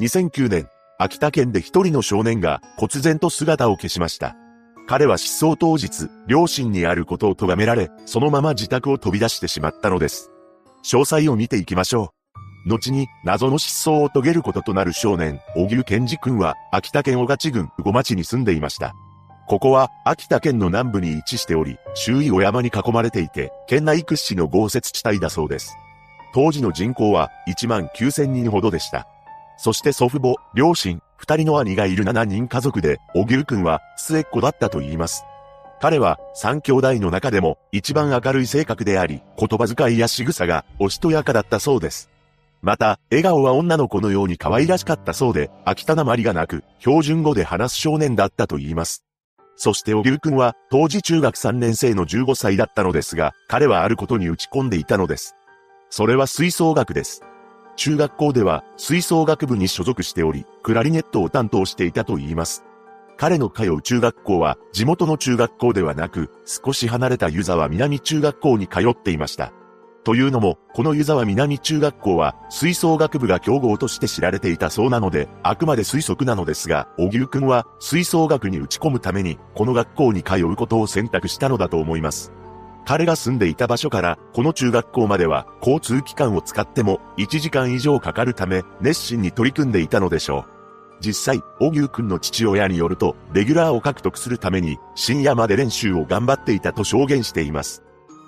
2009年、秋田県で一人の少年が忽然と姿を消しました。彼は失踪当日、両親にあることを咎められ、そのまま自宅を飛び出してしまったのです。詳細を見ていきましょう。後に謎の失踪を遂げることとなる少年、小牛健二君は秋田県小勝郡小町に住んでいました。ここは秋田県の南部に位置しており、周囲を山に囲まれていて、県内屈指の豪雪地帯だそうです。当時の人口は1万9000人ほどでした。そして祖父母、両親、二人の兄がいる7人家族で、小牛くんは末っ子だったと言います。彼は三兄弟の中でも一番明るい性格であり、言葉遣いや仕草がおしとやかだったそうです。また、笑顔は女の子のように可愛らしかったそうで、秋田なまりがなく、標準語で話す少年だったと言います。そして小牛くんは当時中学3年生の15歳だったのですが、彼はあることに打ち込んでいたのです。それは吹奏楽です。中学校では吹奏楽部に所属しており、クラリネットを担当していたと言います。彼の通う中学校は地元の中学校ではなく、少し離れた湯沢南中学校に通っていました。というのも、この湯沢南中学校は、吹奏楽部が強豪として知られていたそうなので、あくまで推測なのですが、小牛くんは、吹奏楽に打ち込むために、この学校に通うことを選択したのだと思います。彼が住んでいた場所から、この中学校までは、交通機関を使っても、1時間以上かかるため、熱心に取り組んでいたのでしょう。実際、小牛くんの父親によると、レギュラーを獲得するために、深夜まで練習を頑張っていたと証言しています。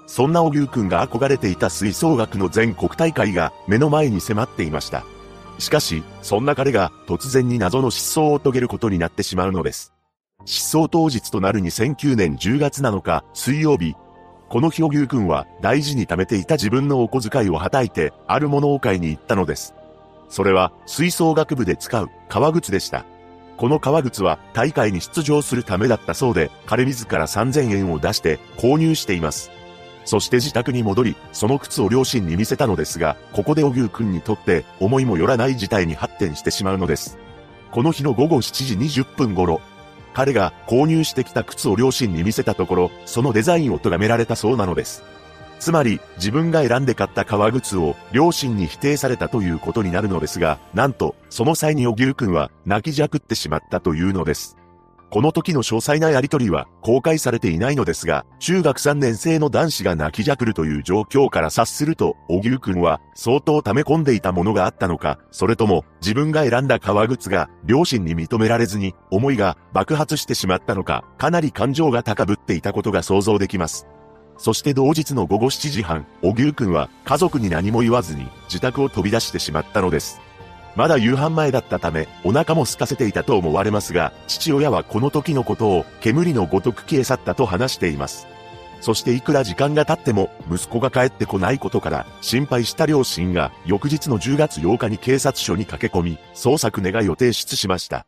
そんな小牛くんが憧れていた吹奏楽の全国大会が目の前に迫っていました。しかし、そんな彼が突然に謎の失踪を遂げることになってしまうのです。失踪当日となる2009年10月7日水曜日、この日小牛くんは大事に貯めていた自分のお小遣いをはたいて、あるものを買いに行ったのです。それは、吹奏楽部で使う革靴でした。この革靴は大会に出場するためだったそうで、彼自ら3000円を出して購入しています。そして自宅に戻り、その靴を両親に見せたのですが、ここで小牛くんにとって思いもよらない事態に発展してしまうのです。この日の午後7時20分頃、彼が購入してきた靴を両親に見せたところ、そのデザインを咎められたそうなのです。つまり、自分が選んで買った革靴を両親に否定されたということになるのですが、なんと、その際に小牛くんは泣きじゃくってしまったというのです。この時の詳細なやりとりは公開されていないのですが、中学3年生の男子が泣きじゃくるという状況から察すると、小牛くんは相当溜め込んでいたものがあったのか、それとも自分が選んだ革靴が両親に認められずに思いが爆発してしまったのか、かなり感情が高ぶっていたことが想像できます。そして同日の午後7時半、小牛くんは家族に何も言わずに自宅を飛び出してしまったのです。まだ夕飯前だったため、お腹も空かせていたと思われますが、父親はこの時のことを煙のごとく消え去ったと話しています。そしていくら時間が経っても息子が帰ってこないことから心配した両親が翌日の10月8日に警察署に駆け込み捜索願いを提出しました。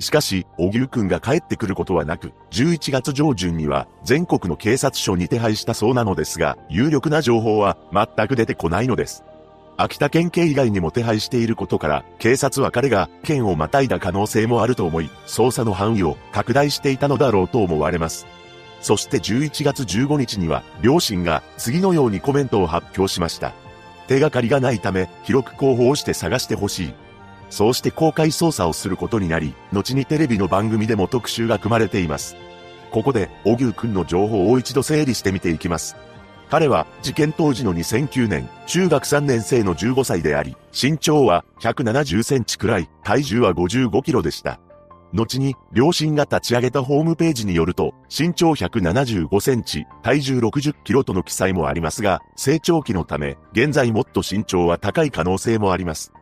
しかし、小牛くんが帰ってくることはなく、11月上旬には全国の警察署に手配したそうなのですが、有力な情報は全く出てこないのです。秋田県警以外にも手配していることから、警察は彼が県をまたいだ可能性もあると思い、捜査の範囲を拡大していたのだろうと思われます。そして11月15日には、両親が次のようにコメントを発表しました。手がかりがないため、広く広報して探してほしい。そうして公開捜査をすることになり、後にテレビの番組でも特集が組まれています。ここで、小牛くんの情報を一度整理してみていきます。彼は事件当時の2009年、中学3年生の15歳であり、身長は170センチくらい、体重は55キロでした。後に、両親が立ち上げたホームページによると、身長175センチ、体重60キロとの記載もありますが、成長期のため、現在もっと身長は高い可能性もあります。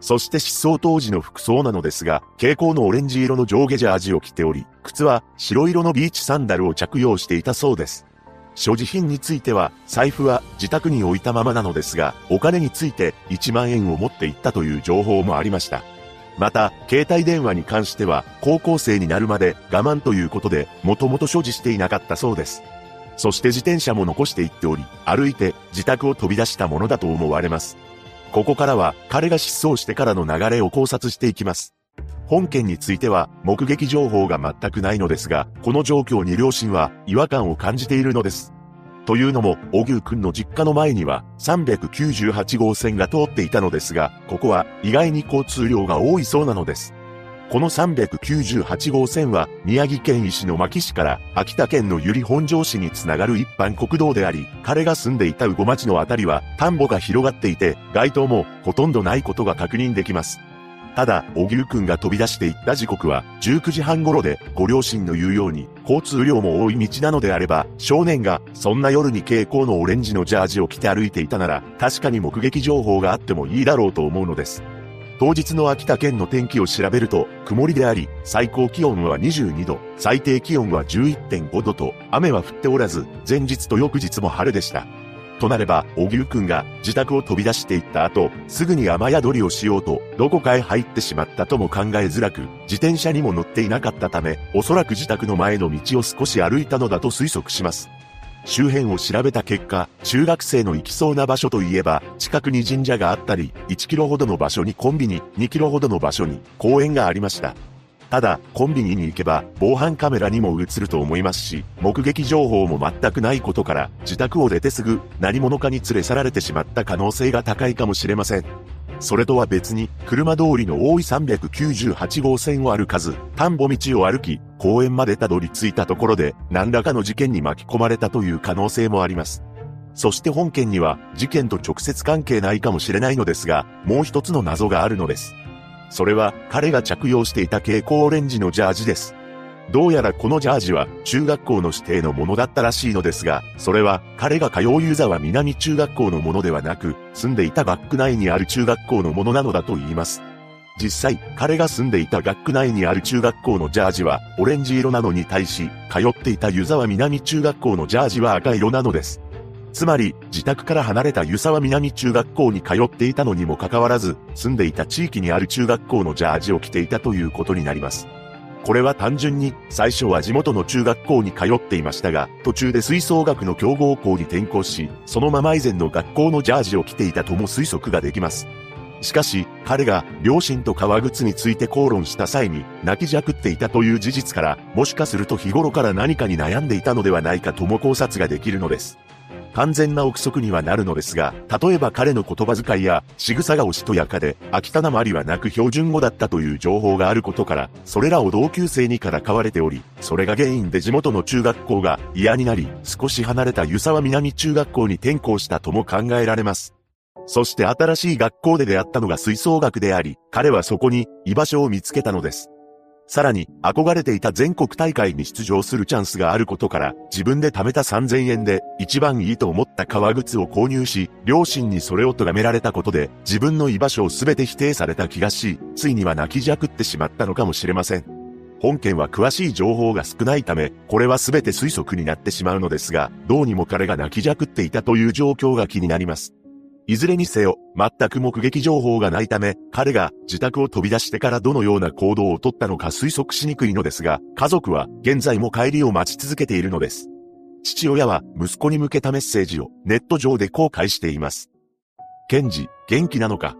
そして失踪当時の服装なのですが、蛍光のオレンジ色の上下ジャージを着ており、靴は白色のビーチサンダルを着用していたそうです。所持品については、財布は自宅に置いたままなのですが、お金について1万円を持っていったという情報もありました。また、携帯電話に関しては、高校生になるまで我慢ということで、もともと所持していなかったそうです。そして自転車も残していっており、歩いて自宅を飛び出したものだと思われます。ここからは、彼が失踪してからの流れを考察していきます。本件については目撃情報が全くないのですが、この状況に両親は違和感を感じているのです。というのも、小牛くんの実家の前には398号線が通っていたのですが、ここは意外に交通量が多いそうなのです。この398号線は宮城県石巻市から秋田県の由利本庄市につながる一般国道であり、彼が住んでいた魚町のあたりは田んぼが広がっていて、街灯もほとんどないことが確認できます。ただ、小牛くんが飛び出していった時刻は19時半頃で、ご両親の言うように、交通量も多い道なのであれば、少年が、そんな夜に蛍光のオレンジのジャージを着て歩いていたなら、確かに目撃情報があってもいいだろうと思うのです。当日の秋田県の天気を調べると、曇りであり、最高気温は22度、最低気温は11.5度と、雨は降っておらず、前日と翌日も晴れでした。となれば、小牛くんが自宅を飛び出していった後、すぐに雨宿りをしようと、どこかへ入ってしまったとも考えづらく、自転車にも乗っていなかったため、おそらく自宅の前の道を少し歩いたのだと推測します。周辺を調べた結果、中学生の行きそうな場所といえば、近くに神社があったり、1キロほどの場所にコンビニ、2キロほどの場所に公園がありました。ただ、コンビニに行けば防犯カメラにも映ると思いますし、目撃情報も全くないことから、自宅を出てすぐ何者かに連れ去られてしまった可能性が高いかもしれません。それとは別に、車通りの多い398号線を歩かず、田んぼ道を歩き、公園までたどり着いたところで、何らかの事件に巻き込まれたという可能性もあります。そして本件には、事件と直接関係ないかもしれないのですが、もう一つの謎があるのです。それは彼が着用していた蛍光オレンジのジャージです。どうやらこのジャージは中学校の指定のものだったらしいのですが、それは彼が通う湯沢南中学校のものではなく、住んでいた学区内にある中学校のものなのだと言います。実際、彼が住んでいた学区内にある中学校のジャージはオレンジ色なのに対し、通っていた湯沢南中学校のジャージは赤色なのです。つまり、自宅から離れた湯沢南中学校に通っていたのにもかかわらず、住んでいた地域にある中学校のジャージを着ていたということになります。これは単純に、最初は地元の中学校に通っていましたが、途中で吹奏楽の強豪校に転校し、そのまま以前の学校のジャージを着ていたとも推測ができます。しかし、彼が両親と革靴について口論した際に泣きじゃくっていたという事実から、もしかすると日頃から何かに悩んでいたのではないかとも考察ができるのです。完全な憶測にはなるのですが、例えば彼の言葉遣いや仕草がおしとやかで、秋田なまりはなく標準語だったという情報があることから、それらを同級生にからかわれており、それが原因で地元の中学校が嫌になり、少し離れた湯沢南中学校に転校したとも考えられます。そして新しい学校で出会ったのが吹奏楽であり、彼はそこに居場所を見つけたのです。さらに、憧れていた全国大会に出場するチャンスがあることから、自分で貯めた3000円で、一番いいと思った革靴を購入し、両親にそれを咎められたことで、自分の居場所を全て否定された気がし、ついには泣きじゃくってしまったのかもしれません。本件は詳しい情報が少ないため、これは全て推測になってしまうのですが、どうにも彼が泣きじゃくっていたという状況が気になります。いずれにせよ、全く目撃情報がないため、彼が自宅を飛び出してからどのような行動をとったのか推測しにくいのですが、家族は現在も帰りを待ち続けているのです。父親は息子に向けたメッセージをネット上で公開しています。ケンジ、元気なのか？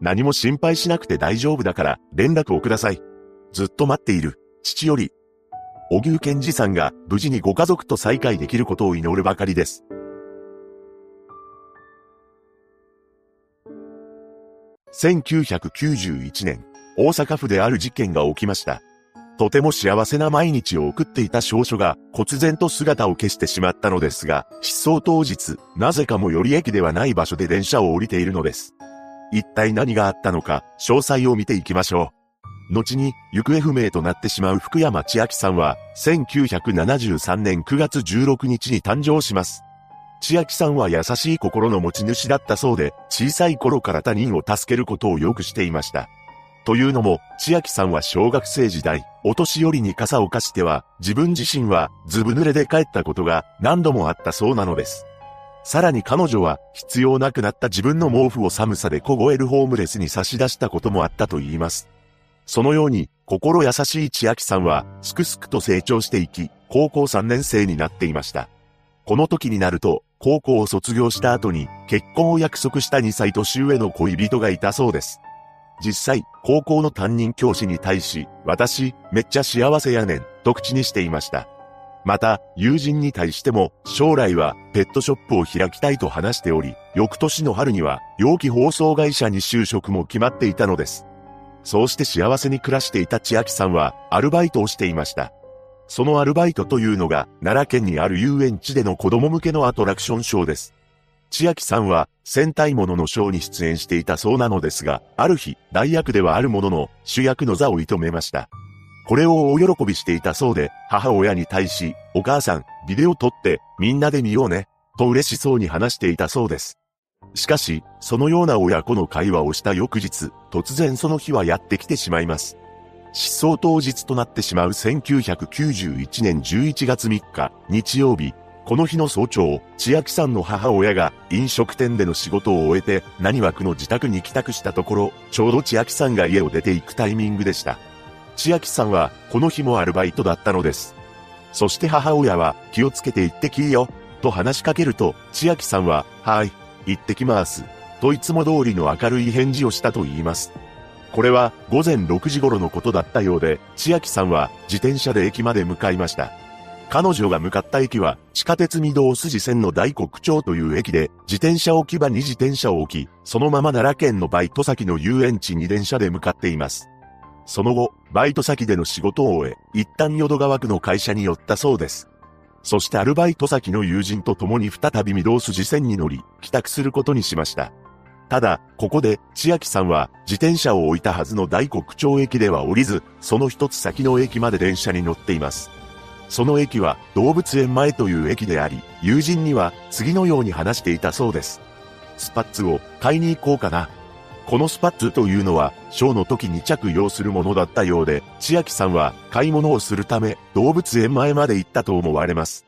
何も心配しなくて大丈夫だから連絡をください。ずっと待っている。父より。小牛健二さんが無事にご家族と再会できることを祈るばかりです。1991年、大阪府である事件が起きました。とても幸せな毎日を送っていた少女が、忽然と姿を消してしまったのですが、失踪当日、なぜかもより駅ではない場所で電車を降りているのです。一体何があったのか、詳細を見ていきましょう。後に、行方不明となってしまう福山千秋さんは、1973年9月16日に誕生します。千秋さんは優しい心の持ち主だったそうで、小さい頃から他人を助けることをよくしていました。というのも、千秋さんは小学生時代、お年寄りに傘を貸しては、自分自身はずぶ濡れで帰ったことが何度もあったそうなのです。さらに彼女は必要なくなった自分の毛布を寒さで凍えるホームレスに差し出したこともあったと言います。そのように、心優しい千秋さんは、すくすくと成長していき、高校3年生になっていました。この時になると、高校を卒業した後に結婚を約束した2歳年上の恋人がいたそうです。実際、高校の担任教師に対し、私、めっちゃ幸せやねん、と口にしていました。また、友人に対しても、将来はペットショップを開きたいと話しており、翌年の春には、容器包装会社に就職も決まっていたのです。そうして幸せに暮らしていた千秋さんは、アルバイトをしていました。そのアルバイトというのが、奈良県にある遊園地での子供向けのアトラクションショーです。千秋さんは、戦隊もののショーに出演していたそうなのですが、ある日、大役ではあるものの、主役の座を射止めました。これを大喜びしていたそうで、母親に対し、お母さん、ビデオ撮って、みんなで見ようね、と嬉しそうに話していたそうです。しかし、そのような親子の会話をした翌日、突然その日はやってきてしまいます。失踪当日となってしまう1991年11月3日、日曜日、この日の早朝、千秋さんの母親が飲食店での仕事を終えて何枠の自宅に帰宅したところ、ちょうど千秋さんが家を出て行くタイミングでした。千秋さんは、この日もアルバイトだったのです。そして母親は、気をつけて行ってきいよ、と話しかけると、千秋さんは、はい、行ってきます。といつも通りの明るい返事をしたと言います。これは午前6時頃のことだったようで、千秋さんは自転車で駅まで向かいました。彼女が向かった駅は地下鉄御堂筋線の大黒町という駅で、自転車置き場に自転車を置き、そのまま奈良県のバイト先の遊園地に電車で向かっています。その後、バイト先での仕事を終え、一旦淀川区の会社に寄ったそうです。そしてアルバイト先の友人と共に再び御堂筋線に乗り、帰宅することにしました。ただ、ここで、千秋さんは、自転車を置いたはずの大黒町駅では降りず、その一つ先の駅まで電車に乗っています。その駅は、動物園前という駅であり、友人には、次のように話していたそうです。スパッツを買いに行こうかな。このスパッツというのは、ショーの時に着用するものだったようで、千秋さんは買い物をするため、動物園前まで行ったと思われます。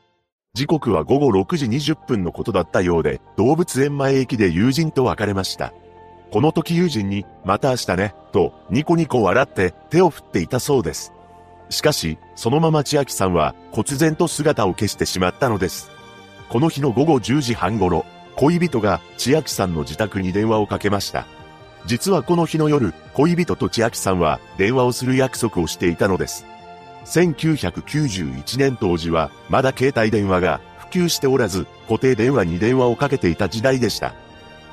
時刻は午後6時20分のことだったようで、動物園前駅で友人と別れました。この時友人に、また明日ね、と、ニコニコ笑って手を振っていたそうです。しかし、そのまま千秋さんは、忽然と姿を消してしまったのです。この日の午後10時半頃、恋人が千秋さんの自宅に電話をかけました。実はこの日の夜、恋人と千秋さんは電話をする約束をしていたのです。1991年当時は、まだ携帯電話が普及しておらず、固定電話に電話をかけていた時代でした。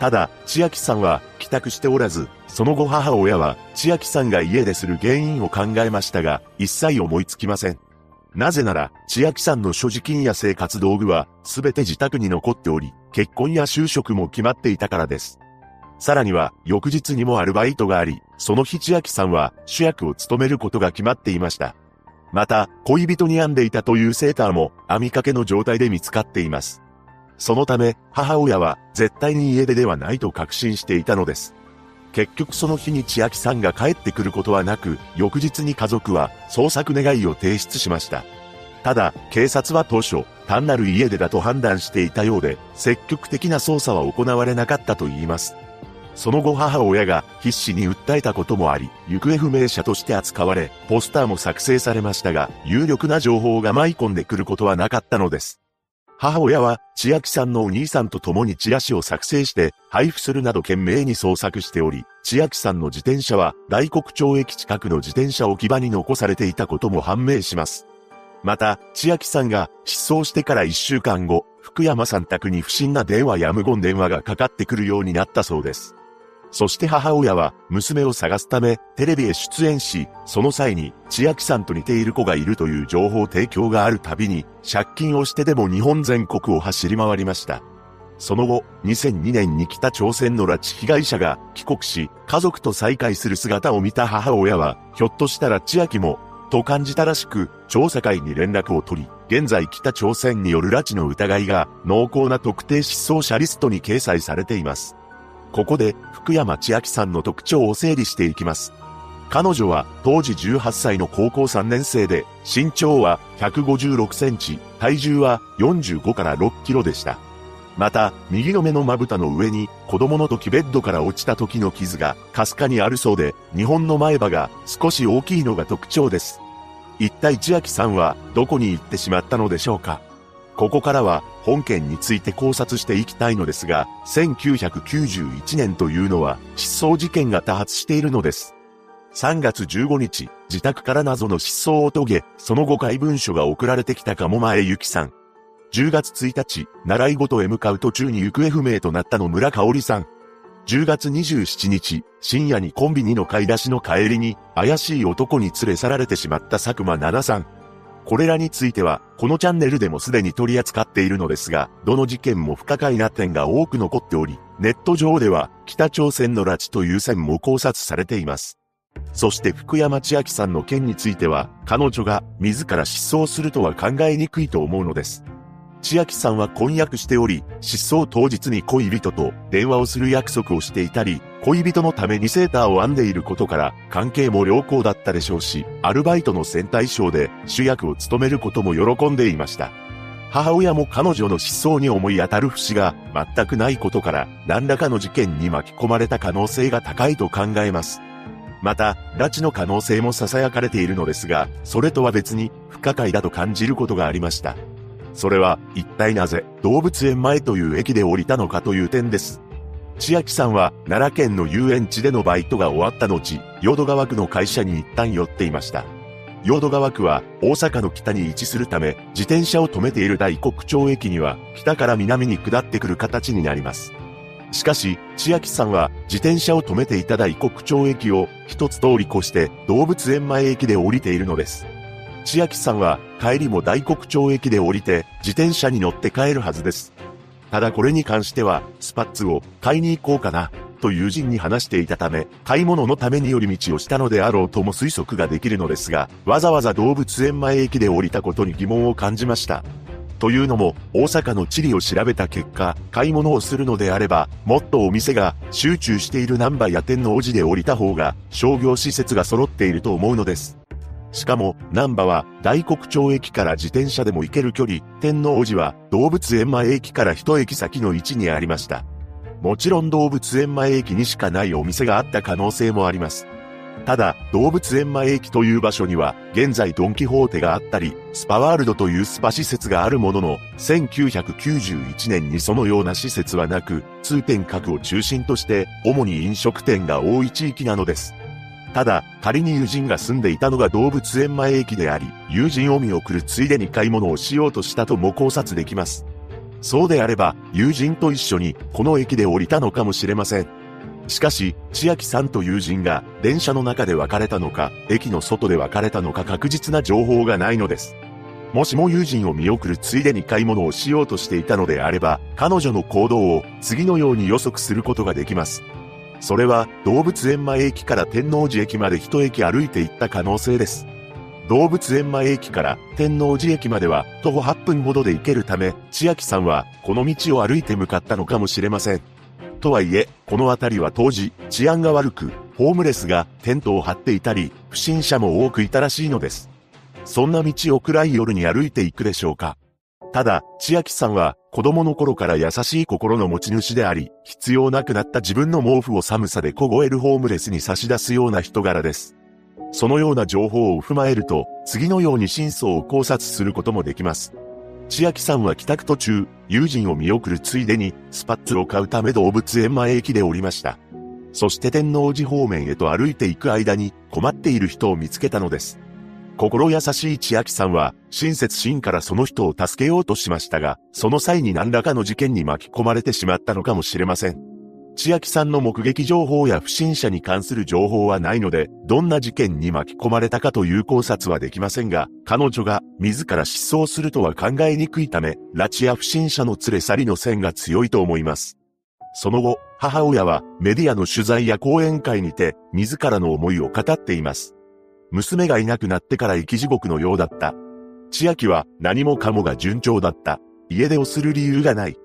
ただ、千秋さんは帰宅しておらず、その後母親は千秋さんが家でする原因を考えましたが、一切思いつきません。なぜなら、千秋さんの所持金や生活道具は、すべて自宅に残っており、結婚や就職も決まっていたからです。さらには、翌日にもアルバイトがあり、その日千秋さんは主役を務めることが決まっていました。また、恋人に編んでいたというセーターも編みかけの状態で見つかっています。そのため、母親は絶対に家出ではないと確信していたのです。結局その日に千秋さんが帰ってくることはなく、翌日に家族は捜索願いを提出しました。ただ、警察は当初、単なる家出だと判断していたようで、積極的な捜査は行われなかったと言います。その後母親が必死に訴えたこともあり、行方不明者として扱われ、ポスターも作成されましたが、有力な情報が舞い込んでくることはなかったのです。母親は、千秋さんのお兄さんと共にチラシを作成して配布するなど懸命に捜索しており、千秋さんの自転車は大黒町駅近くの自転車置き場に残されていたことも判明します。また、千秋さんが失踪してから一週間後、福山さん宅に不審な電話や無言電話がかかってくるようになったそうです。そして母親は娘を探すためテレビへ出演し、その際に千秋さんと似ている子がいるという情報提供があるたびに借金をしてでも日本全国を走り回りました。その後、2002年に北朝鮮の拉致被害者が帰国し、家族と再会する姿を見た母親は、ひょっとしたら千秋も、と感じたらしく、調査会に連絡を取り、現在北朝鮮による拉致の疑いが濃厚な特定失踪者リストに掲載されています。ここで福山千秋さんの特徴を整理していきます。彼女は当時18歳の高校3年生で、身長は156センチ、体重は45から6キロでした。また、右の目のまぶたの上に子供の時ベッドから落ちた時の傷がかすかにあるそうで、日本の前歯が少し大きいのが特徴です。一体千秋さんはどこに行ってしまったのでしょうか？ここからは本件について考察していきたいのですが、1991年というのは失踪事件が多発しているのです。3月15日、自宅から謎の失踪を遂げ、その後怪文書が送られてきたかも前ゆきさん。10月1日、習い事へ向かう途中に行方不明となったの村香織さん。10月27日、深夜にコンビニの買い出しの帰りに、怪しい男に連れ去られてしまった佐久間奈々さん。これらについては、このチャンネルでもすでに取り扱っているのですが、どの事件も不可解な点が多く残っており、ネット上では、北朝鮮の拉致という線も考察されています。そして福山千秋さんの件については、彼女が自ら失踪するとは考えにくいと思うのです。千秋さんは婚約しており、失踪当日に恋人と電話をする約束をしていたり、恋人のためにセーターを編んでいることから関係も良好だったでしょうし、アルバイトの戦隊ショーで主役を務めることも喜んでいました。母親も彼女の失踪に思い当たる節が全くないことから何らかの事件に巻き込まれた可能性が高いと考えます。また、拉致の可能性も囁かれているのですが、それとは別に不可解だと感じることがありました。それは一体なぜ動物園前という駅で降りたのかという点です。千秋さんは奈良県の遊園地でのバイトが終わった後、淀川区の会社に一旦寄っていました。淀川区は大阪の北に位置するため、自転車を止めている大黒町駅には北から南に下ってくる形になります。しかし、千秋さんは自転車を止めていた大黒町駅を一つ通り越して動物園前駅で降りているのです。千秋さんは帰りも大黒町駅で降りて自転車に乗って帰るはずです。ただこれに関してはスパッツを買いに行こうかなと友人に話していたため、買い物のために寄り道をしたのであろうとも推測ができるのですが、わざわざ動物園前駅で降りたことに疑問を感じました。というのも、大阪の地理を調べた結果、買い物をするのであれば、もっとお店が集中している南波や天王寺で降りた方が、商業施設が揃っていると思うのです。しかも、南波は大黒町駅から自転車でも行ける距離、天王寺は動物園前駅から一駅先の位置にありました。もちろん動物園前駅にしかないお店があった可能性もあります。ただ、動物園前駅という場所には、現在ドンキホーテがあったり、スパワールドというスパ施設があるものの、1991年にそのような施設はなく、通天閣を中心として、主に飲食店が多い地域なのです。ただ、仮に友人が住んでいたのが動物園前駅であり、友人を見送るついでに買い物をしようとしたとも考察できます。そうであれば、友人と一緒に、この駅で降りたのかもしれません。しかし、千秋さんと友人が電車の中で別れたのか、駅の外で別れたのか確実な情報がないのです。もしも友人を見送るついでに買い物をしようとしていたのであれば、彼女の行動を次のように予測することができます。それは動物園前駅から天王寺駅まで一駅歩いて行った可能性です。動物園前駅から天王寺駅までは徒歩8分ほどで行けるため、千秋さんはこの道を歩いて向かったのかもしれません。とはいえ、この辺りは当時、治安が悪く、ホームレスがテントを張っていたり、不審者も多くいたらしいのです。そんな道を暗い夜に歩いていくでしょうか。ただ、千秋さんは子供の頃から優しい心の持ち主であり、必要なくなった自分の毛布を寒さで凍えるホームレスに差し出すような人柄です。そのような情報を踏まえると、次のように真相を考察することもできます。千秋さんは帰宅途中、友人を見送るついでに、スパッツを買うため動物園前駅で降りました。そして天王寺方面へと歩いていく間に、困っている人を見つけたのです。心優しい千秋さんは、親切心からその人を助けようとしましたが、その際に何らかの事件に巻き込まれてしまったのかもしれません。千秋さんの目撃情報や不審者に関する情報はないので、どんな事件に巻き込まれたかという考察はできませんが、彼女が自ら失踪するとは考えにくいため、拉致や不審者の連れ去りの線が強いと思います。その後、母親はメディアの取材や講演会にて、自らの思いを語っています。娘がいなくなってから生き地獄のようだった。千秋は何もかもが順調だった。家出をする理由がない。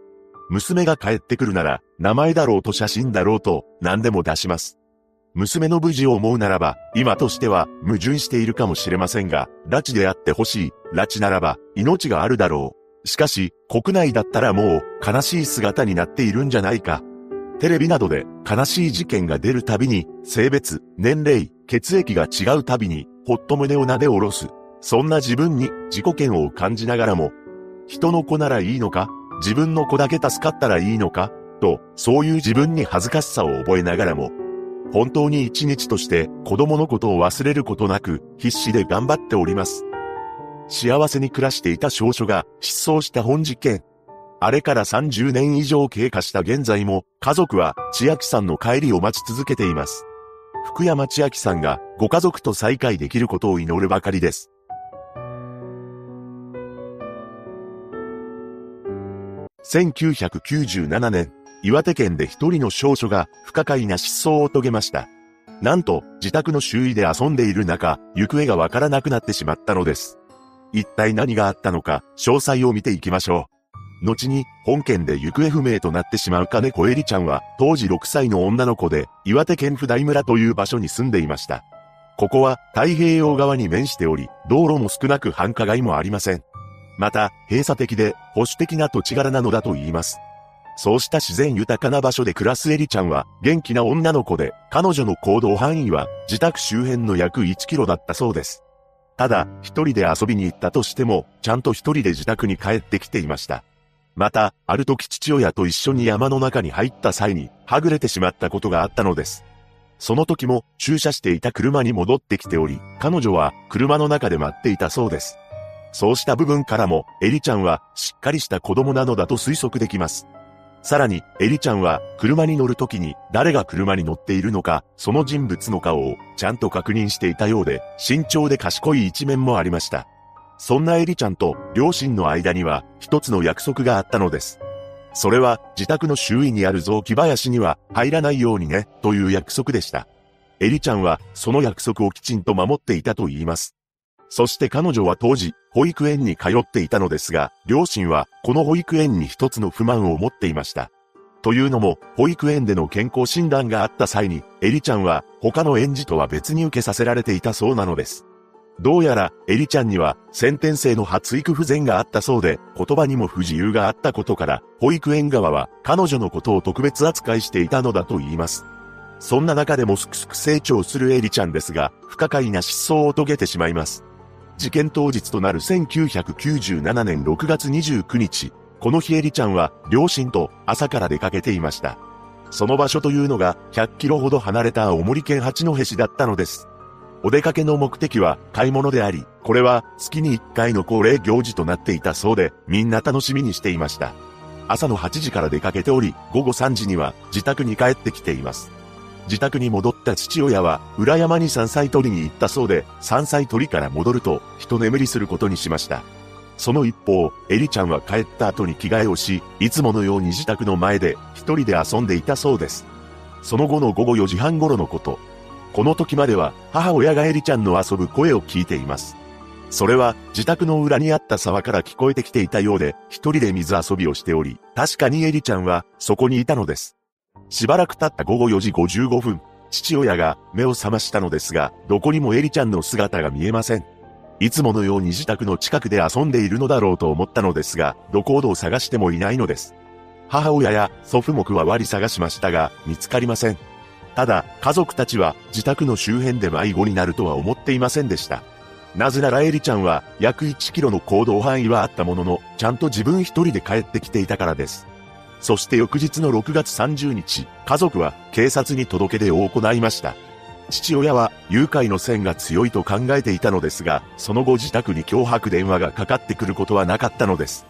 娘が帰ってくるなら、名前だろうと写真だろうと、何でも出します。娘の無事を思うならば、今としては矛盾しているかもしれませんが、拉致であってほしい、拉致ならば、命があるだろう。しかし、国内だったらもう、悲しい姿になっているんじゃないか。テレビなどで、悲しい事件が出るたびに、性別、年齢、血液が違うたびに、ほっと胸をなで下ろす。そんな自分に自己嫌悪を感じながらも、人の子ならいいのか自分の子だけ助かったらいいのかと、そういう自分に恥ずかしさを覚えながらも、本当に一日として子供のことを忘れることなく必死で頑張っております。幸せに暮らしていた少女が失踪した本事件。あれから30年以上経過した現在も家族は千秋さんの帰りを待ち続けています。福山千秋さんがご家族と再会できることを祈るばかりです。1997年、岩手県で一人の少女が不可解な失踪を遂げました。なんと、自宅の周囲で遊んでいる中、行方がわからなくなってしまったのです。一体何があったのか、詳細を見ていきましょう。後に、本県で行方不明となってしまう金子エリちゃんは、当時6歳の女の子で、岩手県普代村という場所に住んでいました。ここは、太平洋側に面しており、道路も少なく繁華街もありません。また、閉鎖的で、保守的な土地柄なのだと言います。そうした自然豊かな場所で暮らすエリちゃんは元気な女の子で、彼女の行動範囲は自宅周辺の約1キロだったそうです。ただ、一人で遊びに行ったとしても、ちゃんと一人で自宅に帰ってきていました。また、ある時父親と一緒に山の中に入った際に、はぐれてしまったことがあったのです。その時も駐車していた車に戻ってきており、彼女は車の中で待っていたそうです。そうした部分からも、エリちゃんはしっかりした子供なのだと推測できます。さらに、エリちゃんは車に乗るときに誰が車に乗っているのか、その人物の顔をちゃんと確認していたようで、慎重で賢い一面もありました。そんなエリちゃんと両親の間には一つの約束があったのです。それは自宅の周囲にある雑木林には入らないようにね、という約束でした。エリちゃんはその約束をきちんと守っていたと言います。そして彼女は当時、保育園に通っていたのですが、両親はこの保育園に一つの不満を持っていました。というのも、保育園での健康診断があった際に、エリちゃんは他の園児とは別に受けさせられていたそうなのです。どうやら、エリちゃんには先天性の発育不全があったそうで、言葉にも不自由があったことから、保育園側は彼女のことを特別扱いしていたのだと言います。そんな中でもすくすく成長するエリちゃんですが、不可解な失踪を遂げてしまいます。事件当日となる1997年6月29日、この日エリちゃんは両親と朝から出かけていました。その場所というのが100キロほど離れた青森県八戸市だったのです。お出かけの目的は買い物であり、これは月に1回の恒例行事となっていたそうで、みんな楽しみにしていました。朝の8時から出かけており、午後3時には自宅に帰ってきています。自宅に戻った父親は、裏山に山菜採りに行ったそうで、山菜採りから戻ると、一眠りすることにしました。その一方、エリちゃんは帰った後に着替えをし、いつものように自宅の前で一人で遊んでいたそうです。その後の午後4時半頃のこと。この時までは母親がエリちゃんの遊ぶ声を聞いています。それは自宅の裏にあった沢から聞こえてきていたようで、一人で水遊びをしており、確かにエリちゃんはそこにいたのです。しばらく経った午後4時55分、父親が目を覚ましたのですが、どこにもエリちゃんの姿が見えません。いつものように自宅の近くで遊んでいるのだろうと思ったのですが、どこほど探してもいないのです。母親や祖父母は割り探しましたが、見つかりません。ただ、家族たちは自宅の周辺で迷子になるとは思っていませんでした。なぜならエリちゃんは約1キロの行動範囲はあったものの、ちゃんと自分一人で帰ってきていたからです。そして翌日の6月30日、家族は警察に届け出を行いました。父親は誘拐の線が強いと考えていたのですが、その後自宅に脅迫電話がかかってくることはなかったのです。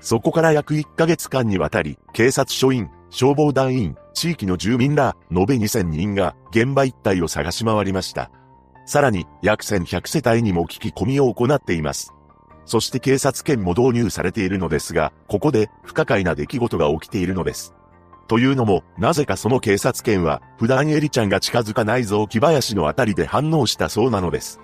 そこから約1ヶ月間にわたり、警察署員、消防団員、地域の住民ら、延べ2000人が現場一帯を探し回りました。さらに、約1100世帯にも聞き込みを行っています。そして警察権も導入されているのですが、ここで不可解な出来事が起きているのです。というのも、なぜかその警察権は、普段エリちゃんが近づかない雑木林のあたりで反応したそうなのです。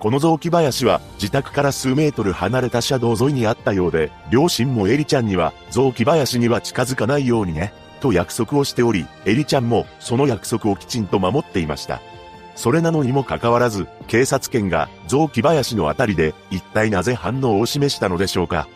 この雑木林は、自宅から数メートル離れた車道沿いにあったようで、両親もエリちゃんには、雑木林には近づかないようにね、と約束をしており、エリちゃんも、その約束をきちんと守っていました。それなのにもかかわらず、警察犬が雑木林のあたりで一体なぜ反応を示したのでしょうか。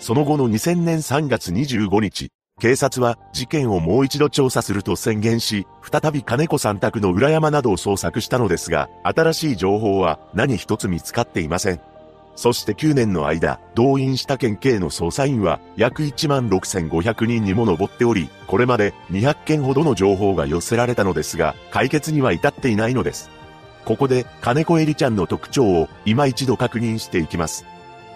その後の2000年3月25日、警察は事件をもう一度調査すると宣言し、再び金子さん宅の裏山などを捜索したのですが、新しい情報は何一つ見つかっていません。そして9年の間、動員した県警の捜査員は約1万6500人にも上っており、これまで200件ほどの情報が寄せられたのですが、解決には至っていないのです。ここで、金子エリちゃんの特徴を今一度確認していきます。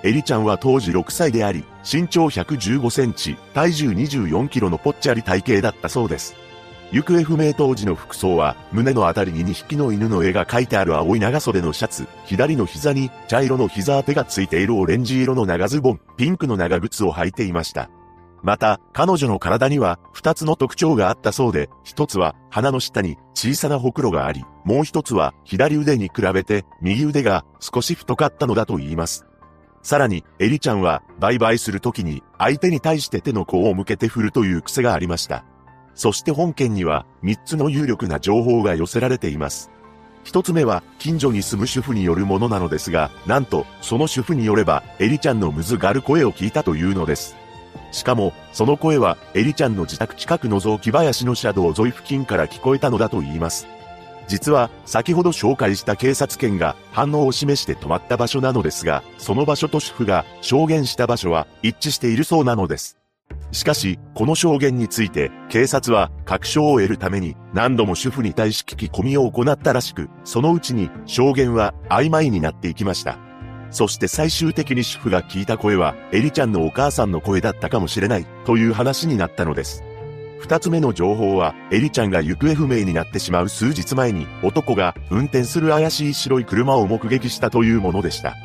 エリちゃんは当時6歳であり、身長115センチ、体重24キロのぽっちゃり体型だったそうです。行方不明当時の服装は、胸のあたりに2匹の犬の絵が描いてある青い長袖のシャツ、左の膝に茶色の膝当てがついているオレンジ色の長ズボン、ピンクの長靴を履いていました。また、彼女の体には2つの特徴があったそうで、1つは鼻の下に小さなほくろがあり、もう1つは左腕に比べて右腕が少し太かったのだと言います。さらに、エリちゃんは売買するときに相手に対して手の甲を向けて振るという癖がありました。そして本件には3つの有力な情報が寄せられています。一つ目は近所に住む主婦によるものなのですが、なんとその主婦によればエリちゃんのむずがる声を聞いたというのです。しかも、その声はエリちゃんの自宅近くの雑木林の車道沿い付近から聞こえたのだと言います。実は、先ほど紹介した警察犬が反応を示して止まった場所なのですが、その場所と主婦が証言した場所は一致しているそうなのです。しかし、この証言について、警察は確証を得るために何度も主婦に対し聞き込みを行ったらしく、そのうちに証言は曖昧になっていきました。そして最終的に主婦が聞いた声は、エリちゃんのお母さんの声だったかもしれない、という話になったのです。二つ目の情報は、エリちゃんが行方不明になってしまう数日前に、男が運転する怪しい白い車を目撃したというものでした。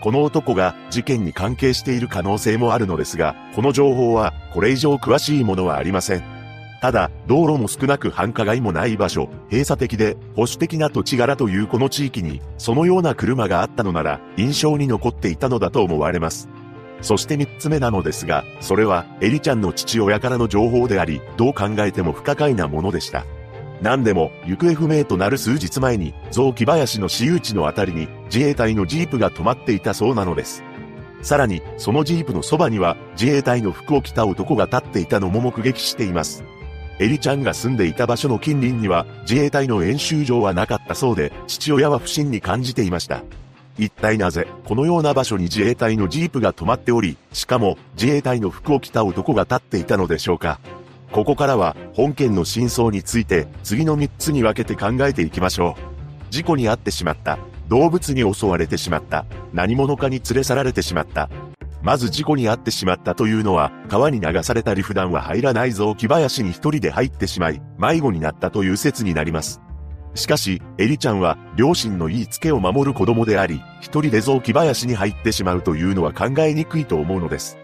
この男が事件に関係している可能性もあるのですが、この情報はこれ以上詳しいものはありません。ただ、道路も少なく繁華街もない場所、閉鎖的で保守的な土地柄というこの地域に、そのような車があったのなら、印象に残っていたのだと思われます。そして三つ目なのですが、それはエリちゃんの父親からの情報であり、どう考えても不可解なものでした。何でも、行方不明となる数日前に、雑木林の私有地のあたりに、自衛隊のジープが止まっていたそうなのです。さらに、そのジープのそばには、自衛隊の服を着た男が立っていたのも目撃しています。エリちゃんが住んでいた場所の近隣には、自衛隊の演習場はなかったそうで、父親は不審に感じていました。一体なぜ、このような場所に自衛隊のジープが止まっており、しかも、自衛隊の服を着た男が立っていたのでしょうか。ここからは本件の真相について次の3つに分けて考えていきましょう。事故に遭ってしまった。動物に襲われてしまった。何者かに連れ去られてしまった。まず事故に遭ってしまったというのは、川に流されたり普段は入らない雑木林に一人で入ってしまい、迷子になったという説になります。しかし、エリちゃんは、両親の言いつけを守る子供であり、一人で雑木林に入ってしまうというのは考えにくいと思うのです。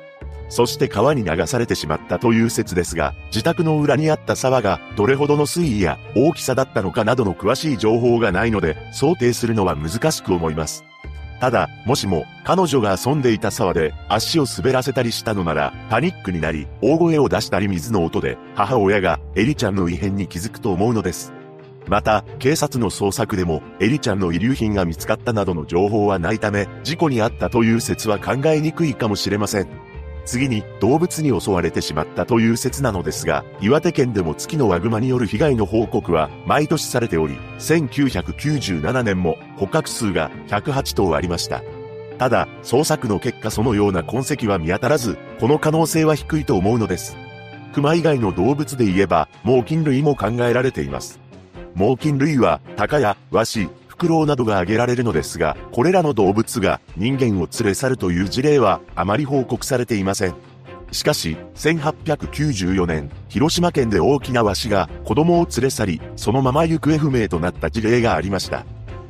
そして川に流されてしまったという説ですが、自宅の裏にあった沢がどれほどの水位や大きさだったのかなどの詳しい情報がないので、想定するのは難しく思います。ただ、もしも彼女が遊んでいた沢で足を滑らせたりしたのなら、パニックになり、大声を出したり水の音で、母親がエリちゃんの異変に気づくと思うのです。また、警察の捜索でも、エリちゃんの遺留品が見つかったなどの情報はないため、事故に遭ったという説は考えにくいかもしれません。次に動物に襲われてしまったという説なのですが、岩手県でも月のワグマによる被害の報告は毎年されており、1997年も捕獲数が108頭ありました。ただ、捜索の結果そのような痕跡は見当たらず、この可能性は低いと思うのです。熊以外の動物で言えば、猛禽類も考えられています。猛禽類は、鷹やワシ、クロウなどが挙げられるのですが、これらの動物が人間を連れ去るという事例はあまり報告されていません。しかし、1894年、広島県で大きなワシが子供を連れ去り、そのまま行方不明となった事例がありました。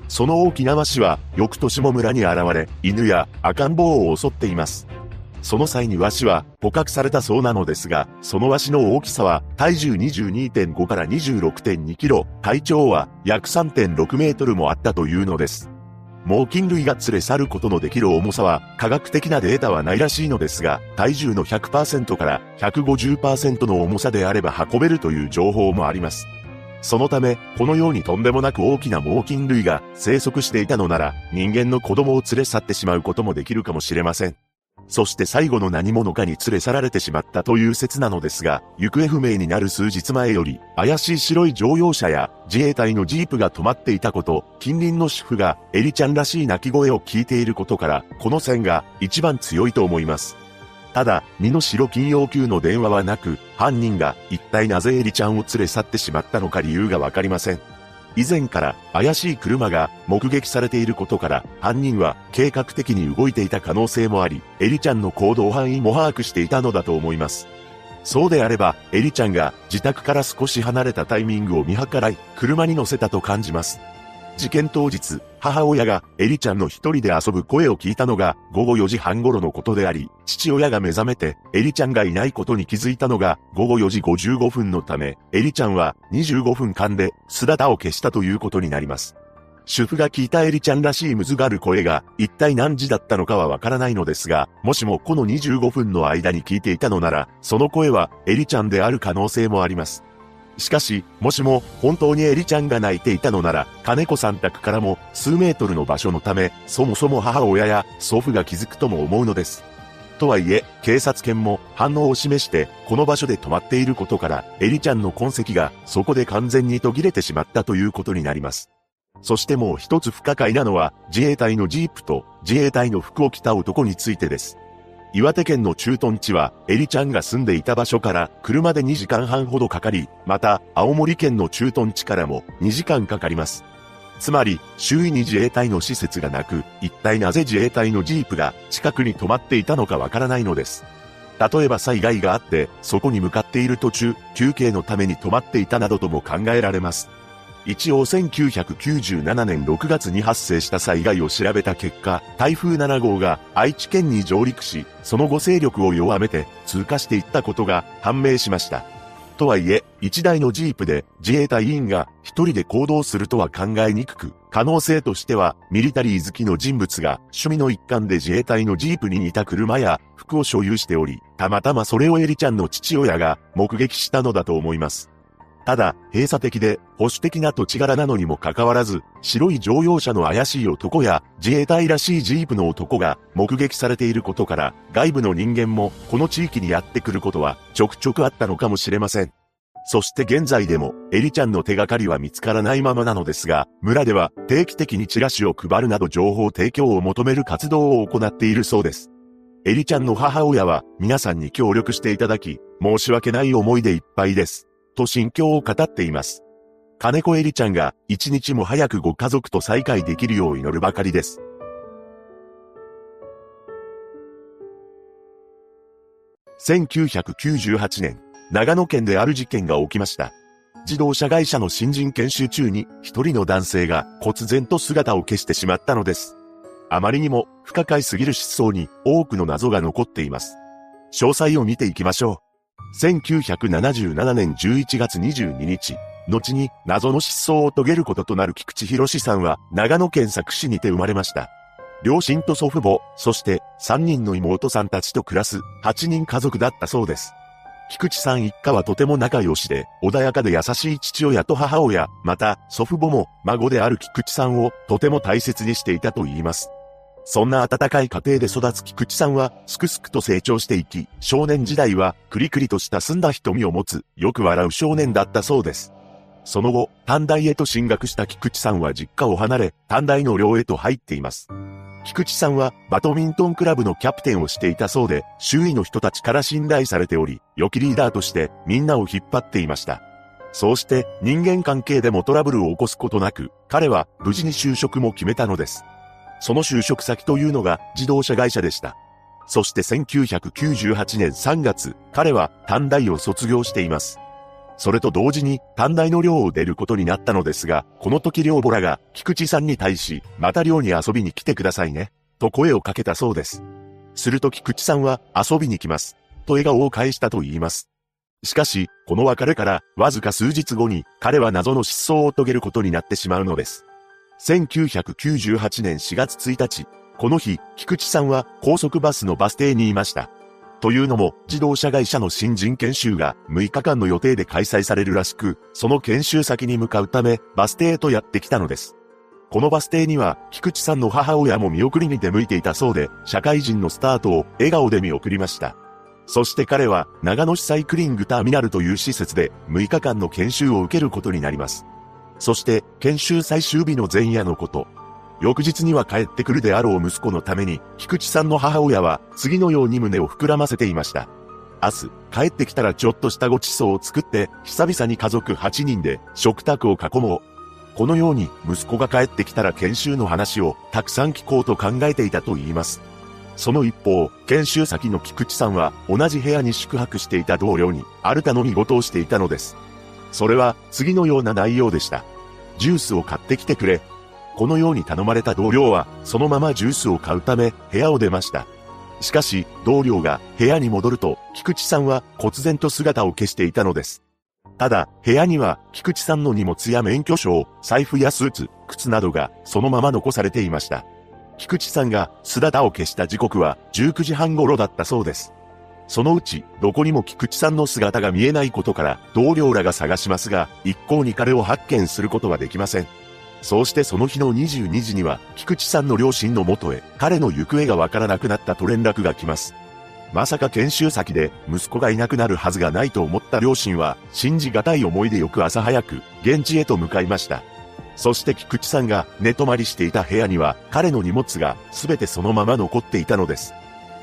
その大きなワシは、翌年も村に現れ、犬や赤ん坊を襲っています。その際にワシは捕獲されたそうなのですが、そのワシの大きさは体重22.5から26.2キロ、体長は約3.6メートルもあったというのです。猛禽類が連れ去ることのできる重さは科学的なデータはないらしいのですが、体重の100%から150%の重さであれば運べるという情報もあります。そのため、このようにとんでもなく大きな猛禽類が生息していたのなら、人間の子供を連れ去ってしまうこともできるかもしれません。そして最後の何者かに連れ去られてしまったという説なのですが、行方不明になる数日前より、怪しい白い乗用車や自衛隊のジープが止まっていたこと、近隣の主婦がエリちゃんらしい泣き声を聞いていることから、この線が一番強いと思います。ただ、身の代金要求の電話はなく、犯人が一体なぜエリちゃんを連れ去ってしまったのか理由がわかりません。以前から怪しい車が目撃されていることから犯人は計画的に動いていた可能性もあり、エリちゃんの行動範囲も把握していたのだと思います。そうであれば、エリちゃんが自宅から少し離れたタイミングを見計らい、車に乗せたと感じます。事件当日、母親がエリちゃんの一人で遊ぶ声を聞いたのが午後4時半頃のことであり、父親が目覚めてエリちゃんがいないことに気づいたのが午後4時55分のため、エリちゃんは25分間で姿を消したということになります。主婦が聞いたエリちゃんらしいむずがる声が一体何時だったのかはわからないのですが、もしもこの25分の間に聞いていたのなら、その声はエリちゃんである可能性もあります。しかし、もしも本当にエリちゃんが泣いていたのなら、金子さん宅からも数メートルの場所のため、そもそも母親や祖父が気づくとも思うのです。とはいえ、警察犬も反応を示して、この場所で止まっていることから、エリちゃんの痕跡がそこで完全に途切れてしまったということになります。そしてもう一つ不可解なのは、自衛隊のジープと自衛隊の服を着た男についてです。岩手県の駐屯地は、エリちゃんが住んでいた場所から車で2時間半ほどかかり、また、青森県の駐屯地からも2時間かかります。つまり、周囲に自衛隊の施設がなく、一体なぜ自衛隊のジープが近くに止まっていたのかわからないのです。例えば災害があって、そこに向かっている途中、休憩のために止まっていたなどとも考えられます。一応1997年6月に発生した災害を調べた結果、台風7号が愛知県に上陸し、その後勢力を弱めて通過していったことが判明しました。とはいえ、一台のジープで自衛隊員が一人で行動するとは考えにくく、可能性としてはミリタリー好きの人物が趣味の一環で自衛隊のジープに似た車や服を所有しており、たまたまそれをエリちゃんの父親が目撃したのだと思います。ただ、閉鎖的で保守的な土地柄なのにもかかわらず、白い乗用車の怪しい男や自衛隊らしいジープの男が目撃されていることから、外部の人間もこの地域にやってくることはちょくちょくあったのかもしれません。そして現在でも、エリちゃんの手がかりは見つからないままなのですが、村では定期的にチラシを配るなど情報提供を求める活動を行っているそうです。エリちゃんの母親は皆さんに協力していただき、申し訳ない思いでいっぱいです。と心境を語っています。金子エリちゃんが一日も早くご家族と再会できるよう祈るばかりです。1998年、長野県である事件が起きました。自動車会社の新人研修中に一人の男性が忽然と姿を消してしまったのです。あまりにも不可解すぎる失踪に多くの謎が残っています。詳細を見ていきましょう。1977年11月22日、後に謎の失踪を遂げることとなる菊池博さんは長野県佐久市にて生まれました。両親と祖父母、そして3人の妹さんたちと暮らす8人家族だったそうです。菊池さん一家はとても仲良しで、穏やかで優しい父親と母親、また祖父母も孫である菊池さんをとても大切にしていたと言います。そんな温かい家庭で育つ菊池さんは、すくすくと成長していき、少年時代は、クリクリとした澄んだ瞳を持つ、よく笑う少年だったそうです。その後、短大へと進学した菊池さんは実家を離れ、短大の寮へと入っています。菊池さんは、バドミントンクラブのキャプテンをしていたそうで、周囲の人たちから信頼されており、良きリーダーとして、みんなを引っ張っていました。そうして、人間関係でもトラブルを起こすことなく、彼は、無事に就職も決めたのです。その就職先というのが自動車会社でした。そして1998年3月、彼は短大を卒業しています。それと同時に短大の寮を出ることになったのですが、この時寮母らが菊池さんに対し、また寮に遊びに来てくださいね、と声をかけたそうです。すると菊池さんは遊びに来ます、と笑顔を返したと言います。しかし、この別れからわずか数日後に彼は謎の失踪を遂げることになってしまうのです。1998年4月1日、この日、菊池さんは高速バスのバス停にいました。というのも、自動車会社の新人研修が6日間の予定で開催されるらしく、その研修先に向かうため、バス停へとやってきたのです。このバス停には、菊池さんの母親も見送りに出向いていたそうで、社会人のスタートを笑顔で見送りました。そして彼は、長野市サイクリングターミナルという施設で、6日間の研修を受けることになります。そして、研修最終日の前夜のこと。翌日には帰ってくるであろう息子のために、菊池さんの母親は、次のように胸を膨らませていました。明日、帰ってきたらちょっとしたごちそうを作って、久々に家族8人で食卓を囲もう。このように息子が帰ってきたら研修の話をたくさん聞こうと考えていたと言います。その一方、研修先の菊池さんは同じ部屋に宿泊していた同僚にある頼み事をしていたのです。それは次のような内容でした。ジュースを買ってきてくれ。このように頼まれた同僚はそのままジュースを買うため部屋を出ました。しかし、同僚が部屋に戻ると、菊池さんは忽然と姿を消していたのです。ただ、部屋には、菊池さんの荷物や免許証、財布やスーツ、靴などが、そのまま残されていました。菊池さんが姿を消した時刻は19時半頃だったそうです。そのうち、どこにも菊池さんの姿が見えないことから、同僚らが探しますが、一向に彼を発見することはできません。そうしてその日の22時には、菊池さんの両親の元へ、彼の行方がわからなくなったと連絡が来ます。まさか研修先で息子がいなくなるはずがないと思った両親は、信じがたい思いで翌朝早く、現地へと向かいました。そして菊池さんが寝泊まりしていた部屋には、彼の荷物が全てそのまま残っていたのです。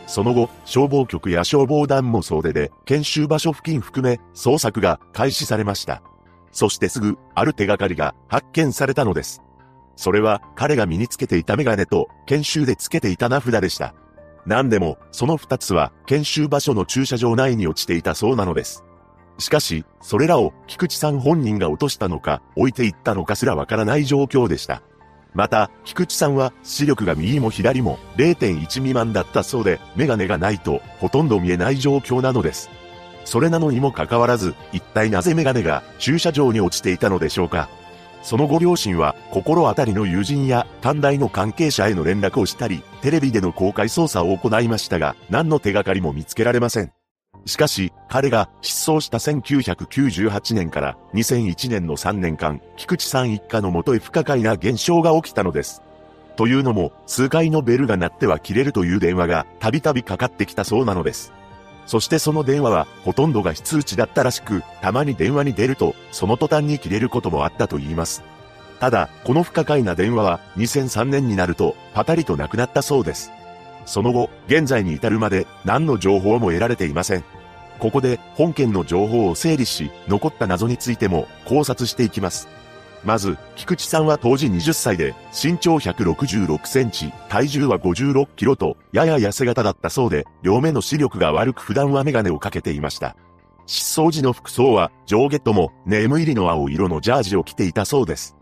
その後、消防局や消防団も総出で、研修場所付近含め、捜索が開始されました。そしてすぐ、ある手がかりが発見されたのです。それは、彼が身につけていたメガネと、研修でつけていた名札でした。何でも、その二つは、研修場所の駐車場内に落ちていたそうなのです。しかし、それらを菊池さん本人が落としたのか、置いていったのかすらわからない状況でした。また、菊池さんは視力が右も左も0.1未満だったそうで、メガネがないとほとんど見えない状況なのです。それなのにもかかわらず、一体なぜメガネが駐車場に落ちていたのでしょうか。そのご両親は、心当たりの友人や短大の関係者への連絡をしたり、テレビでの公開捜査を行いましたが、何の手がかりも見つけられません。しかし、彼が失踪した1998年から2001年の3年間、菊池さん一家のもとへ不可解な現象が起きたのです。というのも、数回のベルが鳴っては切れるという電話がたびたびかかってきたそうなのです。そしてその電話はほとんどが非通知だったらしく、たまに電話に出ると、その途端に切れることもあったと言います。ただ、この不可解な電話は2003年になると、パタリとなくなったそうです。その後、現在に至るまで何の情報も得られていません。ここで本件の情報を整理し、残った謎についても考察していきます。まず、菊池さんは当時20歳で、身長166センチ、体重は56キロと、やや痩せ型だったそうで、両目の視力が悪く普段はメガネをかけていました。失踪時の服装は、上下とも、ネーム入りの青色のジャージを着ていたそうです。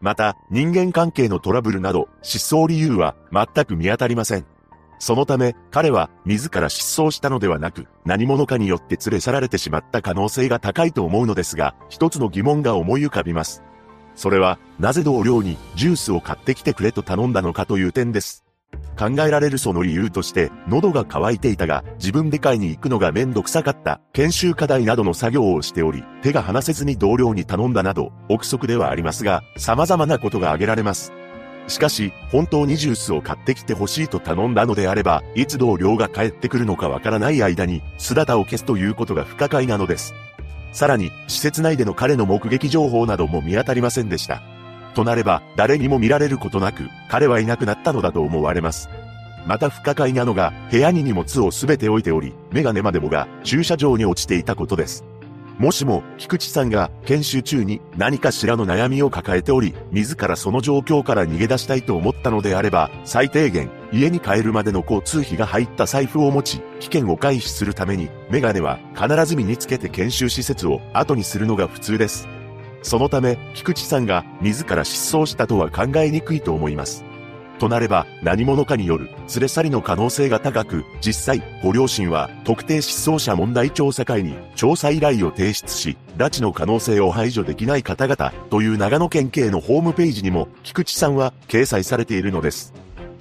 また、人間関係のトラブルなど、失踪理由は、全く見当たりません。そのため、彼は自ら失踪したのではなく、何者かによって連れ去られてしまった可能性が高いと思うのですが、一つの疑問が思い浮かびます。それは、なぜ同僚にジュースを買ってきてくれと頼んだのかという点です。考えられるその理由として、喉が渇いていたが、自分で買いに行くのがめんどくさかった、研修課題などの作業をしており、手が離せずに同僚に頼んだなど、憶測ではありますが、様々なことが挙げられます。しかし、本当にジュースを買ってきてほしいと頼んだのであれば、いつ同僚が帰ってくるのかわからない間に、姿を消すということが不可解なのです。さらに、施設内での彼の目撃情報なども見当たりませんでした。となれば、誰にも見られることなく、彼はいなくなったのだと思われます。また不可解なのが、部屋に荷物をすべて置いており、メガネまでもが駐車場に落ちていたことです。もしも、菊池さんが研修中に何かしらの悩みを抱えており、自らその状況から逃げ出したいと思ったのであれば、最低限、家に帰るまでの交通費が入った財布を持ち、危険を回避するために、メガネは必ず身につけて研修施設を後にするのが普通です。そのため、菊池さんが自ら失踪したとは考えにくいと思います。となれば何者かによる連れ去りの可能性が高く、実際、ご両親は特定失踪者問題調査会に調査依頼を提出し、拉致の可能性を排除できない方々という長野県警のホームページにも菊池さんは掲載されているのです。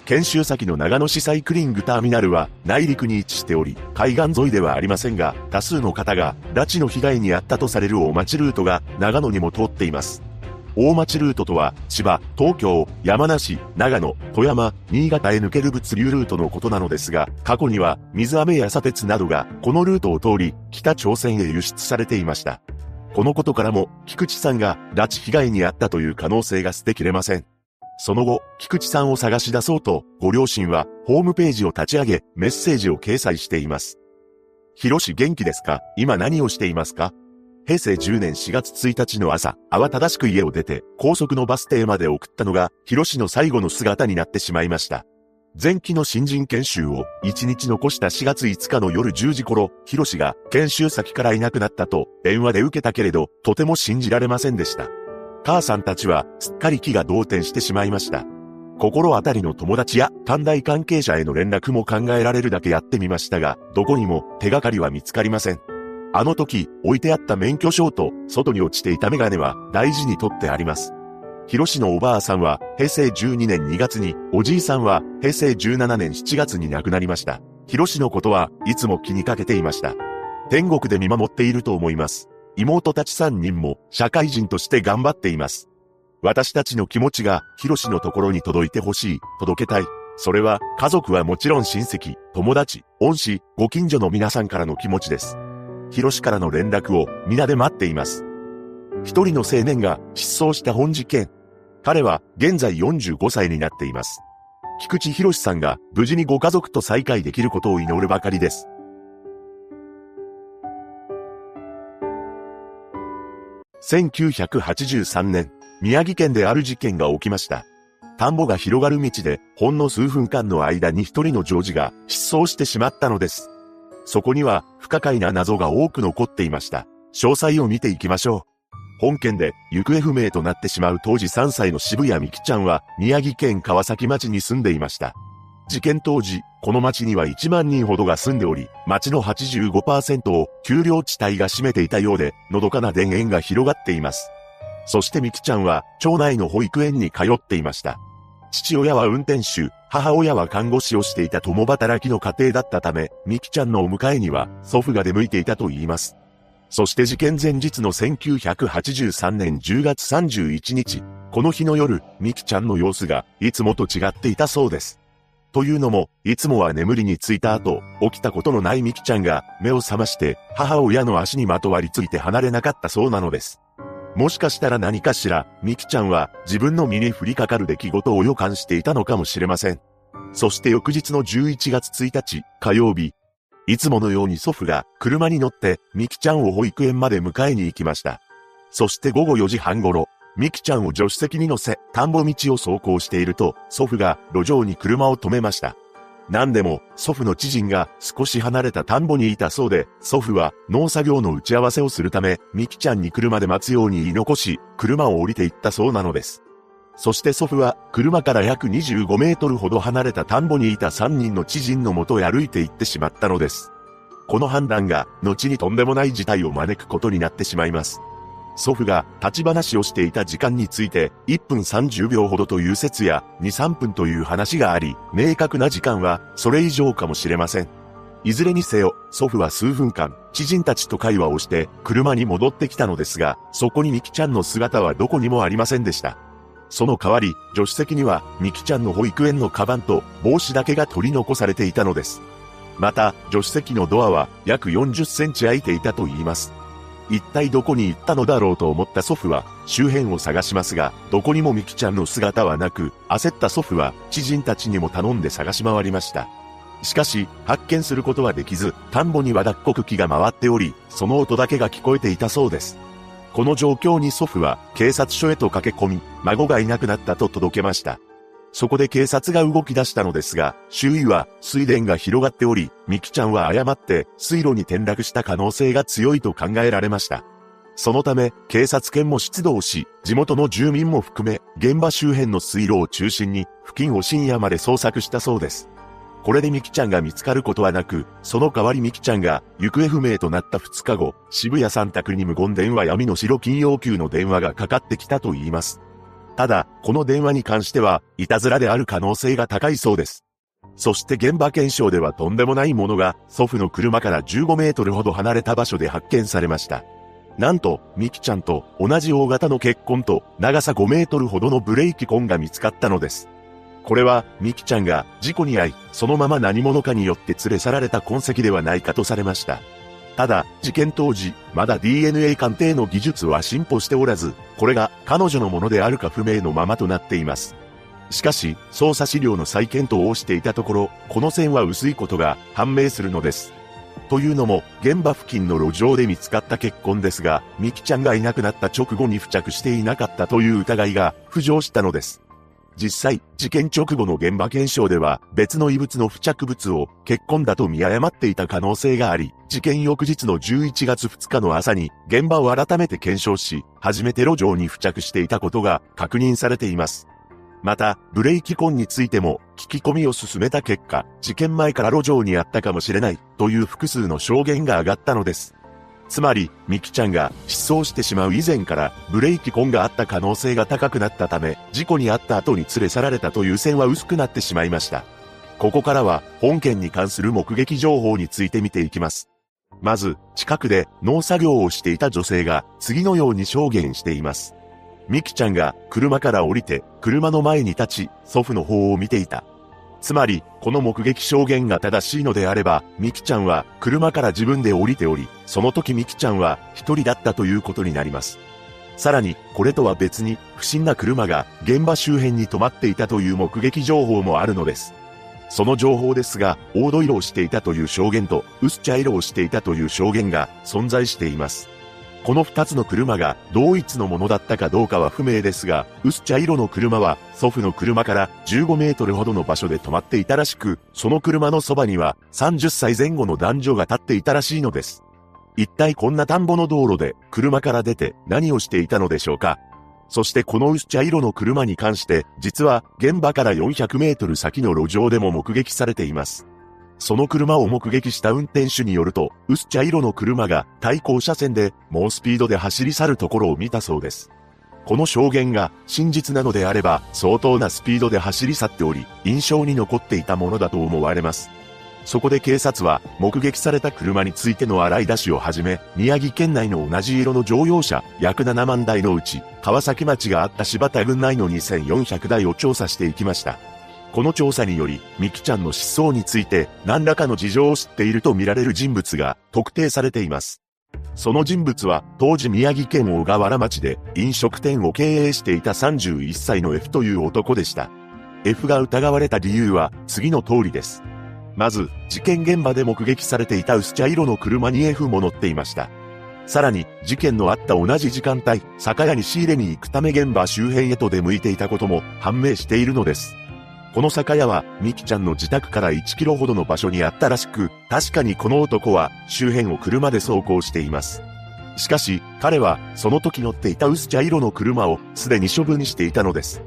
研修先の長野市サイクリングターミナルは内陸に位置しており、海岸沿いではありませんが、多数の方が拉致の被害に遭ったとされる大町ルートが長野にも通っています。大町ルートとは、千葉、東京、山梨、長野、富山、新潟へ抜ける物流ルートのことなのですが、過去には、水飴や砂鉄などが、このルートを通り、北朝鮮へ輸出されていました。このことからも、菊池さんが、拉致被害に遭ったという可能性が捨てきれません。その後、菊池さんを探し出そうと、ご両親は、ホームページを立ち上げ、メッセージを掲載しています。ひろし元気ですか今何をしていますか平成10年4月1日の朝、慌ただしく家を出て、高速のバス停まで送ったのが、ヒロシの最後の姿になってしまいました。前期の新人研修を1日残した4月5日の夜10時頃、ヒロシが研修先からいなくなったと電話で受けたけれど、とても信じられませんでした。母さんたちはすっかり気が動転してしまいました。心当たりの友達や短大関係者への連絡も考えられるだけやってみましたが、どこにも手がかりは見つかりません。あの時、置いてあった免許証と、外に落ちていたメガネは、大事に取ってあります。ヒロシのおばあさんは、平成12年2月に、おじいさんは、平成17年7月に亡くなりました。ヒロシのことはいつも気にかけていました。天国で見守っていると思います。妹たち3人も、社会人として頑張っています。私たちの気持ちが、ヒロシのところに届いてほしい、届けたい。それは、家族はもちろん親戚、友達、恩師、ご近所の皆さんからの気持ちです。ヒロシからの連絡を皆で待っています。一人の青年が失踪した本事件。彼は現在45歳になっています。菊池博さんが無事にご家族と再会できることを祈るばかりです。1983年、宮城県である事件が起きました。田んぼが広がる道で、ほんの数分間の間に一人のジョージが失踪してしまったのです。そこには不可解な謎が多く残っていました。詳細を見ていきましょう。本件で行方不明となってしまう当時3歳の渋谷美希ちゃんは宮城県川崎町に住んでいました。事件当時、この町には1万人ほどが住んでおり、町の85%を丘陵地帯が占めていたようで、のどかな田園が広がっています。そして美希ちゃんは、町内の保育園に通っていました。父親は運転手、母親は看護師をしていた共働きの家庭だったため、ミキちゃんのお迎えには祖父が出向いていたと言います。そして事件前日の1983年10月31日、この日の夜、ミキちゃんの様子がいつもと違っていたそうです。というのも、いつもは眠りについた後、起きたことのないミキちゃんが目を覚まして母親の足にまとわりついて離れなかったそうなのです。もしかしたら何かしら、ミキちゃんは自分の身に降りかかる出来事を予感していたのかもしれません。そして翌日の11月1日、火曜日、いつものように祖父が車に乗ってミキちゃんを保育園まで迎えに行きました。そして午後4時半頃、ミキちゃんを助手席に乗せ、田んぼ道を走行していると、祖父が路上に車を止めました。何でも、祖父の知人が少し離れた田んぼにいたそうで、祖父は農作業の打ち合わせをするため、ミキちゃんに車で待つように言い残し、車を降りていったそうなのです。そして祖父は、車から約25メートルほど離れた田んぼにいた3人の知人のもとへ歩いて行ってしまったのです。この判断が、後にとんでもない事態を招くことになってしまいます。祖父が立ち話をしていた時間について1分30秒ほどという説や2、3分という話があり、明確な時間はそれ以上かもしれません。いずれにせよ、祖父は数分間、知人たちと会話をして車に戻ってきたのですが、そこにミキちゃんの姿はどこにもありませんでした。その代わり、助手席にはミキちゃんの保育園のカバンと帽子だけが取り残されていたのです。また、助手席のドアは約40センチ開いていたと言います。一体どこに行ったのだろうと思った祖父は周辺を探しますが、どこにもミキちゃんの姿はなく、焦った祖父は知人たちにも頼んで探し回りました。しかし、発見することはできず、田んぼには脱穀機が回っており、その音だけが聞こえていたそうです。この状況に祖父は警察署へと駆け込み、孫がいなくなったと届けました。そこで警察が動き出したのですが、周囲は水田が広がっており、ミキちゃんは誤って水路に転落した可能性が強いと考えられました。そのため、警察犬も出動し、地元の住民も含め、現場周辺の水路を中心に、付近を深夜まで捜索したそうです。これでミキちゃんが見つかることはなく、その代わりミキちゃんが行方不明となった2日後、渋谷三択に無言電話闇の白金要求の電話がかかってきたと言います。ただ、この電話に関しては、いたずらである可能性が高いそうです。そして現場検証ではとんでもないものが、祖父の車から15メートルほど離れた場所で発見されました。なんと、ミキちゃんと同じ大型の血痕と長さ5メートルほどのブレーキ痕が見つかったのです。これは、ミキちゃんが事故に遭い、そのまま何者かによって連れ去られた痕跡ではないかとされました。ただ、事件当時、まだ DNA 鑑定の技術は進歩しておらず、これが彼女のものであるか不明のままとなっています。しかし、捜査資料の再検討をしていたところ、この線は薄いことが判明するのです。というのも、現場付近の路上で見つかった血痕ですが、ミキちゃんがいなくなった直後に付着していなかったという疑いが浮上したのです。実際、事件直後の現場検証では、別の異物の付着物を血痕だと見誤っていた可能性があり、事件翌日の11月2日の朝に、現場を改めて検証し、初めて路上に付着していたことが確認されています。また、ブレーキ痕についても、聞き込みを進めた結果、事件前から路上にあったかもしれない、という複数の証言が上がったのです。つまり、ミキちゃんが失踪してしまう以前からブレーキ痕があった可能性が高くなったため、事故に遭った後に連れ去られたという線は薄くなってしまいました。ここからは本件に関する目撃情報について見ていきます。まず、近くで農作業をしていた女性が次のように証言しています。ミキちゃんが車から降りて車の前に立ち祖父の方を見ていた。つまり、この目撃証言が正しいのであれば、ミキちゃんは車から自分で降りており、その時ミキちゃんは一人だったということになります。さらに、これとは別に、不審な車が現場周辺に止まっていたという目撃情報もあるのです。その情報ですが、黄土色をしていたという証言と、薄茶色をしていたという証言が存在しています。この二つの車が同一のものだったかどうかは不明ですが、薄茶色の車は祖父の車から15メートルほどの場所で止まっていたらしく、その車のそばには30歳前後の男女が立っていたらしいのです。一体こんな田んぼの道路で車から出て何をしていたのでしょうかそしてこの薄茶色の車に関して、実は現場から400メートル先の路上でも目撃されています。その車を目撃した運転手によると、薄茶色の車が対向車線で猛スピードで走り去るところを見たそうです。この証言が真実なのであれば相当なスピードで走り去っており、印象に残っていたものだと思われます。そこで警察は目撃された車についての洗い出しをはじめ、宮城県内の同じ色の乗用車約7万台のうち、川崎町があった柴田郡内の2400台を調査していきました。この調査により、ミキちゃんの失踪について何らかの事情を知っているとみられる人物が特定されています。その人物は当時宮城県小河原町で飲食店を経営していた31歳の F という男でした。F が疑われた理由は次の通りです。まず、事件現場で目撃されていた薄茶色の車に F も乗っていました。さらに、事件のあった同じ時間帯、酒屋に仕入れに行くため現場周辺へと出向いていたことも判明しているのです。この酒屋は、ミキちゃんの自宅から1キロほどの場所にあったらしく、確かにこの男は周辺を車で走行しています。しかし、彼はその時乗っていた薄茶色の車をすでに処分していたのです。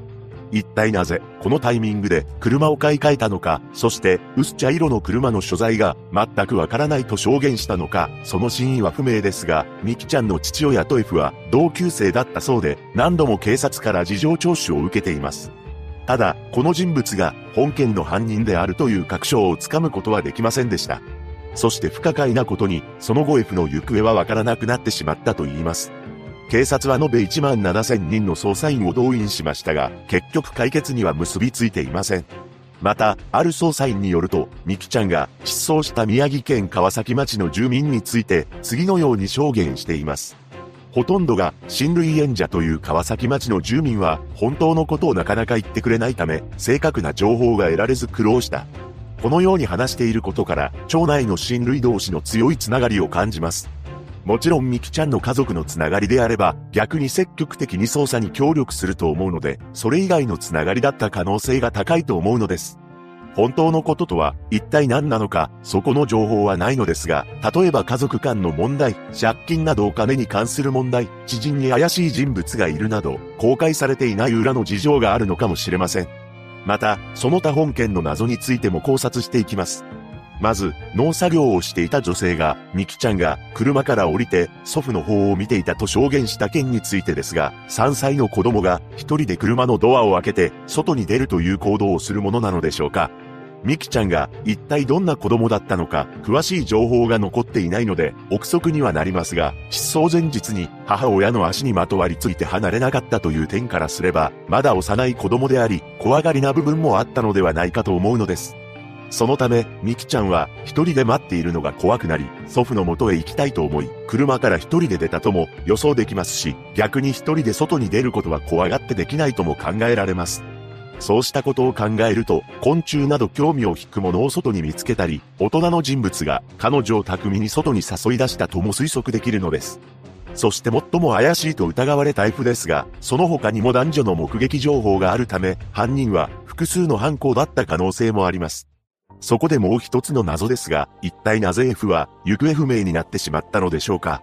一体なぜ、このタイミングで車を買い替えたのか、そして薄茶色の車の所在が全くわからないと証言したのか、その真意は不明ですが、ミキちゃんの父親と F は同級生だったそうで、何度も警察から事情聴取を受けています。ただ、この人物が本件の犯人であるという確証をつかむことはできませんでした。そして不可解なことに、その後 F の行方はわからなくなってしまったと言います。警察は延べ1万7000人の捜査員を動員しましたが、結局解決には結びついていません。また、ある捜査員によると、ミキちゃんが失踪した宮城県川崎町の住民について、次のように証言しています。ほとんどが親類縁者という川崎町の住民は本当のことをなかなか言ってくれないため、正確な情報が得られず苦労した。このように話していることから、町内の親類同士の強いつながりを感じます。もちろんミキちゃんの家族のつながりであれば、逆に積極的に捜査に協力すると思うので、それ以外のつながりだった可能性が高いと思うのです。本当のこととは一体何なのか、そこの情報はないのですが、例えば家族間の問題、借金などお金に関する問題、知人に怪しい人物がいるなど、公開されていない裏の事情があるのかもしれません。また、その他本件の謎についても考察していきます。まず、農作業をしていた女性が、ミキちゃんが車から降りて祖父の方を見ていたと証言した件についてですが、3歳の子供が一人で車のドアを開けて外に出るという行動をするものなのでしょうかミキちゃんが一体どんな子供だったのか詳しい情報が残っていないので憶測にはなりますが、失踪前日に母親の足にまとわりついて離れなかったという点からすれば、まだ幼い子供であり、怖がりな部分もあったのではないかと思うのです。そのため、ミキちゃんは一人で待っているのが怖くなり、祖父の元へ行きたいと思い、車から一人で出たとも予想できますし、逆に一人で外に出ることは怖がってできないとも考えられます。そうしたことを考えると、昆虫など興味を引くものを外に見つけたり、大人の人物が彼女を巧みに外に誘い出したとも推測できるのです。そして最も怪しいと疑われた F ですが、その他にも男女の目撃情報があるため、犯人は複数の犯行だった可能性もあります。そこでもう一つの謎ですが、一体なぜ F は行方不明になってしまったのでしょうか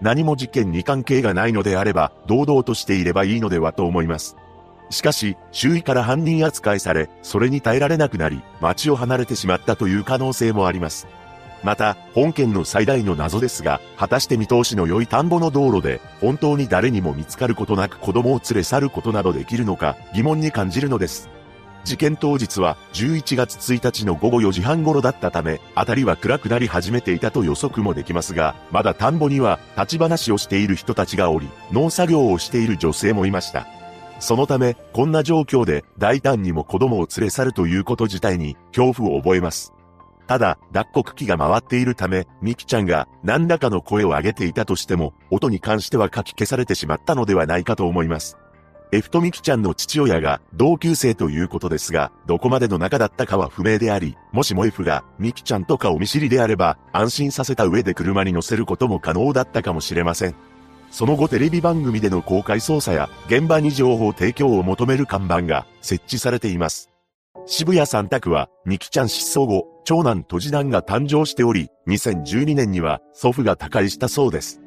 何も事件に関係がないのであれば、堂々としていればいいのではと思います。しかし、周囲から犯人扱いされ、それに耐えられなくなり、街を離れてしまったという可能性もあります。また、本件の最大の謎ですが、果たして見通しの良い田んぼの道路で、本当に誰にも見つかることなく子供を連れ去ることなどできるのか、疑問に感じるのです。事件当日は11月1日の午後4時半頃だったため、辺りは暗くなり始めていたと予測もできますが、まだ田んぼには立ち話をしている人たちがおり、農作業をしている女性もいました。そのため、こんな状況で大胆にも子供を連れ去るということ自体に恐怖を覚えます。ただ、脱穀機が回っているため、ミキちゃんが何らかの声を上げていたとしても、音に関しては書き消されてしまったのではないかと思います。F とミキちゃんの父親が同級生ということですが、どこまでの仲だったかは不明であり、もしも F がミキちゃんとかお見知りであれば、安心させた上で車に乗せることも可能だったかもしれません。その後テレビ番組での公開捜査や現場に情報提供を求める看板が設置されています。渋谷三択は、ミキちゃん失踪後、長男と次男が誕生しており、2012年には祖父が他界したそうです。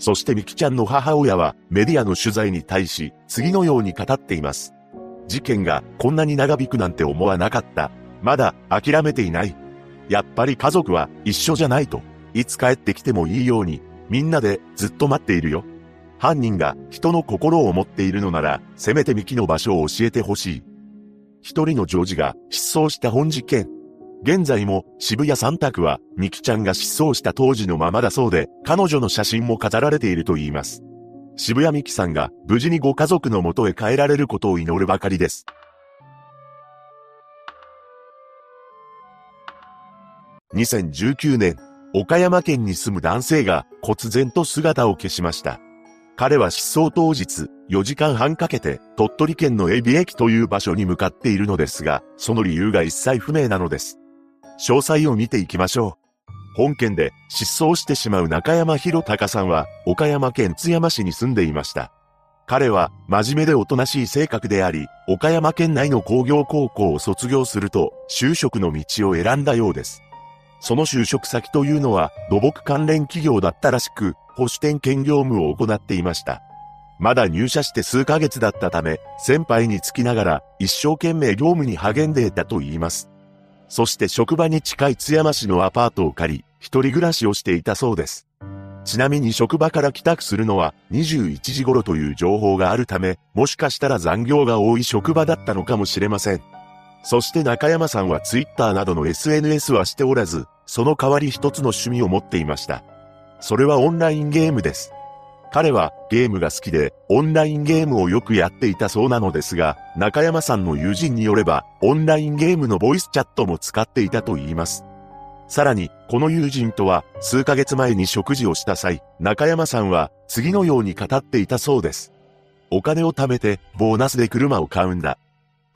そしてミキちゃんの母親はメディアの取材に対し、次のように語っています。事件がこんなに長引くなんて思わなかった。まだ諦めていない。やっぱり家族は一緒じゃないと。いつ帰ってきてもいいようにみんなでずっと待っているよ。犯人が人の心を持っているのなら、せめてミキの場所を教えてほしい。一人のジョージが失踪した本事件。現在も渋谷三択はミキちゃんが失踪した当時のままだそうで、彼女の写真も飾られていると言います。渋谷美希さんが無事にご家族の元へ帰られることを祈るばかりです。2019年、岡山県に住む男性が忽然と姿を消しました。彼は失踪当日、4時間半かけて鳥取県のエビ駅という場所に向かっているのですが、その理由が一切不明なのです。詳細を見ていきましょう。本件で失踪してしまう中山博隆さんは岡山県津山市に住んでいました。彼は真面目でおとなしい性格であり、岡山県内の工業高校を卒業すると就職の道を選んだようです。その就職先というのは土木関連企業だったらしく、保守点検業務を行っていました。まだ入社して数ヶ月だったため、先輩につきながら一生懸命業務に励んでいたと言います。そして職場に近い津山市のアパートを借り、一人暮らしをしていたそうです。ちなみに職場から帰宅するのは21時頃という情報があるため、もしかしたら残業が多い職場だったのかもしれません。そして中山さんはツイッターなどの SNS はしておらず、その代わり一つの趣味を持っていました。それはオンラインゲームです。彼はゲームが好きで、オンラインゲームをよくやっていたそうなのですが、中山さんの友人によれば、オンラインゲームのボイスチャットも使っていたと言います。さらに、この友人とは、数ヶ月前に食事をした際、中山さんは、次のように語っていたそうです。お金を貯めて、ボーナスで車を買うんだ。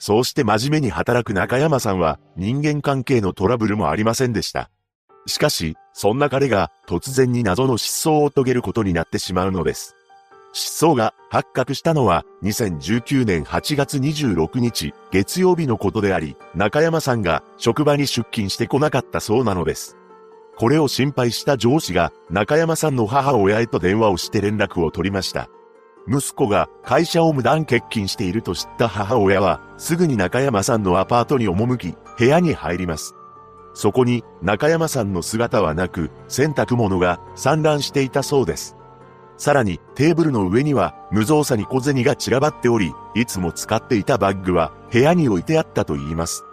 そうして真面目に働く中山さんは、人間関係のトラブルもありませんでした。しかし、そんな彼が突然に謎の失踪を遂げることになってしまうのです。失踪が発覚したのは2019年8月26日月曜日のことであり、中山さんが職場に出勤してこなかったそうなのです。これを心配した上司が中山さんの母親へと電話をして連絡を取りました。息子が会社を無断欠勤していると知った母親はすぐに中山さんのアパートに赴き部屋に入ります。そこに中山さんの姿はなく、洗濯物が散乱していたそうです。さらにテーブルの上には無造作に小銭が散らばっており、いつも使っていたバッグは部屋に置いてあったと言います。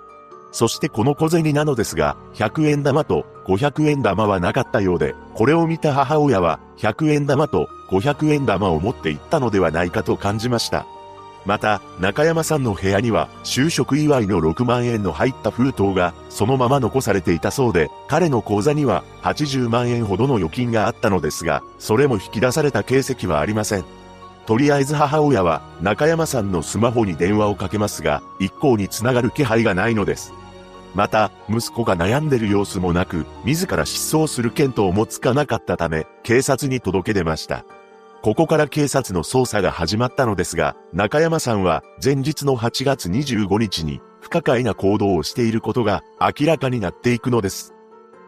そしてこの小銭なのですが、100円玉と500円玉はなかったようで、これを見た母親は、100円玉と500円玉を持って行ったのではないかと感じました。また、中山さんの部屋には、就職祝いの6万円の入った封筒が、そのまま残されていたそうで、彼の口座には、80万円ほどの預金があったのですが、それも引き出された形跡はありません。とりあえず母親は、中山さんのスマホに電話をかけますが、一向につながる気配がないのです。また、息子が悩んでる様子もなく、自ら失踪する見当もつかなかったため、警察に届け出ました。ここから警察の捜査が始まったのですが、中山さんは前日の8月25日に不可解な行動をしていることが明らかになっていくのです。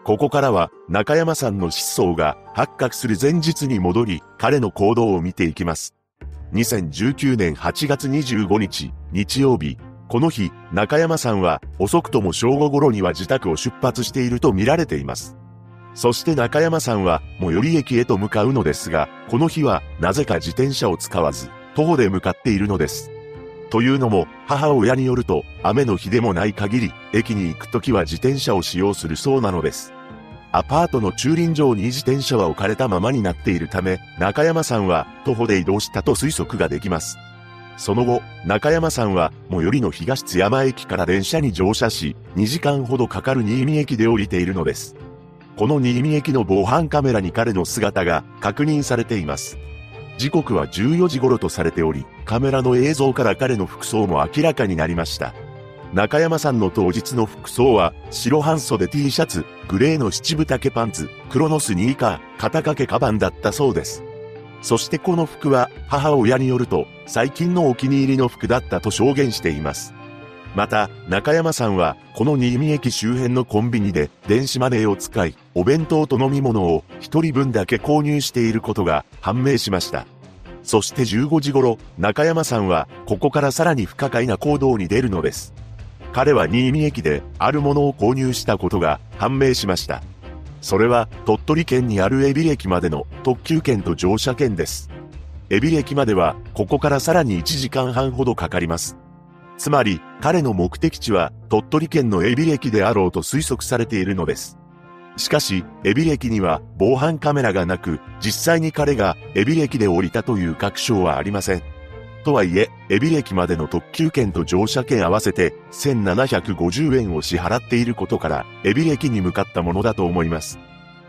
ここからは中山さんの失踪が発覚する前日に戻り、彼の行動を見ていきます。2019年8月25日、日曜日、この日、中山さんは遅くとも正午頃には自宅を出発していると見られています。そして中山さんは最寄り駅へと向かうのですが、この日はなぜか自転車を使わず、徒歩で向かっているのです。というのも、母親によると、雨の日でもない限り、駅に行くときは自転車を使用するそうなのです。アパートの駐輪場に自転車は置かれたままになっているため、中山さんは徒歩で移動したと推測ができます。その後、中山さんは最寄りの東津山駅から電車に乗車し、2時間ほどかかる新見駅で降りているのです。この新見駅の防犯カメラに彼の姿が確認されています。時刻は14時頃とされており、カメラの映像から彼の服装も明らかになりました。中山さんの当日の服装は、白半袖 T シャツ、グレーの七分丈パンツ、黒のスニーカー、肩掛けカバンだったそうです。そしてこの服は、母親によると、最近のお気に入りの服だったと証言しています。また、中山さんは、この新見駅周辺のコンビニで電子マネーを使い、お弁当と飲み物を一人分だけ購入していることが判明しました。そして15時頃、中山さんは、ここからさらに不可解な行動に出るのです。彼は新見駅で、あるものを購入したことが判明しました。それは、鳥取県にある海老駅までの特急券と乗車券です。海老駅までは、ここからさらに1時間半ほどかかります。つまり、彼の目的地は鳥取県の海老駅であろうと推測されているのです。しかし、海老駅には防犯カメラがなく、実際に彼が海老駅で降りたという確証はありません。とはいえ、海老駅までの特急券と乗車券合わせて1750円を支払っていることから、海老駅に向かったものだと思います。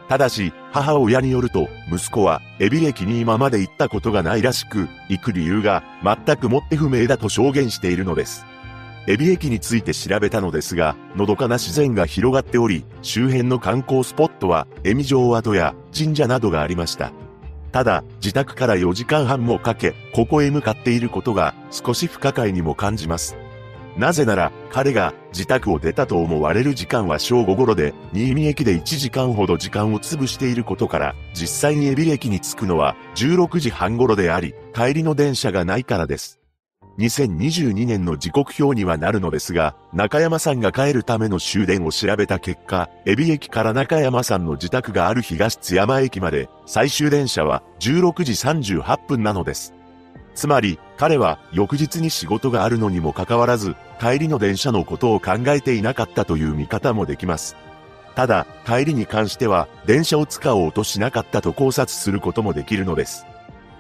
ただし、母親によると、息子は、エビ駅に今まで行ったことがないらしく、行く理由が、全くもって不明だと証言しているのです。エビ駅について調べたのですが、のどかな自然が広がっており、周辺の観光スポットは、エミ城跡や神社などがありました。ただ、自宅から4時間半もかけ、ここへ向かっていることが、少し不可解にも感じます。なぜなら、彼が自宅を出たと思われる時間は正午頃で、新見駅で1時間ほど時間を潰していることから、実際に海老駅に着くのは16時半頃であり、帰りの電車がないからです。2022年の時刻表にはなるのですが、中山さんが帰るための終電を調べた結果、海老駅から中山さんの自宅がある東津山駅まで、最終電車は16時38分なのです。つまり、彼は翌日に仕事があるのにもかかわらず、帰りの電車のことを考えていなかったという見方もできます。ただ、帰りに関しては、電車を使おうとしなかったと考察することもできるのです。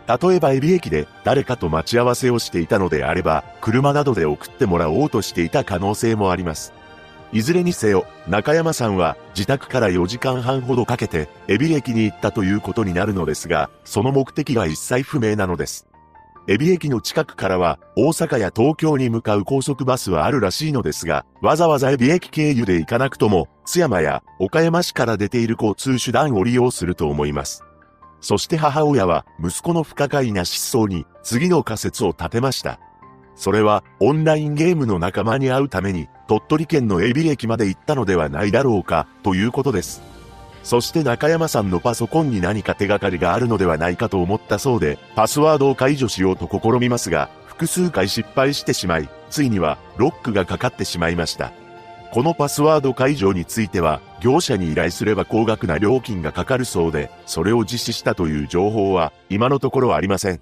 例えば、エビ駅で誰かと待ち合わせをしていたのであれば、車などで送ってもらおうとしていた可能性もあります。いずれにせよ、中山さんは自宅から4時間半ほどかけて、エビ駅に行ったということになるのですが、その目的が一切不明なのです。エビ駅の近くからは大阪や東京に向かう高速バスはあるらしいのですが、わざわざエビ駅経由で行かなくとも、津山や岡山市から出ている交通手段を利用すると思います。そして母親は息子の不可解な失踪に次の仮説を立てました。それはオンラインゲームの仲間に会うために鳥取県のエビ駅まで行ったのではないだろうかということです。そして中山さんのパソコンに何か手がかりがあるのではないかと思ったそうで、パスワードを解除しようと試みますが、複数回失敗してしまい、ついにはロックがかかってしまいました。このパスワード解除については、業者に依頼すれば高額な料金がかかるそうで、それを実施したという情報は、今のところありません。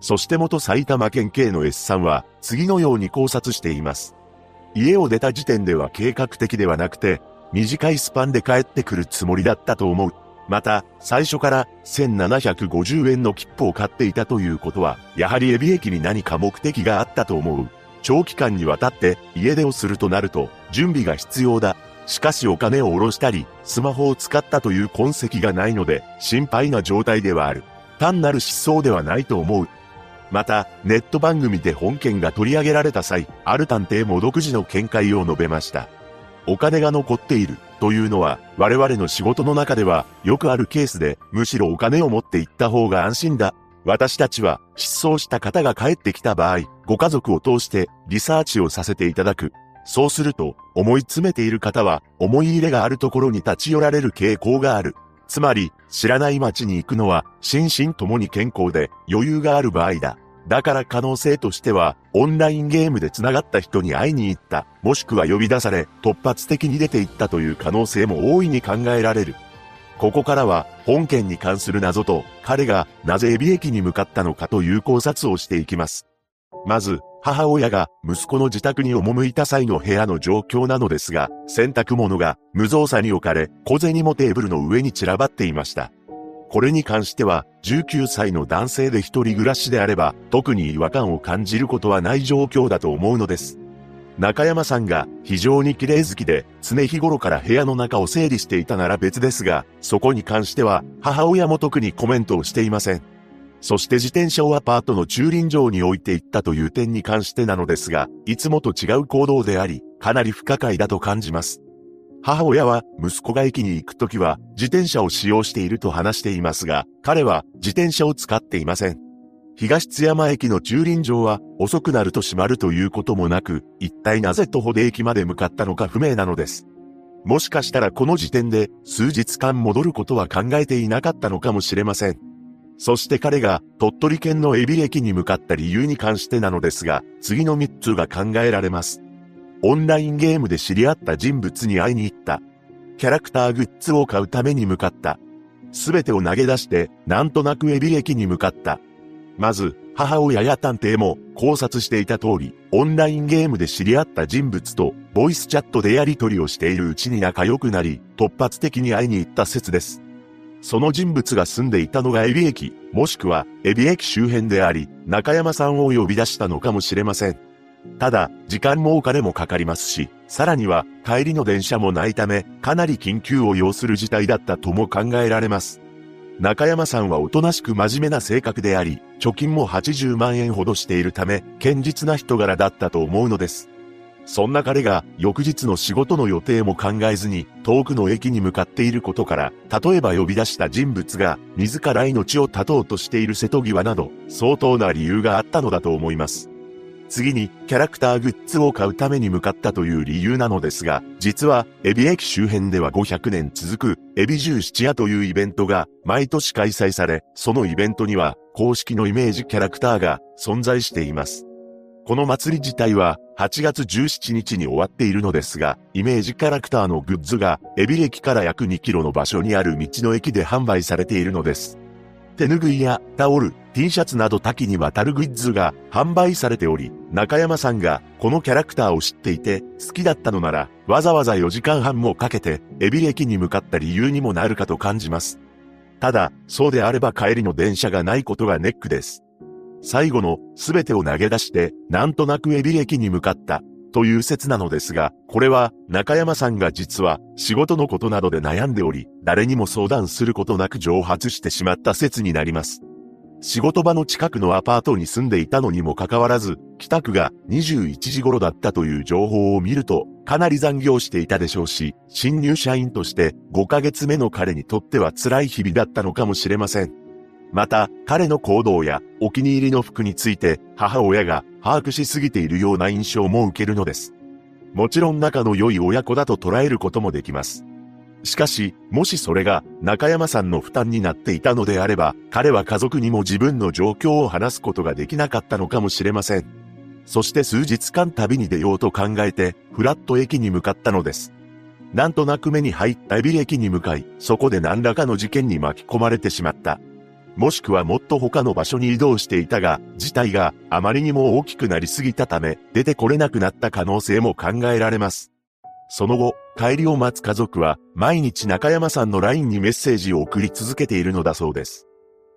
そして元埼玉県警の S さんは、次のように考察しています。家を出た時点では計画的ではなくて、短いスパンで帰ってくるつもりだったと思う。また、最初から1750円の切符を買っていたということは、やはりエビ駅に何か目的があったと思う。長期間にわたって家出をするとなると、準備が必要だ。しかしお金を下ろしたり、スマホを使ったという痕跡がないので、心配な状態ではある。単なる失踪ではないと思う。また、ネット番組で本件が取り上げられた際、ある探偵も独自の見解を述べました。お金が残っているというのは、我々の仕事の中ではよくあるケースで、むしろお金を持って行った方が安心だ。私たちは失踪した方が帰ってきた場合、ご家族を通してリサーチをさせていただく。そうすると、思い詰めている方は、思い入れがあるところに立ち寄られる傾向がある。つまり、知らない街に行くのは、心身ともに健康で余裕がある場合だ。だから可能性としては、オンラインゲームで繋がった人に会いに行った、もしくは呼び出され、突発的に出て行ったという可能性も大いに考えられる。ここからは、本件に関する謎と、彼がなぜエビ駅に向かったのかという考察をしていきます。まず、母親が息子の自宅に赴いた際の部屋の状況なのですが、洗濯物が無造作に置かれ、小銭もテーブルの上に散らばっていました。これに関しては、19歳の男性で一人暮らしであれば、特に違和感を感じることはない状況だと思うのです。中山さんが非常に綺麗好きで常日頃から部屋の中を整理していたなら別ですが、そこに関しては母親も特にコメントをしていません。そして自転車をアパートの駐輪場に置いていったという点に関してなのですが、いつもと違う行動であり、かなり不可解だと感じます。母親は息子が駅に行くときは自転車を使用していると話していますが、彼は自転車を使っていません。東津山駅の駐輪場は遅くなると閉まるということもなく、一体なぜ徒歩で駅まで向かったのか不明なのです。もしかしたらこの時点で数日間戻ることは考えていなかったのかもしれません。そして彼が鳥取県のエビ駅に向かった理由に関してなのですが、次の3つが考えられます。オンラインゲームで知り合った人物に会いに行った。キャラクターグッズを買うために向かった。すべてを投げ出して、なんとなくエビ駅に向かった。まず、母親や探偵も考察していた通り、オンラインゲームで知り合った人物と、ボイスチャットでやり取りをしているうちに仲良くなり、突発的に会いに行った説です。その人物が住んでいたのがエビ駅、もしくはエビ駅周辺であり、中山さんを呼び出したのかもしれません。ただ、時間もお金もかかりますし、さらには帰りの電車もないため、かなり緊急を要する事態だったとも考えられます。中山さんはおとなしく真面目な性格であり、貯金も80万円ほどしているため、堅実な人柄だったと思うのです。そんな彼が翌日の仕事の予定も考えずに遠くの駅に向かっていることから、例えば呼び出した人物が自ら命を絶とうとしている瀬戸際など相当な理由があったのだと思います。次にキャラクターグッズを買うために向かったという理由なのですが、実はエビ駅周辺では500年続くエビ十七夜というイベントが毎年開催され、そのイベントには公式のイメージキャラクターが存在しています。この祭り自体は8月17日に終わっているのですが、イメージキャラクターのグッズがエビ駅から約2キロの場所にある道の駅で販売されているのです。手ぬぐいやタオル、T シャツなど多岐にわたるグッズが販売されており、中山さんがこのキャラクターを知っていて好きだったのなら、わざわざ4時間半もかけて、エビ駅に向かった理由にもなるかと感じます。ただ、そうであれば帰りの電車がないことがネックです。最後の全てを投げ出して、なんとなくエビ駅に向かったという説なのですが、これは中山さんが実は仕事のことなどで悩んでおり、誰にも相談することなく蒸発してしまった説になります。仕事場の近くのアパートに住んでいたのにもかかわらず、帰宅が21時頃だったという情報を見ると、かなり残業していたでしょうし、新入社員として5ヶ月目の彼にとっては辛い日々だったのかもしれません。また、彼の行動やお気に入りの服について母親が把握しすぎているような印象も受けるのです。もちろん仲の良い親子だと捉えることもできます。しかし、もしそれが中山さんの負担になっていたのであれば、彼は家族にも自分の状況を話すことができなかったのかもしれません。そして数日間旅に出ようと考えて、フラット駅に向かったのです。なんとなく目に入ったエビ駅に向かい、そこで何らかの事件に巻き込まれてしまった。もしくはもっと他の場所に移動していたが、事態があまりにも大きくなりすぎたため、出てこれなくなった可能性も考えられます。その後、帰りを待つ家族は、毎日中山さんの LINE にメッセージを送り続けているのだそうです。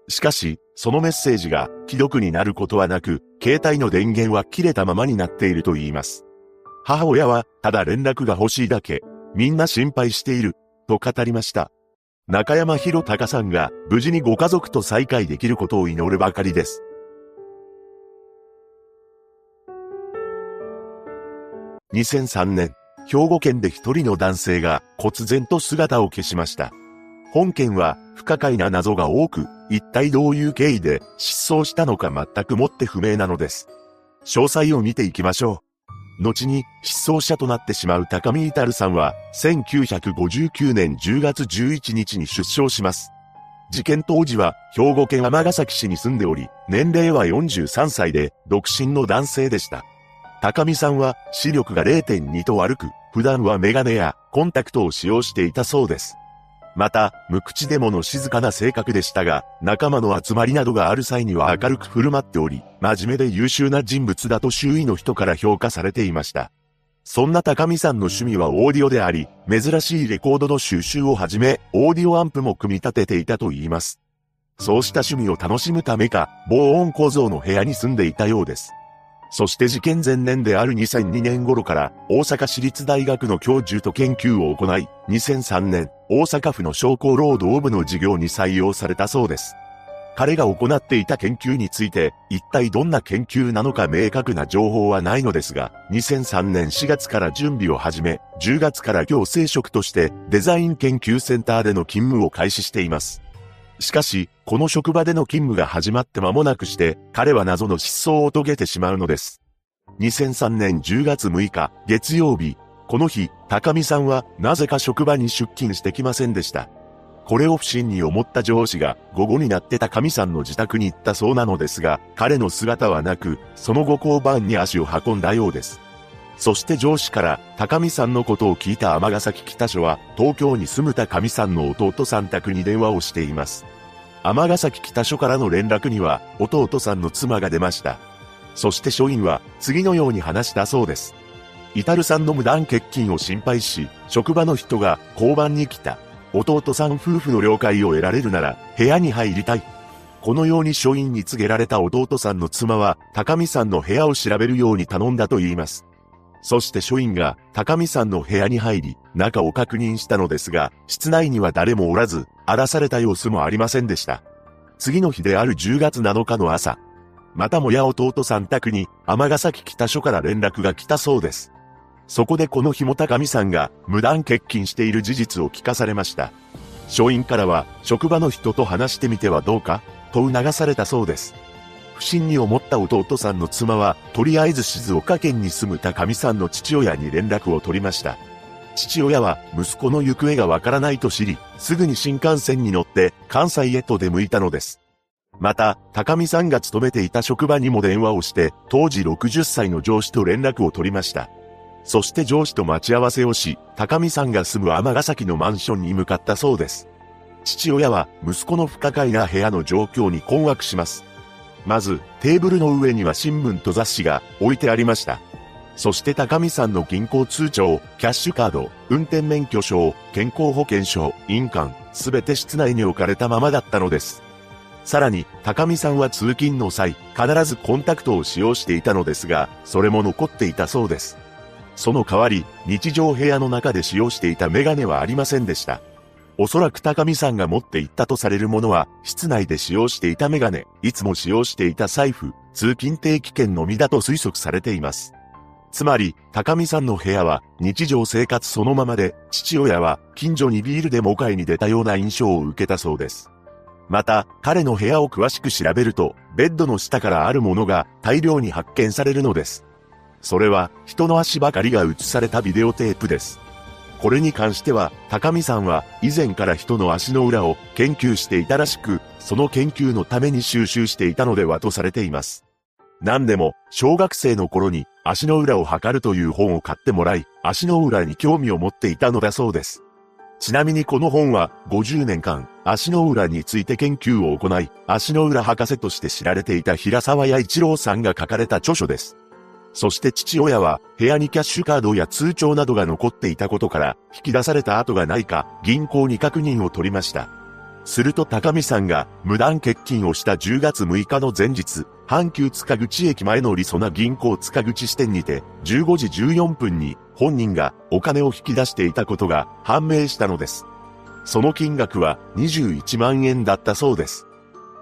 しかし、そのメッセージが既読になることはなく、携帯の電源は切れたままになっていると言います。母親は、ただ連絡が欲しいだけ、みんな心配している、と語りました。中山博隆さんが無事にご家族と再会できることを祈るばかりです。2003年、兵庫県で一人の男性が忽然と姿を消しました。本件は不可解な謎が多く、一体どういう経緯で失踪したのか全くもって不明なのです。詳細を見ていきましょう。後に失踪者となってしまう高見至さんは、1959年10月11日に出生します。事件当時は兵庫県尼崎市に住んでおり、年齢は43歳で独身の男性でした。高見さんは視力が0.2と悪く、普段はメガネやコンタクトを使用していたそうです。また、無口でもの静かな性格でしたが、仲間の集まりなどがある際には明るく振る舞っており、真面目で優秀な人物だと周囲の人から評価されていました。そんな高見さんの趣味はオーディオであり、珍しいレコードの収集をはじめ、オーディオアンプも組み立てていたと言います。そうした趣味を楽しむためか、防音構造の部屋に住んでいたようです。そして事件前年である2002年頃から大阪市立大学の教授と研究を行い、2003年大阪府の商工労働部の事業に採用されたそうです。彼が行っていた研究について、一体どんな研究なのか明確な情報はないのですが、2003年4月から準備を始め、10月から行政職としてデザイン研究センターでの勤務を開始しています。しかし、この職場での勤務が始まって間もなくして、彼は謎の失踪を遂げてしまうのです。2003年10月6日、月曜日、この日、高見さんはなぜか職場に出勤してきませんでした。これを不審に思った上司が午後になって高見さんの自宅に行ったそうなのですが、彼の姿はなく、その後交番に足を運んだようです。そして上司から高見さんのことを聞いた尼崎北署は東京に住む高見さんの弟さん宅に電話をしています。尼崎北署からの連絡には弟さんの妻が出ました。そして署員は次のように話したそうです。イタルさんの無断欠勤を心配し、職場の人が交番に来た。弟さん夫婦の了解を得られるなら部屋に入りたい。このように署員に告げられた弟さんの妻は高見さんの部屋を調べるように頼んだと言います。そして署員が高見さんの部屋に入り、中を確認したのですが、室内には誰もおらず、荒らされた様子もありませんでした。次の日である10月7日の朝、またもや弟さん宅に、尼崎北署から連絡が来たそうです。そこでこの日も高見さんが無断欠勤している事実を聞かされました。署員からは、職場の人と話してみてはどうかと促されたそうです。不審に思った弟さんの妻は、とりあえず静岡県に住む高見さんの父親に連絡を取りました。父親は息子の行方がわからないと知り、すぐに新幹線に乗って関西へと出向いたのです。また、高見さんが勤めていた職場にも電話をして、当時60歳の上司と連絡を取りました。そして上司と待ち合わせをし、高見さんが住む尼崎のマンションに向かったそうです。父親は息子の不可解な部屋の状況に困惑します。まず、テーブルの上には新聞と雑誌が置いてありました。そして高見さんの銀行通帳、キャッシュカード、運転免許証、健康保険証、印鑑、すべて室内に置かれたままだったのです。さらに、高見さんは通勤の際、必ずコンタクトを使用していたのですが、それも残っていたそうです。その代わり、日常部屋の中で使用していたメガネはありませんでした。おそらく高見さんが持っていったとされるものは、室内で使用していたメガネ、いつも使用していた財布、通勤定期券のみだと推測されています。つまり、高見さんの部屋は日常生活そのままで、父親は近所にビールでも買いに出たような印象を受けたそうです。また、彼の部屋を詳しく調べると、ベッドの下からあるものが大量に発見されるのです。それは、人の足ばかりが映されたビデオテープです。これに関しては、高見さんは以前から人の足の裏を研究していたらしく、その研究のために収集していたのではとされています。何でも、小学生の頃に足の裏を測るという本を買ってもらい、足の裏に興味を持っていたのだそうです。ちなみにこの本は50年間足の裏について研究を行い、足の裏博士として知られていた平沢屋一郎さんが書かれた著書です。そして父親は部屋にキャッシュカードや通帳などが残っていたことから引き出された跡がないか銀行に確認を取りました。すると高見さんが無断欠勤をした10月6日の前日、阪急塚口駅前のりそな銀行塚口支店にて15時14分に本人がお金を引き出していたことが判明したのです。その金額は21万円だったそうです。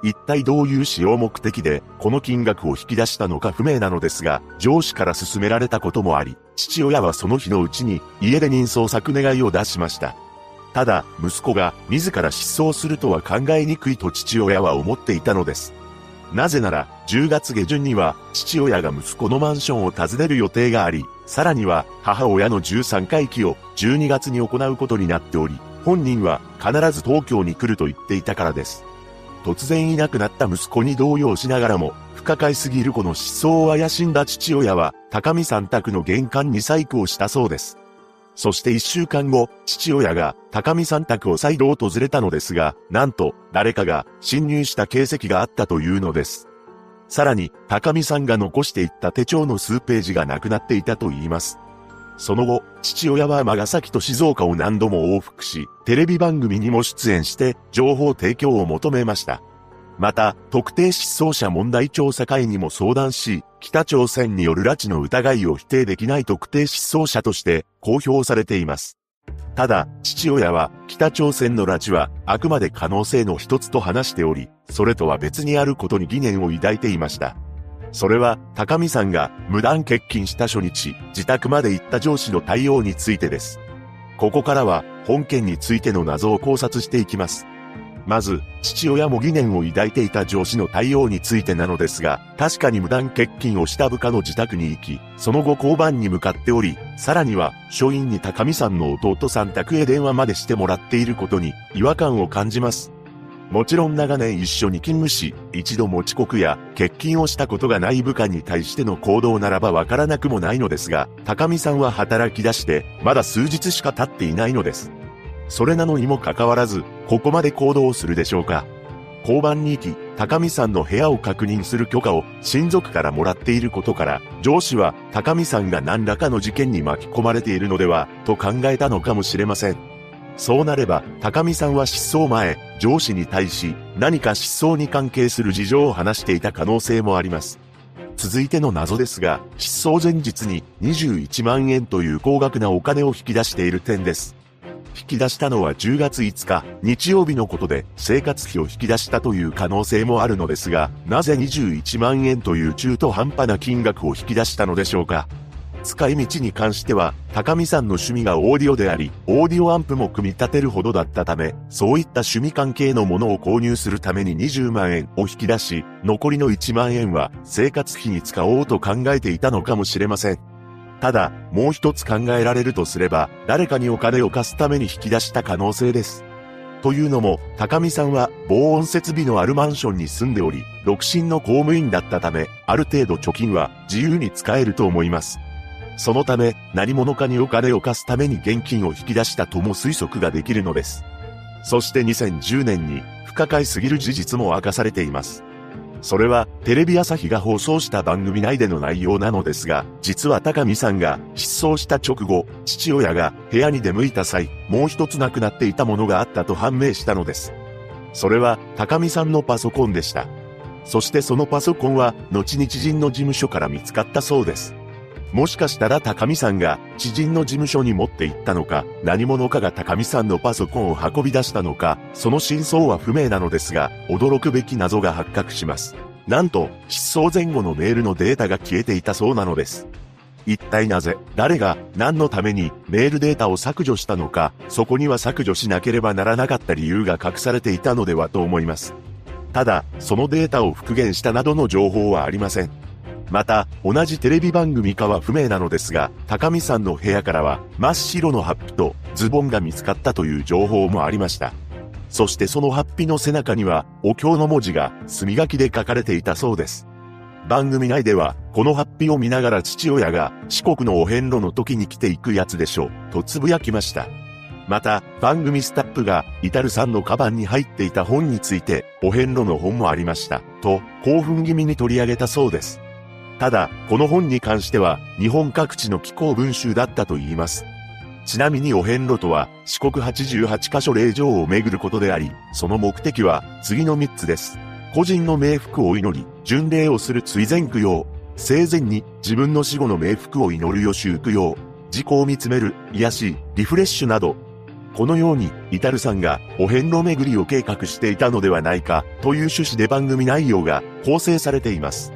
一体どういう使用目的でこの金額を引き出したのか不明なのですが、上司から勧められたこともあり、父親はその日のうちに家で人相作願いを出しました。ただ、息子が自ら失踪するとは考えにくいと父親は思っていたのです。なぜなら、10月下旬には、父親が息子のマンションを訪ねる予定があり、さらには、母親の13回忌を12月に行うことになっており、本人は必ず東京に来ると言っていたからです。突然いなくなった息子に動揺しながらも、不可解すぎるこの失踪を怪しんだ父親は、高見さん宅の玄関に細工をしたそうです。そして一週間後、父親が高見さん宅を再度訪れたのですが、なんと誰かが侵入した形跡があったというのです。さらに、高見さんが残していった手帳の数ページがなくなっていたと言います。その後、父親は尼崎と静岡を何度も往復し、テレビ番組にも出演して情報提供を求めました。また、特定失踪者問題調査会にも相談し、北朝鮮による拉致の疑いを否定できない特定失踪者として公表されています。ただ、父親は北朝鮮の拉致はあくまで可能性の一つと話しており、それとは別にあることに疑念を抱いていました。それは、高見さんが無断欠勤した初日、自宅まで行った上司の対応についてです。ここからは、本件についての謎を考察していきます。まず、父親も疑念を抱いていた上司の対応についてなのですが、確かに無断欠勤をした部下の自宅に行き、その後交番に向かっており、さらには、署員に高見さんの弟さん宅へ電話までしてもらっていることに違和感を感じます。もちろん長年一緒に勤務し、一度も遅刻や欠勤をしたことがない部下に対しての行動ならばわからなくもないのですが、高見さんは働き出して、まだ数日しか経っていないのです。それなのにもかかわらず、ここまで行動するでしょうか。交番に行き、高見さんの部屋を確認する許可を親族からもらっていることから、上司は高見さんが何らかの事件に巻き込まれているのでは、と考えたのかもしれません。そうなれば、高見さんは失踪前、上司に対し、何か失踪に関係する事情を話していた可能性もあります。続いての謎ですが、失踪前日に21万円という高額なお金を引き出している点です。引き出したのは10月5日、日曜日のことで生活費を引き出したという可能性もあるのですが、なぜ21万円という中途半端な金額を引き出したのでしょうか？使い道に関しては、高見さんの趣味がオーディオであり、オーディオアンプも組み立てるほどだったため、そういった趣味関係のものを購入するために20万円を引き出し、残りの1万円は生活費に使おうと考えていたのかもしれません。ただ、もう一つ考えられるとすれば、誰かにお金を貸すために引き出した可能性です。というのも、高見さんは防音設備のあるマンションに住んでおり、独身の公務員だったため、ある程度貯金は自由に使えると思います。そのため、何者かにお金を貸すために現金を引き出したとも推測ができるのです。そして2010年に不可解すぎる事実も明かされています。それはテレビ朝日が放送した番組内での内容なのですが、実は高見さんが失踪した直後、父親が部屋に出向いた際、もう一つなくなっていたものがあったと判明したのです。それは高見さんのパソコンでした。そしてそのパソコンは後に知人の事務所から見つかったそうです。もしかしたら高見さんが知人の事務所に持って行ったのか、何者かが高見さんのパソコンを運び出したのか、その真相は不明なのですが、驚くべき謎が発覚します。なんと、失踪前後のメールのデータが消えていたそうなのです。一体なぜ、誰が、何のためにメールデータを削除したのか、そこには削除しなければならなかった理由が隠されていたのではと思います。ただ、そのデータを復元したなどの情報はありません。また、同じテレビ番組かは不明なのですが、高見さんの部屋からは、真っ白のハッピとズボンが見つかったという情報もありました。そしてそのハッピの背中には、お経の文字が墨書きで書かれていたそうです。番組内では、このハッピを見ながら父親が四国のお遍路の時に来ていくやつでしょう、とつぶやきました。また、番組スタッフが、イタルさんのカバンに入っていた本について、お遍路の本もありました、と、興奮気味に取り上げたそうです。ただ、この本に関しては、日本各地の気候文集だったと言います。ちなみにお遍路とは、四国88カ所霊場を巡ることであり、その目的は、次の3つです。個人の冥福を祈り、巡礼をする追善供養。生前に自分の死後の冥福を祈る予習供養。自己を見つめる、癒し、リフレッシュなど、このように、イタルさんがお遍路巡りを計画していたのではないかという趣旨で番組内容が構成されています。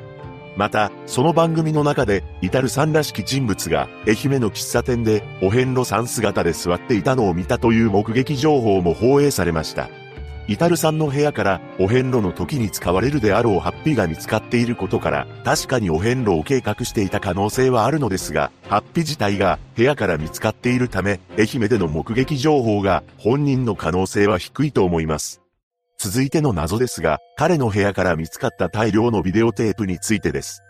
また、その番組の中で、イタルさんらしき人物が、愛媛の喫茶店で、お遍路さん姿で座っていたのを見たという目撃情報も放映されました。イタルさんの部屋からお遍路の時に使われるであろうハッピーが見つかっていることから、確かにお遍路を計画していた可能性はあるのですが、ハッピー自体が部屋から見つかっているため、愛媛での目撃情報が本人の可能性は低いと思います。続いての謎ですが、彼の部屋から見つかった大量のビデオテープについてです。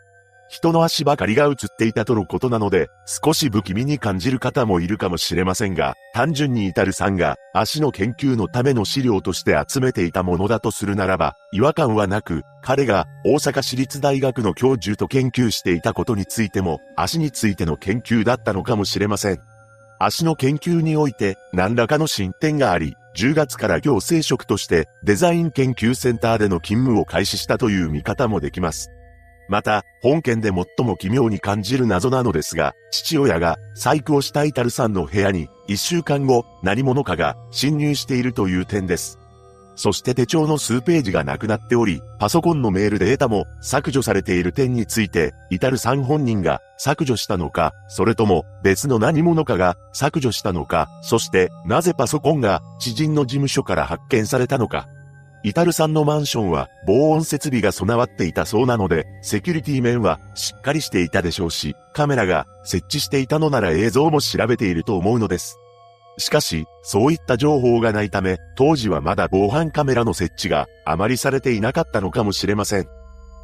人の足ばかりが映っていたとのことなので、少し不気味に感じる方もいるかもしれませんが、単純に至るさんが足の研究のための資料として集めていたものだとするならば、違和感はなく、彼が大阪市立大学の教授と研究していたことについても、足についての研究だったのかもしれません。足の研究において何らかの進展があり、10月から行政職としてデザイン研究センターでの勤務を開始したという見方もできます。また、本件で最も奇妙に感じる謎なのですが、父親が細工をしたイタルさんの部屋に、一週間後、何者かが侵入しているという点です。そして手帳の数ページがなくなっており、パソコンのメールデータも削除されている点について、イタルさん本人が削除したのか、それとも別の何者かが削除したのか、そしてなぜパソコンが知人の事務所から発見されたのか。イタルさんのマンションは防音設備が備わっていたそうなので、セキュリティ面はしっかりしていたでしょうし、カメラが設置していたのなら映像も調べていると思うのです。しかし、そういった情報がないため、当時はまだ防犯カメラの設置があまりされていなかったのかもしれません。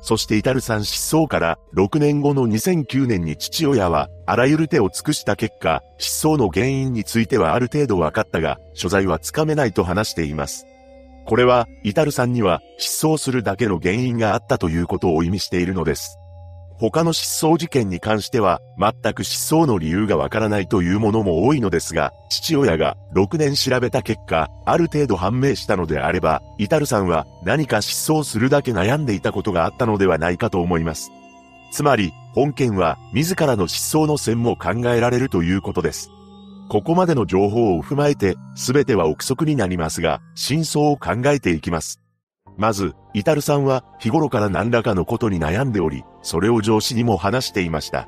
そしてイタルさん失踪から6年後の2009年に父親はあらゆる手を尽くした結果、失踪の原因についてはある程度分かったが、所在はつかめないと話しています。これは、イタルさんには失踪するだけの原因があったということを意味しているのです。他の失踪事件に関しては、全く失踪の理由がわからないというものも多いのですが、父親が6年調べた結果、ある程度判明したのであれば、イタルさんは何か失踪するだけ悩んでいたことがあったのではないかと思います。つまり、本件は自らの失踪の線も考えられるということです。ここまでの情報を踏まえて、すべては憶測になりますが、真相を考えていきます。まず、イタルさんは日頃から何らかのことに悩んでおり、それを上司にも話していました。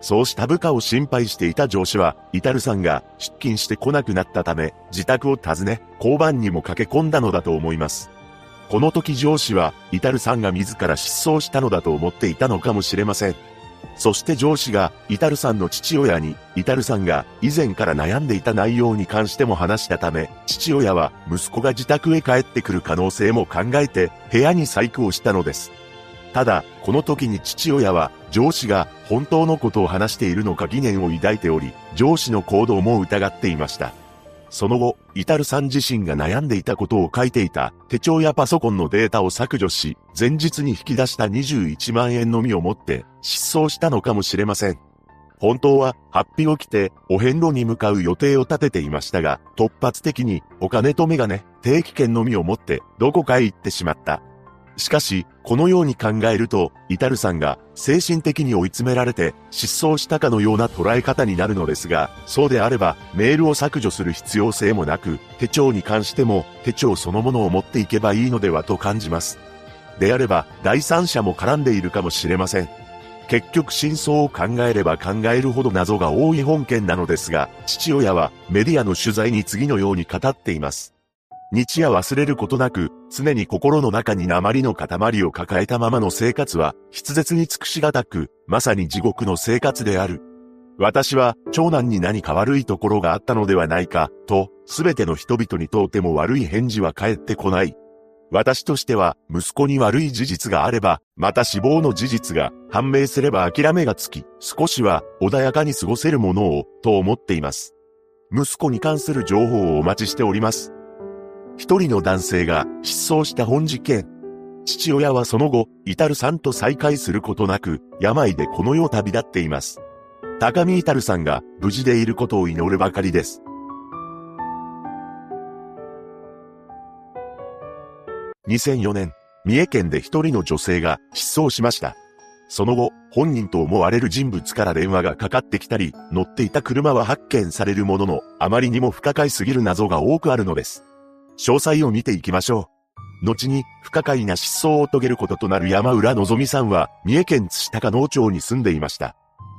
そうした部下を心配していた上司は、イタルさんが出勤してこなくなったため、自宅を訪ね、交番にも駆け込んだのだと思います。この時上司は、イタルさんが自ら失踪したのだと思っていたのかもしれません。そして上司が、イタルさんの父親に、イタルさんが以前から悩んでいた内容に関しても話したため、父親は息子が自宅へ帰ってくる可能性も考えて、部屋に細工をしたのです。ただ、この時に父親は、上司が本当のことを話しているのか疑念を抱いており、上司の行動も疑っていました。その後、イタルさん自身が悩んでいたことを書いていた手帳やパソコンのデータを削除し、前日に引き出した21万円のみを持って失踪したのかもしれません。本当は、ハッピーを着て、お遍路に向かう予定を立てていましたが、突発的に、お金とメガネ、定期券のみを持って、どこかへ行ってしまった。しかし、このように考えると、イタルさんが精神的に追い詰められて失踪したかのような捉え方になるのですが、そうであればメールを削除する必要性もなく、手帳に関しても手帳そのものを持っていけばいいのではと感じます。であれば、第三者も絡んでいるかもしれません。結局真相を考えれば考えるほど謎が多い本件なのですが、父親はメディアの取材に次のように語っています。日夜忘れることなく、常に心の中に鉛の塊を抱えたままの生活は、筆舌に尽くしがたく、まさに地獄の生活である。私は、長男に何か悪いところがあったのではないか、と、すべての人々にとっても悪い返事は返ってこない。私としては、息子に悪い事実があれば、また死亡の事実が判明すれば諦めがつき、少しは穏やかに過ごせるものを、と思っています。息子に関する情報をお待ちしております。一人の男性が失踪した本事件。父親はその後、イタルさんと再会することなく、病でこの世を旅立っています。高見イタルさんが無事でいることを祈るばかりです。2004年、三重県で一人の女性が失踪しました。その後、本人と思われる人物から電話がかかってきたり、乗っていた車は発見されるものの、あまりにも不可解すぎる謎が多くあるのです。詳細を見ていきましょう。後に不可解な失踪を遂げることとなる山浦のぞみさんは、三重県津高農町に住んでいました。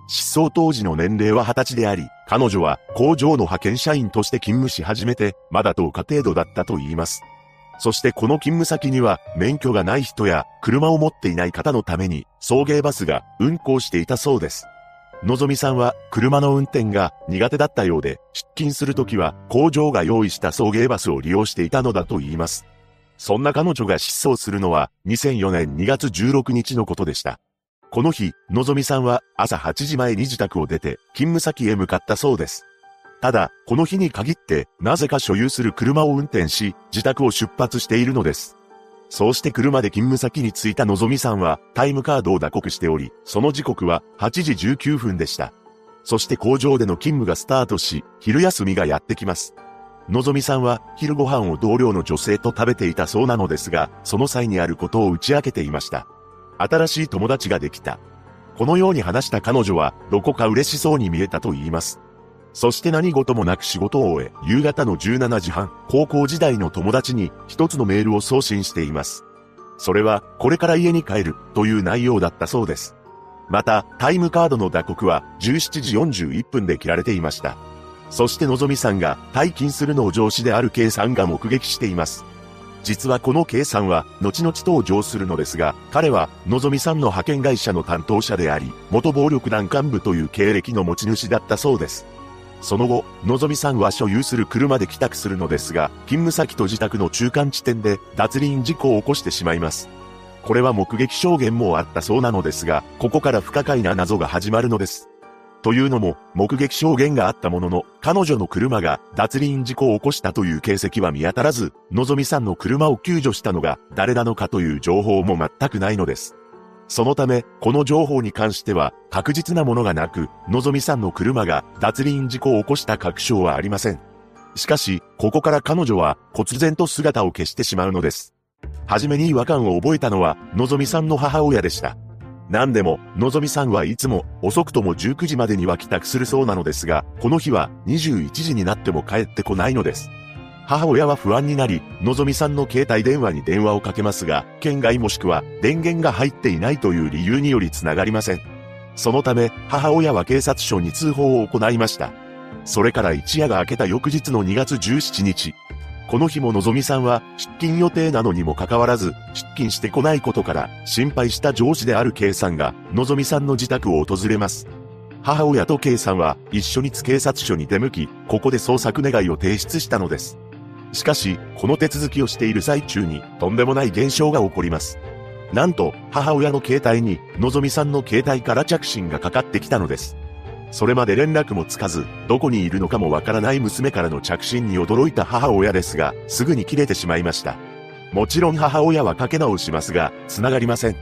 失踪当時の年齢は20歳であり、彼女は工場の派遣社員として勤務し始めて、まだ10日程度だったと言います。そしてこの勤務先には、免許がない人や車を持っていない方のために、送迎バスが運行していたそうです。のぞみさんは車の運転が苦手だったようで、出勤するときは工場が用意した送迎バスを利用していたのだと言います。そんな彼女が失踪するのは2004年2月16日のことでした。この日、のぞみさんは朝8時前に自宅を出て勤務先へ向かったそうです。ただ、この日に限って、なぜか所有する車を運転し、自宅を出発しているのです。そうして車で勤務先に着いたのぞみさんは、タイムカードを打刻しており、その時刻は8時19分でした。そして工場での勤務がスタートし、昼休みがやってきます。のぞみさんは昼ご飯を同僚の女性と食べていたそうなのですが、その際にあることを打ち明けていました。新しい友達ができた。このように話した彼女は、どこか嬉しそうに見えたと言います。そして何事もなく仕事を終え、夕方の17時半、高校時代の友達に一つのメールを送信しています。それは、これから家に帰る、という内容だったそうです。また、タイムカードの打刻は17時41分で切られていました。そしてのぞみさんが退勤するのを上司である K さんが目撃しています。実はこの K さんは後々登場するのですが、彼はのぞみさんの派遣会社の担当者であり、元暴力団幹部という経歴の持ち主だったそうです。その後、のぞみさんは所有する車で帰宅するのですが、勤務先と自宅の中間地点で脱輪事故を起こしてしまいます。これは目撃証言もあったそうなのですが、ここから不可解な謎が始まるのです。というのも、目撃証言があったものの、彼女の車が脱輪事故を起こしたという形跡は見当たらず、のぞみさんの車を救助したのが誰なのかという情報も全くないのです。そのため、この情報に関しては確実なものがなく、のぞみさんの車が脱輪事故を起こした確証はありません。しかし、ここから彼女は忽然と姿を消してしまうのです。はじめに違和感を覚えたのは、のぞみさんの母親でした。何でも、のぞみさんはいつも遅くとも19時までには帰宅するそうなのですが、この日は21時になっても帰ってこないのです。母親は不安になり、のぞみさんの携帯電話に電話をかけますが、県外もしくは電源が入っていないという理由により繋がりません。そのため、母親は警察署に通報を行いました。それから一夜が明けた翌日の2月17日。この日ものぞみさんは出勤予定なのにもかかわらず、出勤してこないことから、心配した上司である K さんが、のぞみさんの自宅を訪れます。母親と K さんは一緒に警察署に出向き、ここで捜索願いを提出したのです。しかし、この手続きをしている最中に、とんでもない現象が起こります。なんと、母親の携帯に、のぞみさんの携帯から着信がかかってきたのです。それまで連絡もつかず、どこにいるのかもわからない娘からの着信に驚いた母親ですが、すぐに切れてしまいました。もちろん母親はかけ直しますが、繋がりません。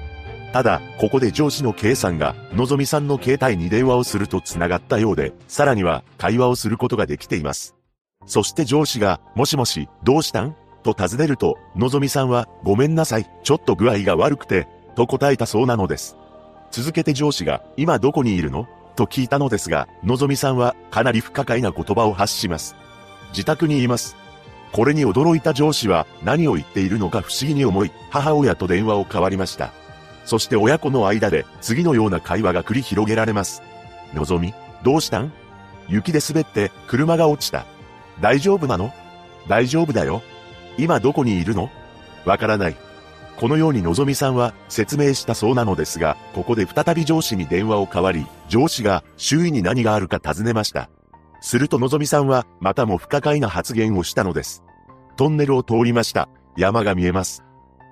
ただ、ここで上司の K さんが、のぞみさんの携帯に電話をすると繋がったようで、さらには、会話をすることができています。そして上司が、もしもし、どうしたん？と尋ねると、のぞみさんは、ごめんなさい、ちょっと具合が悪くて、と答えたそうなのです。続けて上司が、今どこにいるの？と聞いたのですが、のぞみさんは、かなり不可解な言葉を発します。自宅にいます。これに驚いた上司は、何を言っているのか不思議に思い、母親と電話を交わりました。そして親子の間で、次のような会話が繰り広げられます。のぞみ、どうしたん？雪で滑って、車が落ちた。大丈夫なの？大丈夫だよ。今どこにいるの？わからない。このようにのぞみさんは説明したそうなのですが、ここで再び上司に電話を代わり、上司が周囲に何があるか尋ねました。するとのぞみさんはまたも不可解な発言をしたのです。トンネルを通りました。山が見えます。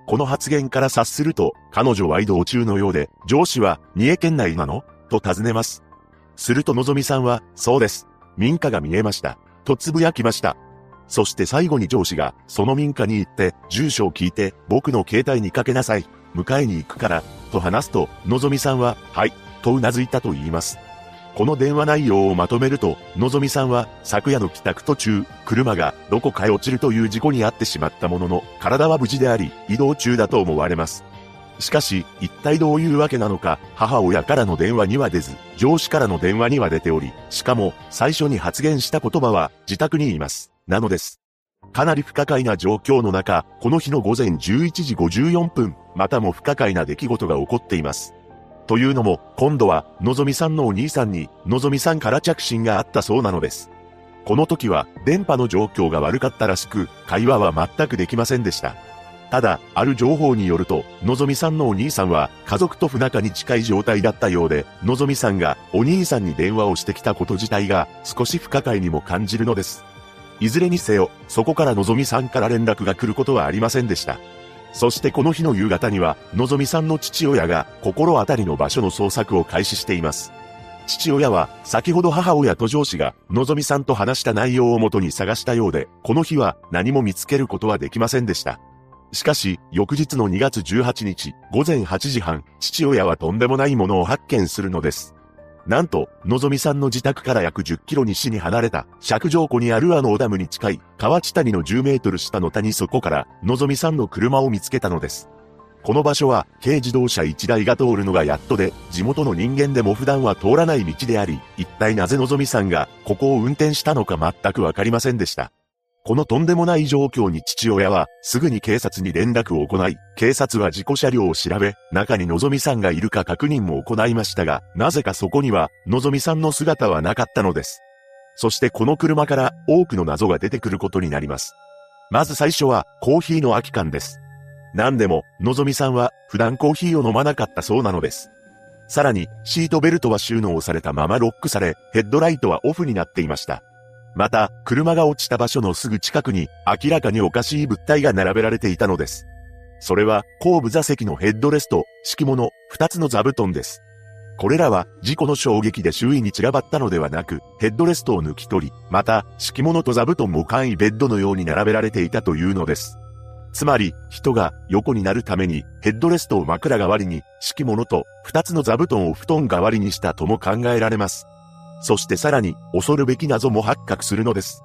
この発言から察すると、彼女は移動中のようで、上司は三重県内なの？と尋ねます。するとのぞみさんは、そうです。民家が見えました。とつぶやきました。そして最後に上司が、その民家に行って、住所を聞いて、僕の携帯にかけなさい。迎えに行くから、と話すと、のぞみさんは、はい、と頷いたと言います。この電話内容をまとめると、のぞみさんは、昨夜の帰宅途中、車がどこかへ落ちるという事故に遭ってしまったものの、体は無事であり、移動中だと思われます。しかし、一体どういうわけなのか、母親からの電話には出ず、上司からの電話には出ており、しかも、最初に発言した言葉は、自宅にいます。なのです。かなり不可解な状況の中、この日の午前11時54分、またも不可解な出来事が起こっています。というのも、今度は、のぞみさんのお兄さんに、のぞみさんから着信があったそうなのです。この時は、電波の状況が悪かったらしく、会話は全くできませんでした。ただ、ある情報によると、のぞみさんのお兄さんは、家族と不仲に近い状態だったようで、のぞみさんが、お兄さんに電話をしてきたこと自体が、少し不可解にも感じるのです。いずれにせよ、そこからのぞみさんから連絡が来ることはありませんでした。そしてこの日の夕方には、のぞみさんの父親が心当たりの場所の捜索を開始しています。父親は、先ほど母親と上司が、のぞみさんと話した内容をもとに探したようで、この日は何も見つけることはできませんでした。しかし、翌日の2月18日、午前8時半、父親はとんでもないものを発見するのです。なんと、のぞみさんの自宅から約10キロ西に離れた、尺状湖にあるあのオダムに近い、河内谷の10メートル下の谷底から、のぞみさんの車を見つけたのです。この場所は、軽自動車1台が通るのがやっとで、地元の人間でも普段は通らない道であり、一体なぜのぞみさんが、ここを運転したのか全くわかりませんでした。このとんでもない状況に父親は、すぐに警察に連絡を行い、警察は事故車両を調べ、中にのぞみさんがいるか確認も行いましたが、なぜかそこには、のぞみさんの姿はなかったのです。そしてこの車から多くの謎が出てくることになります。まず最初は、コーヒーの空き缶です。何でも、のぞみさんは、普段コーヒーを飲まなかったそうなのです。さらに、シートベルトは収納されたままロックされ、ヘッドライトはオフになっていました。また、車が落ちた場所のすぐ近くに、明らかにおかしい物体が並べられていたのです。それは、後部座席のヘッドレスト、敷物、二つの座布団です。これらは、事故の衝撃で周囲に散らばったのではなく、ヘッドレストを抜き取り、また、敷物と座布団も簡易ベッドのように並べられていたというのです。つまり、人が横になるために、ヘッドレストを枕代わりに、敷物と二つの座布団を布団代わりにしたとも考えられます。そしてさらに恐るべき謎も発覚するのです。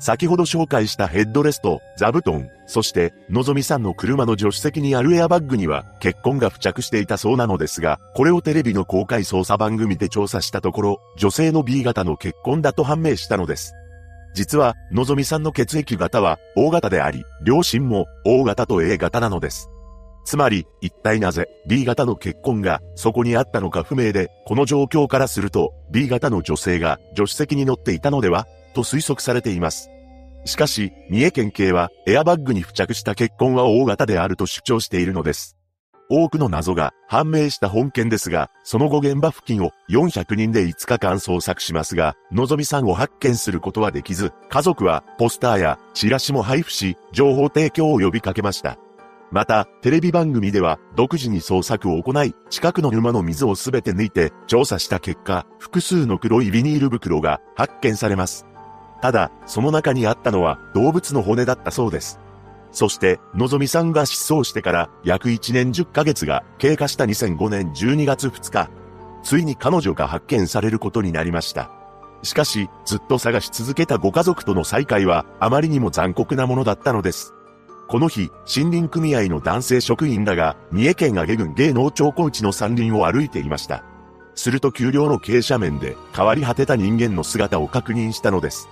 先ほど紹介したヘッドレスト、座布団、そして、のぞみさんの車の助手席にあるエアバッグには、血痕が付着していたそうなのですが、これをテレビの公開捜査番組で調査したところ、女性の B 型の血痕だと判明したのです。実は、のぞみさんの血液型は、O 型であり、両親も O 型と A 型なのです。つまり、一体なぜ B 型の結婚がそこにあったのか不明で、この状況からすると B 型の女性が助手席に乗っていたのではと推測されています。しかし、三重県警はエアバッグに付着した結婚は O 型であると主張しているのです。多くの謎が判明した本件ですが、その後現場付近を400人で5日間捜索しますが、のぞみさんを発見することはできず、家族はポスターやチラシも配布し、情報提供を呼びかけました。また、テレビ番組では独自に捜索を行い、近くの沼の水をすべて抜いて調査した結果、複数の黒いビニール袋が発見されます。ただ、その中にあったのは動物の骨だったそうです。そして、のぞみさんが失踪してから約1年10ヶ月が経過した2005年12月2日、ついに彼女が発見されることになりました。しかし、ずっと探し続けたご家族との再会はあまりにも残酷なものだったのです。この日、森林組合の男性職員らが、三重県上郡芸能町小内の山林を歩いていました。すると丘陵の傾斜面で変わり果てた人間の姿を確認したのです。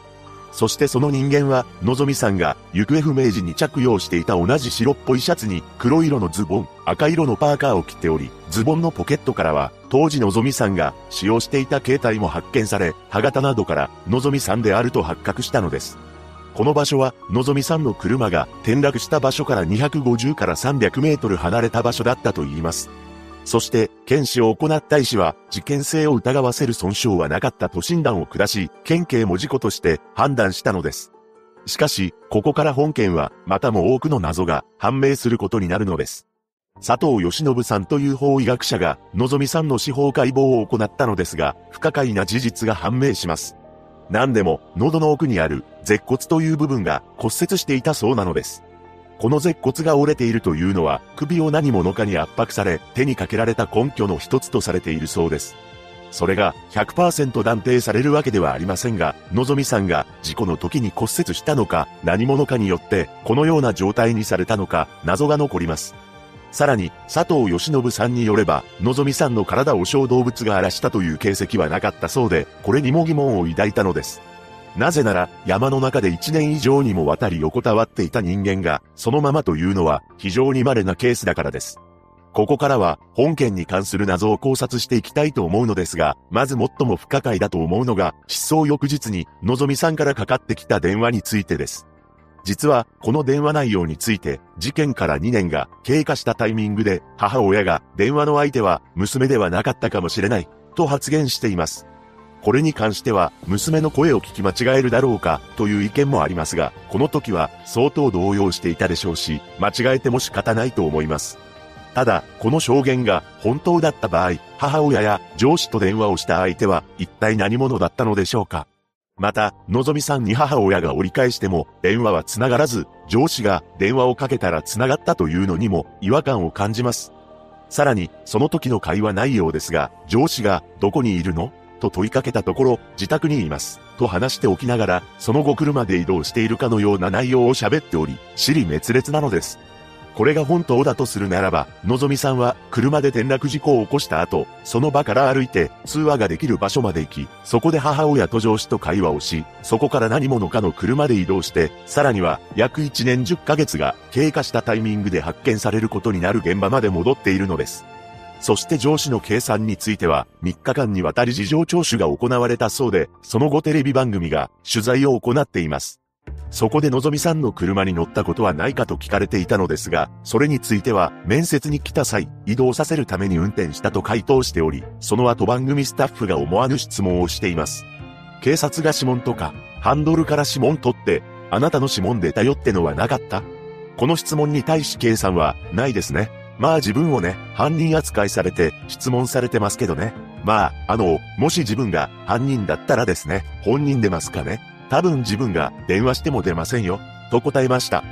そしてその人間は、のぞみさんが行方不明時に着用していた同じ白っぽいシャツに黒色のズボン、赤色のパーカーを着ており、ズボンのポケットからは、当時のぞみさんが使用していた携帯も発見され、歯型などからのぞみさんであると発覚したのです。この場所は、のぞみさんの車が転落した場所から250から300メートル離れた場所だったと言います。そして、検視を行った医師は、事件性を疑わせる損傷はなかったと診断を下し、県警も事故として判断したのです。しかし、ここから本件は、またも多くの謎が判明することになるのです。佐藤義信さんという法医学者が、のぞみさんの司法解剖を行ったのですが、不可解な事実が判明します。何でも、喉の奥にある、舌骨という部分が骨折していたそうなのです。この舌骨が折れているというのは、首を何者かに圧迫され、手にかけられた根拠の一つとされているそうです。それが100%断定されるわけではありませんが、のぞみさんが事故の時に骨折したのか、何者かによってこのような状態にされたのか、謎が残ります。さらに、佐藤義信さんによれば、のぞみさんの体を小動物が荒らしたという形跡はなかったそうで、これにも疑問を抱いたのです。なぜなら、山の中で1年以上にもわたり横たわっていた人間が、そのままというのは、非常に稀なケースだからです。ここからは、本件に関する謎を考察していきたいと思うのですが、まず最も不可解だと思うのが、失踪翌日に、のぞみさんからかかってきた電話についてです。実は、この電話内容について、事件から2年が経過したタイミングで、母親が電話の相手は娘ではなかったかもしれない、と発言しています。これに関しては、娘の声を聞き間違えるだろうか、という意見もありますが、この時は相当動揺していたでしょうし、間違えても仕方ないと思います。ただ、この証言が本当だった場合、母親や上司と電話をした相手は一体何者だったのでしょうかまた、のぞみさんに母親が折り返しても、電話は繋がらず、上司が電話をかけたら繋がったというのにも違和感を感じます。さらに、その時の会話内容ですが、上司が、どこにいるの？と問いかけたところ、自宅にいます。と話しておきながら、その後車で移動しているかのような内容を喋っており、尻滅裂なのです。これが本当だとするならば、のぞみさんは車で転落事故を起こした後、その場から歩いて通話ができる場所まで行き、そこで母親と上司と会話をし、そこから何者かの車で移動して、さらには約1年10ヶ月が経過したタイミングで発見されることになる現場まで戻っているのです。そして上司の計算については、3日間にわたり事情聴取が行われたそうで、その後テレビ番組が取材を行っています。そこでのぞみさんの車に乗ったことはないかと聞かれていたのですが、それについては、面接に来た際、移動させるために運転したと回答しており、その後番組スタッフが思わぬ質問をしています。警察が指紋とか、ハンドルから指紋取って、あなたの指紋で頼ってのはなかった？この質問に対し K さんは、ないですね。まあ自分をね、犯人扱いされて質問されてますけどね。まあ、あの、もし自分が犯人だったらですね、本人出ますかね。多分自分が電話しても出ませんよ、と答えました。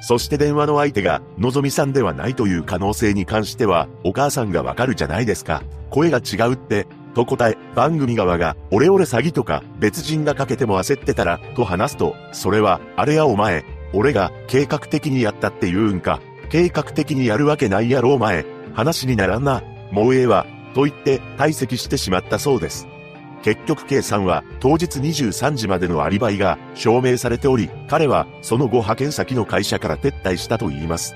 そして電話の相手が、のぞみさんではないという可能性に関しては、お母さんがわかるじゃないですか。声が違うって、と答え、番組側が、オレオレ詐欺とか、別人がかけても焦ってたら、と話すと、それは、あれやお前、俺が計画的にやったって言うんか、計画的にやるわけないやろお前、話にならんな、もうええわ、と言って退席してしまったそうです。結局 K さんは当日23時までのアリバイが証明されており、彼はその後派遣先の会社から撤退したと言います。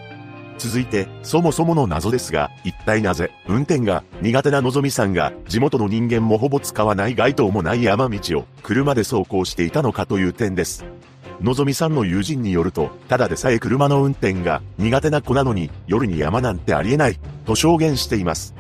続いて、そもそもの謎ですが、一体なぜ、運転が苦手なのぞみさんが、地元の人間もほぼ使わない街灯もない山道を、車で走行していたのかという点です。のぞみさんの友人によると、ただでさえ車の運転が苦手な子なのに、夜に山なんてありえない、と証言しています。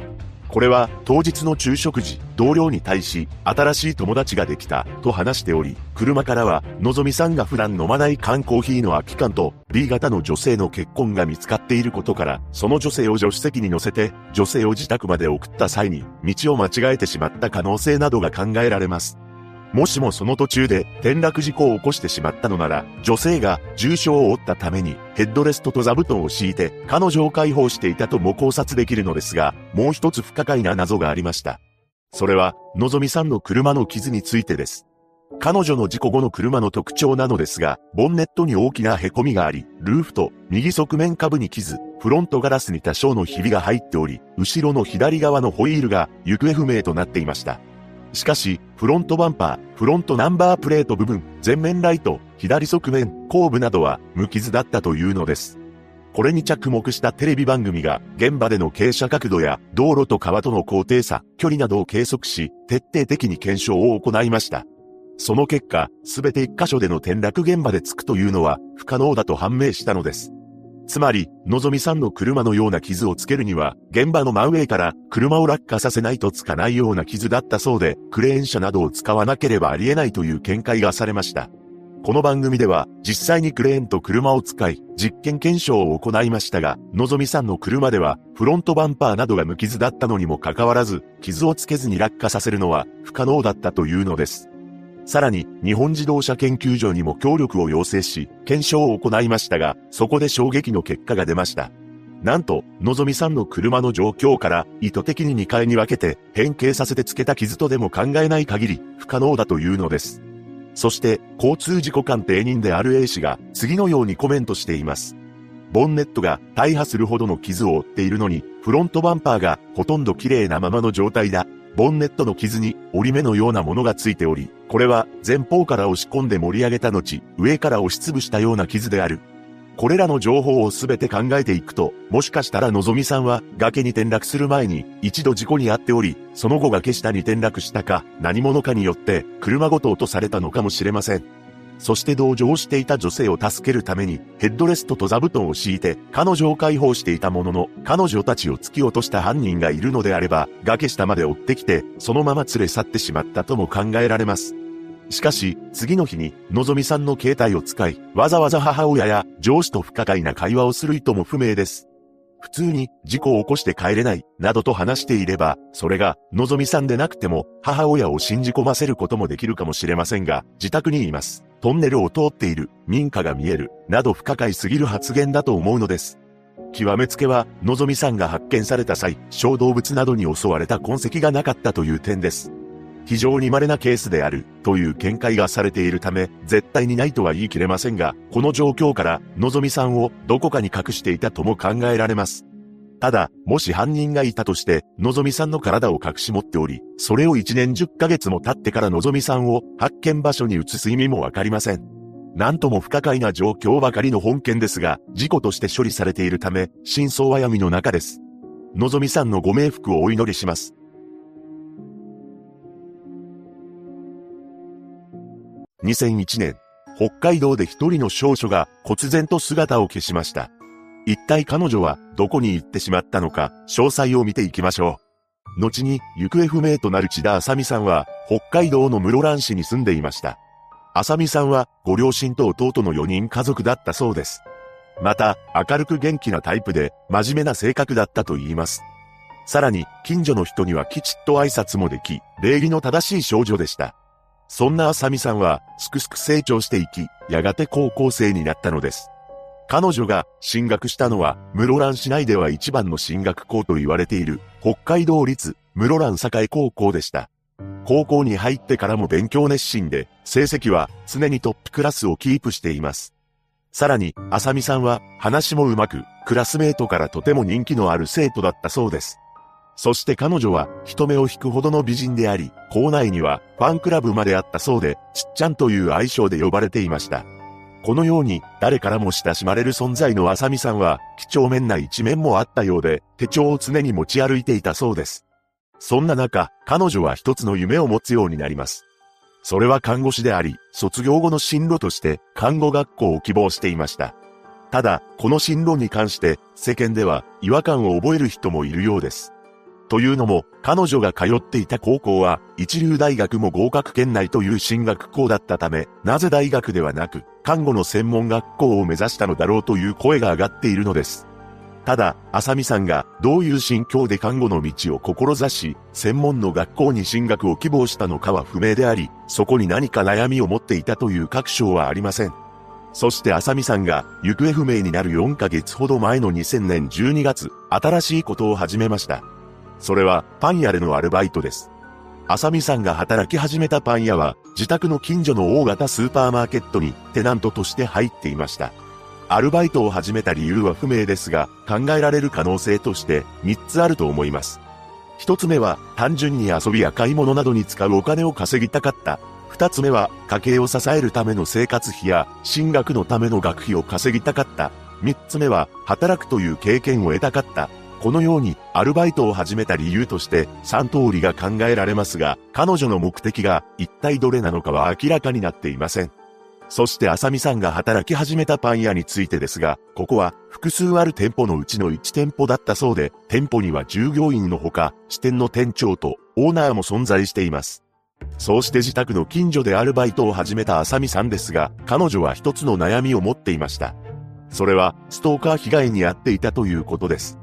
これは当日の昼食時、同僚に対し、新しい友達ができた、と話しており、車からは、のぞみさんが普段飲まない缶コーヒーの空き缶と、B 型の女性の結婚が見つかっていることから、その女性を助手席に乗せて、女性を自宅まで送った際に、道を間違えてしまった可能性などが考えられます。もしもその途中で転落事故を起こしてしまったのなら、女性が重傷を負ったためにヘッドレストと座布団を敷いて彼女を解放していたとも考察できるのですが、もう一つ不可解な謎がありました。それは、のぞみさんの車の傷についてです。彼女の事故後の車の特徴なのですが、ボンネットに大きな凹みがあり、ルーフと右側面下部に傷、フロントガラスに多少のひびが入っており、後ろの左側のホイールが行方不明となっていました。しかし、フロントバンパー、フロントナンバープレート部分、前面ライト、左側面、後部などは無傷だったというのです。これに着目したテレビ番組が、現場での傾斜角度や道路と川との高低差、距離などを計測し、徹底的に検証を行いました。その結果、すべて一箇所での転落現場でつくというのは不可能だと判明したのです。つまり、のぞみさんの車のような傷をつけるには、現場の真上から車を落下させないとつかないような傷だったそうで、クレーン車などを使わなければありえないという見解がされました。この番組では、実際にクレーンと車を使い、実験検証を行いましたが、のぞみさんの車では、フロントバンパーなどが無傷だったのにもかかわらず、傷をつけずに落下させるのは不可能だったというのです。さらに、日本自動車研究所にも協力を要請し、検証を行いましたが、そこで衝撃の結果が出ました。なんと、のぞみさんの車の状況から意図的に2階に分けて変形させて付けた傷とでも考えない限り不可能だというのです。そして、交通事故鑑定人である A 氏が次のようにコメントしています。ボンネットが大破するほどの傷を負っているのに、フロントバンパーがほとんど綺麗なままの状態だ。ボンネットの傷に折り目のようなものがついており、これは前方から押し込んで盛り上げた後、上から押しつぶしたような傷である。これらの情報をすべて考えていくと、もしかしたらのぞみさんは崖に転落する前に一度事故に遭っており、その後崖下に転落したか何者かによって車ごと落とされたのかもしれません。そして同乗していた女性を助けるためにヘッドレストと座布団を敷いて彼女を解放していたものの彼女たちを突き落とした犯人がいるのであれば崖下まで追ってきてそのまま連れ去ってしまったとも考えられます。しかし、次の日に、のぞみさんの携帯を使い、わざわざ母親や上司と不可解な会話をする意図も不明です。普通に事故を起こして帰れない、などと話していれば、それが、のぞみさんでなくても、母親を信じ込ませることもできるかもしれませんが、自宅にいます。トンネルを通っている、民家が見える、など不可解すぎる発言だと思うのです。極めつけは、のぞみさんが発見された際、小動物などに襲われた痕跡がなかったという点です。非常に稀なケースである、という見解がされているため、絶対にないとは言い切れませんが、この状況から、のぞみさんをどこかに隠していたとも考えられます。ただ、もし犯人がいたとして、のぞみさんの体を隠し持っており、それを1年10ヶ月も経ってからのぞみさんを発見場所に移す意味もわかりません。なんとも不可解な状況ばかりの本件ですが、事故として処理されているため、真相は闇の中です。のぞみさんのご冥福をお祈りします。2001年、北海道で一人の少女が忽然と姿を消しました。一体彼女はどこに行ってしまったのか、詳細を見ていきましょう。後に行方不明となる千田あさみさんは、北海道の室蘭市に住んでいました。あさみさんは、ご両親と弟の4人家族だったそうです。また、明るく元気なタイプで、真面目な性格だったと言います。さらに、近所の人にはきちっと挨拶もでき、礼儀の正しい少女でした。そんなあさみさんは、すくすく成長していき、やがて高校生になったのです。彼女が進学したのは、室蘭市内では一番の進学校と言われている、北海道立室蘭栄高校でした。高校に入ってからも勉強熱心で、成績は常にトップクラスをキープしています。さらに、あさみさんは話もうまく、クラスメートからとても人気のある生徒だったそうです。そして彼女は人目を引くほどの美人であり、校内にはファンクラブまであったそうで、ちっちゃんという愛称で呼ばれていました。このように、誰からも親しまれる存在のあさみさんは、几帳面な一面もあったようで、手帳を常に持ち歩いていたそうです。そんな中、彼女は一つの夢を持つようになります。それは看護師であり、卒業後の進路として看護学校を希望していました。ただ、この進路に関して世間では違和感を覚える人もいるようです。というのも、彼女が通っていた高校は、一流大学も合格圏内という進学校だったため、なぜ大学ではなく、看護の専門学校を目指したのだろうという声が上がっているのです。ただ、あさみさんがどういう心境で看護の道を志し、専門の学校に進学を希望したのかは不明であり、そこに何か悩みを持っていたという確証はありません。そしてあさみさんが行方不明になる4ヶ月ほど前の2000年12月、新しいことを始めました。それはパン屋でのアルバイトです。あさみさんが働き始めたパン屋は、自宅の近所の大型スーパーマーケットにテナントとして入っていました。アルバイトを始めた理由は不明ですが、考えられる可能性として3つあると思います。1つ目は、単純に遊びや買い物などに使うお金を稼ぎたかった。2つ目は、家計を支えるための生活費や、進学のための学費を稼ぎたかった。3つ目は、働くという経験を得たかった。このようにアルバイトを始めた理由として3通りが考えられますが、彼女の目的が一体どれなのかは明らかになっていません。そしてあさみさんが働き始めたパン屋についてですが、ここは複数ある店舗のうちの1店舗だったそうで、店舗には従業員のほか、支店の店長とオーナーも存在しています。そうして自宅の近所でアルバイトを始めたあさみさんですが、彼女は一つの悩みを持っていました。それは、ストーカー被害に遭っていたということです。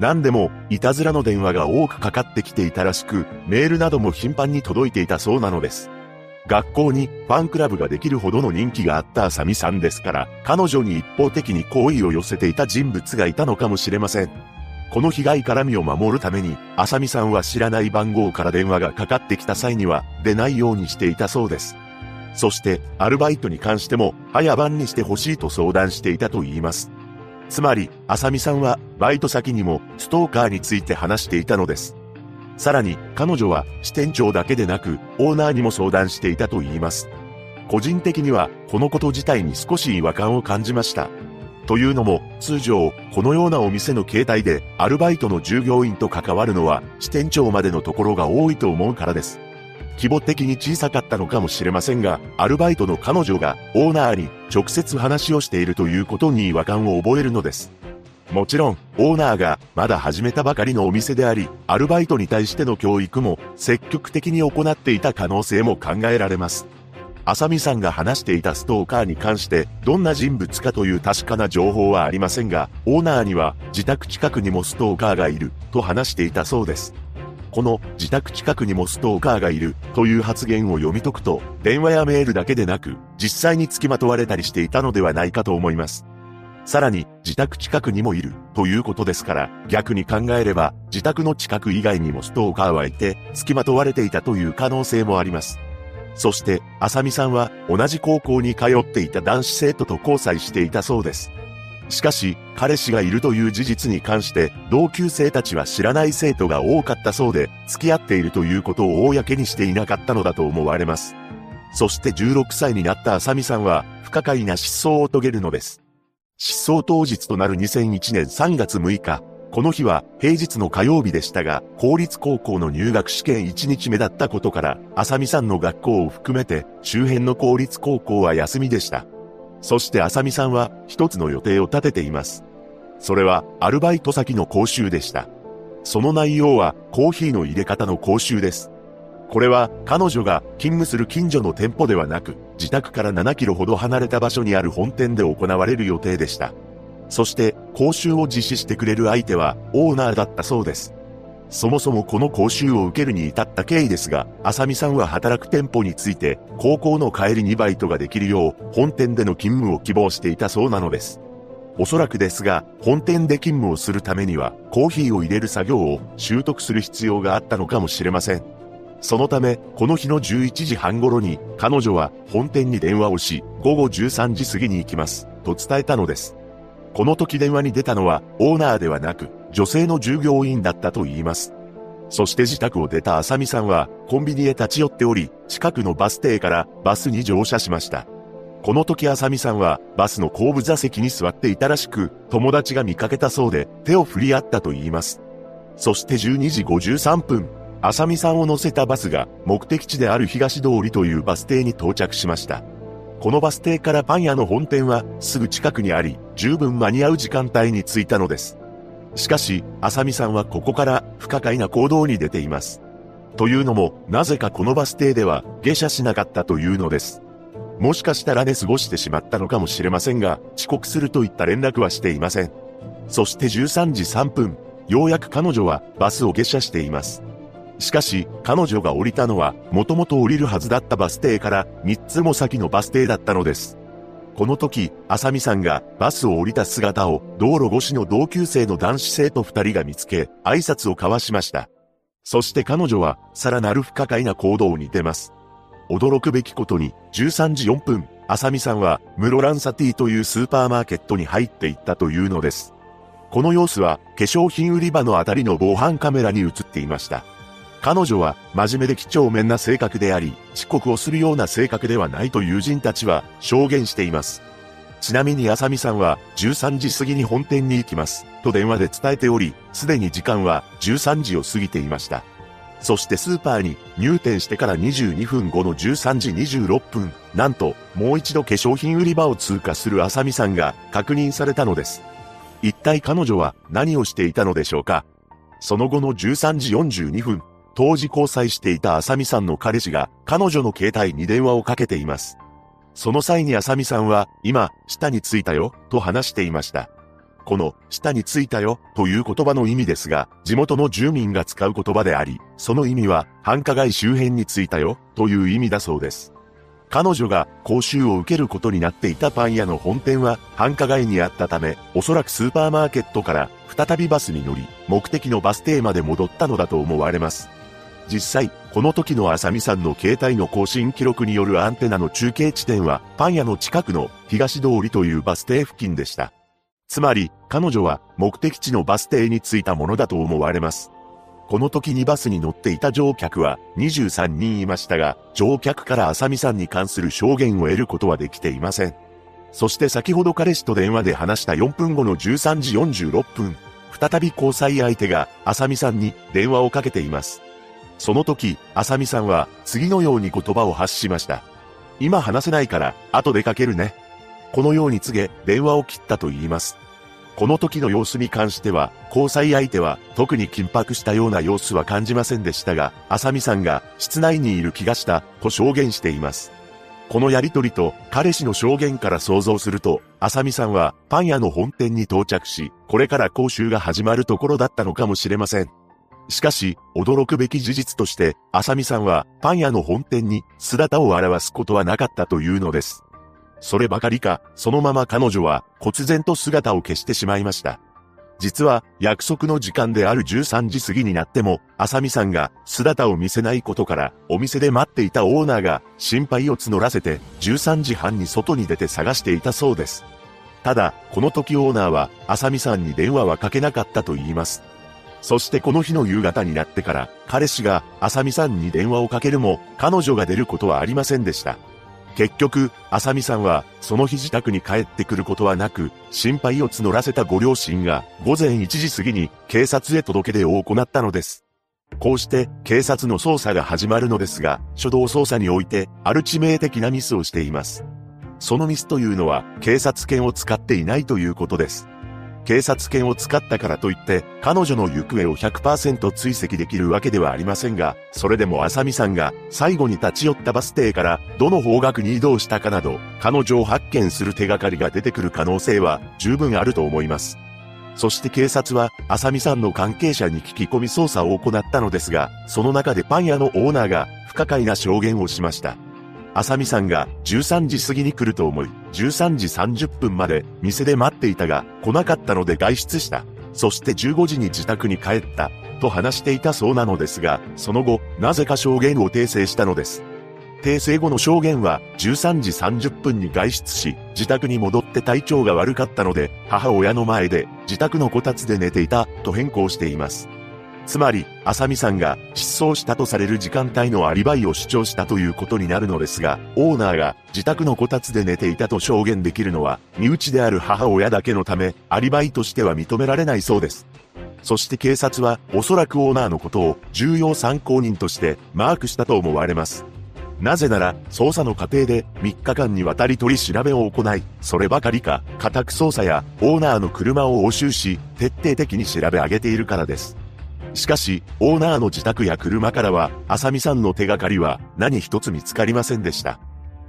何でも、いたずらの電話が多くかかってきていたらしく、メールなども頻繁に届いていたそうなのです。学校にファンクラブができるほどの人気があったあさみさんですから、彼女に一方的に好意を寄せていた人物がいたのかもしれません。この被害から身を守るために、あさみさんは知らない番号から電話がかかってきた際には、出ないようにしていたそうです。そして、アルバイトに関しても、早番にしてほしいと相談していたと言います。つまり、あさみさんは、バイト先にも、ストーカーについて話していたのです。さらに、彼女は、支店長だけでなく、オーナーにも相談していたと言います。個人的には、このこと自体に少し違和感を感じました。というのも、通常、このようなお店の形態で、アルバイトの従業員と関わるのは、支店長までのところが多いと思うからです。規模的に小さかったのかもしれませんが、アルバイトの彼女がオーナーに直接話をしているということに違和感を覚えるのです。もちろん、オーナーがまだ始めたばかりのお店であり、アルバイトに対しての教育も積極的に行っていた可能性も考えられます。あさみさんが話していたストーカーに関してどんな人物かという確かな情報はありませんが、オーナーには自宅近くにもストーカーがいると話していたそうです。この自宅近くにもストーカーがいるという発言を読み解くと、電話やメールだけでなく、実際に付きまとわれたりしていたのではないかと思います。さらに、自宅近くにもいるということですから、逆に考えれば、自宅の近く以外にもストーカーはいて、付きまとわれていたという可能性もあります。そして、あさみさんは同じ高校に通っていた男子生徒と交際していたそうです。しかし、彼氏がいるという事実に関して、同級生たちは知らない生徒が多かったそうで、付き合っているということを公にしていなかったのだと思われます。そして16歳になったあさみさんは、不可解な失踪を遂げるのです。失踪当日となる2001年3月6日、この日は平日の火曜日でしたが、公立高校の入学試験1日目だったことから、あさみさんの学校を含めて、周辺の公立高校は休みでした。そしてあさみさんは一つの予定を立てています。それはアルバイト先の講習でした。その内容はコーヒーの入れ方の講習です。これは彼女が勤務する近所の店舗ではなく、自宅から7キロほど離れた場所にある本店で行われる予定でした。そして講習を実施してくれる相手はオーナーだったそうです。そもそもこの講習を受けるに至った経緯ですが、あさみさんは働く店舗について、高校の帰りにバイトができるよう、本店での勤務を希望していたそうなのです。おそらくですが、本店で勤務をするためには、コーヒーを入れる作業を習得する必要があったのかもしれません。そのため、この日の11時半頃に、彼女は本店に電話をし、午後13時過ぎに行きます、と伝えたのです。この時電話に出たのは、オーナーではなく、女性の従業員だったと言います。そして自宅を出た浅見さんは、コンビニへ立ち寄っており、近くのバス停からバスに乗車しました。この時浅見さんは、バスの後部座席に座っていたらしく、友達が見かけたそうで、手を振り合ったと言います。そして12時53分、浅見さんを乗せたバスが、目的地である東通りというバス停に到着しました。このバス停からパン屋の本店は、すぐ近くにあり、十分間に合う時間帯に着いたのです。しかし、浅見さんはここから不可解な行動に出ています。というのも、なぜかこのバス停では下車しなかったというのです。もしかしたら寝過ごしてしまったのかもしれませんが、遅刻するといった連絡はしていません。そして13時3分、ようやく彼女はバスを下車しています。しかし、彼女が降りたのは、もともと降りるはずだったバス停から3つも先のバス停だったのです。この時、浅見さんがバスを降りた姿を道路越しの同級生の男子生徒二人が見つけ、挨拶を交わしました。そして彼女はさらなる不可解な行動に出ます。驚くべきことに、13時4分、浅見さんは室蘭サティというスーパーマーケットに入っていったというのです。この様子は化粧品売り場のあたりの防犯カメラに映っていました。彼女は真面目で几帳面な性格であり、遅刻をするような性格ではないと友人たちは証言しています。ちなみに浅見さんは13時過ぎに本店に行きます。と電話で伝えており、すでに時間は13時を過ぎていました。そしてスーパーに入店してから22分後の13時26分、なんともう一度化粧品売り場を通過する浅見さんが確認されたのです。一体彼女は何をしていたのでしょうかその後の13時42分、当時交際していた浅見さんの彼氏が彼女の携帯に電話をかけています。その際に浅見さんは、今、下に着いたよ、と話していました。この、下についたよ、という言葉の意味ですが、地元の住民が使う言葉であり、その意味は、繁華街周辺についたよ、という意味だそうです。彼女が講習を受けることになっていたパン屋の本店は繁華街にあったため、おそらくスーパーマーケットから再びバスに乗り、目的のバス停まで戻ったのだと思われます。実際、この時の浅見さんの携帯の更新記録によるアンテナの中継地点は、パン屋の近くの東通りというバス停付近でした。つまり、彼女は目的地のバス停に着いたものだと思われます。この時にバスに乗っていた乗客は23人いましたが、乗客から浅見さんに関する証言を得ることはできていません。そして先ほど彼氏と電話で話した4分後の13時46分、再び交際相手が浅見さんに電話をかけています。その時、浅見さんは次のように言葉を発しました。今話せないから後でかけるね。このように告げ電話を切ったと言います。この時の様子に関しては、交際相手は特に緊迫したような様子は感じませんでしたが、浅見さんが室内にいる気がしたと証言しています。このやりとりと彼氏の証言から想像すると、浅見さんはパン屋の本店に到着し、これから講習が始まるところだったのかもしれません。しかし、驚くべき事実として、浅見さんはパン屋の本店に姿を現すことはなかったというのです。そればかりか、そのまま彼女は、忽然と姿を消してしまいました。実は、約束の時間である13時過ぎになっても、浅見さんが姿を見せないことから、お店で待っていたオーナーが心配を募らせて、13時半に外に出て探していたそうです。ただ、この時オーナーは、浅見さんに電話はかけなかったと言います。そしてこの日の夕方になってから、彼氏が浅見さんに電話をかけるも、彼女が出ることはありませんでした。結局、浅見さんは、その日自宅に帰ってくることはなく、心配を募らせたご両親が、午前1時過ぎに、警察へ届け出を行ったのです。こうして、警察の捜査が始まるのですが、初動捜査において、ある致命的なミスをしています。そのミスというのは、警察犬を使っていないということです。警察犬を使ったからといって、彼女の行方を100%追跡できるわけではありませんが、それでも浅見さんが最後に立ち寄ったバス停からどの方角に移動したかなど、彼女を発見する手がかりが出てくる可能性は十分あると思います。そして警察は、浅見さんの関係者に聞き込み捜査を行ったのですが、その中でパン屋のオーナーが不可解な証言をしました。浅見さんが13時過ぎに来ると思い、13時30分まで店で待っていたが来なかったので外出した。そして15時に自宅に帰った。と話していたそうなのですが、その後、なぜか証言を訂正したのです。訂正後の証言は13時30分に外出し、自宅に戻って体調が悪かったので、母親の前で自宅のこたつで寝ていたと変更しています。つまり、浅見さんが失踪したとされる時間帯のアリバイを主張したということになるのですが、オーナーが自宅のこたつで寝ていたと証言できるのは、身内である母親だけのため、アリバイとしては認められないそうです。そして警察は、おそらくオーナーのことを重要参考人としてマークしたと思われます。なぜなら、捜査の過程で3日間にわたり取り調べを行い、そればかりか、家宅捜査やオーナーの車を押収し、徹底的に調べ上げているからです。しかし、オーナーの自宅や車からは、浅見さんの手がかりは何一つ見つかりませんでした。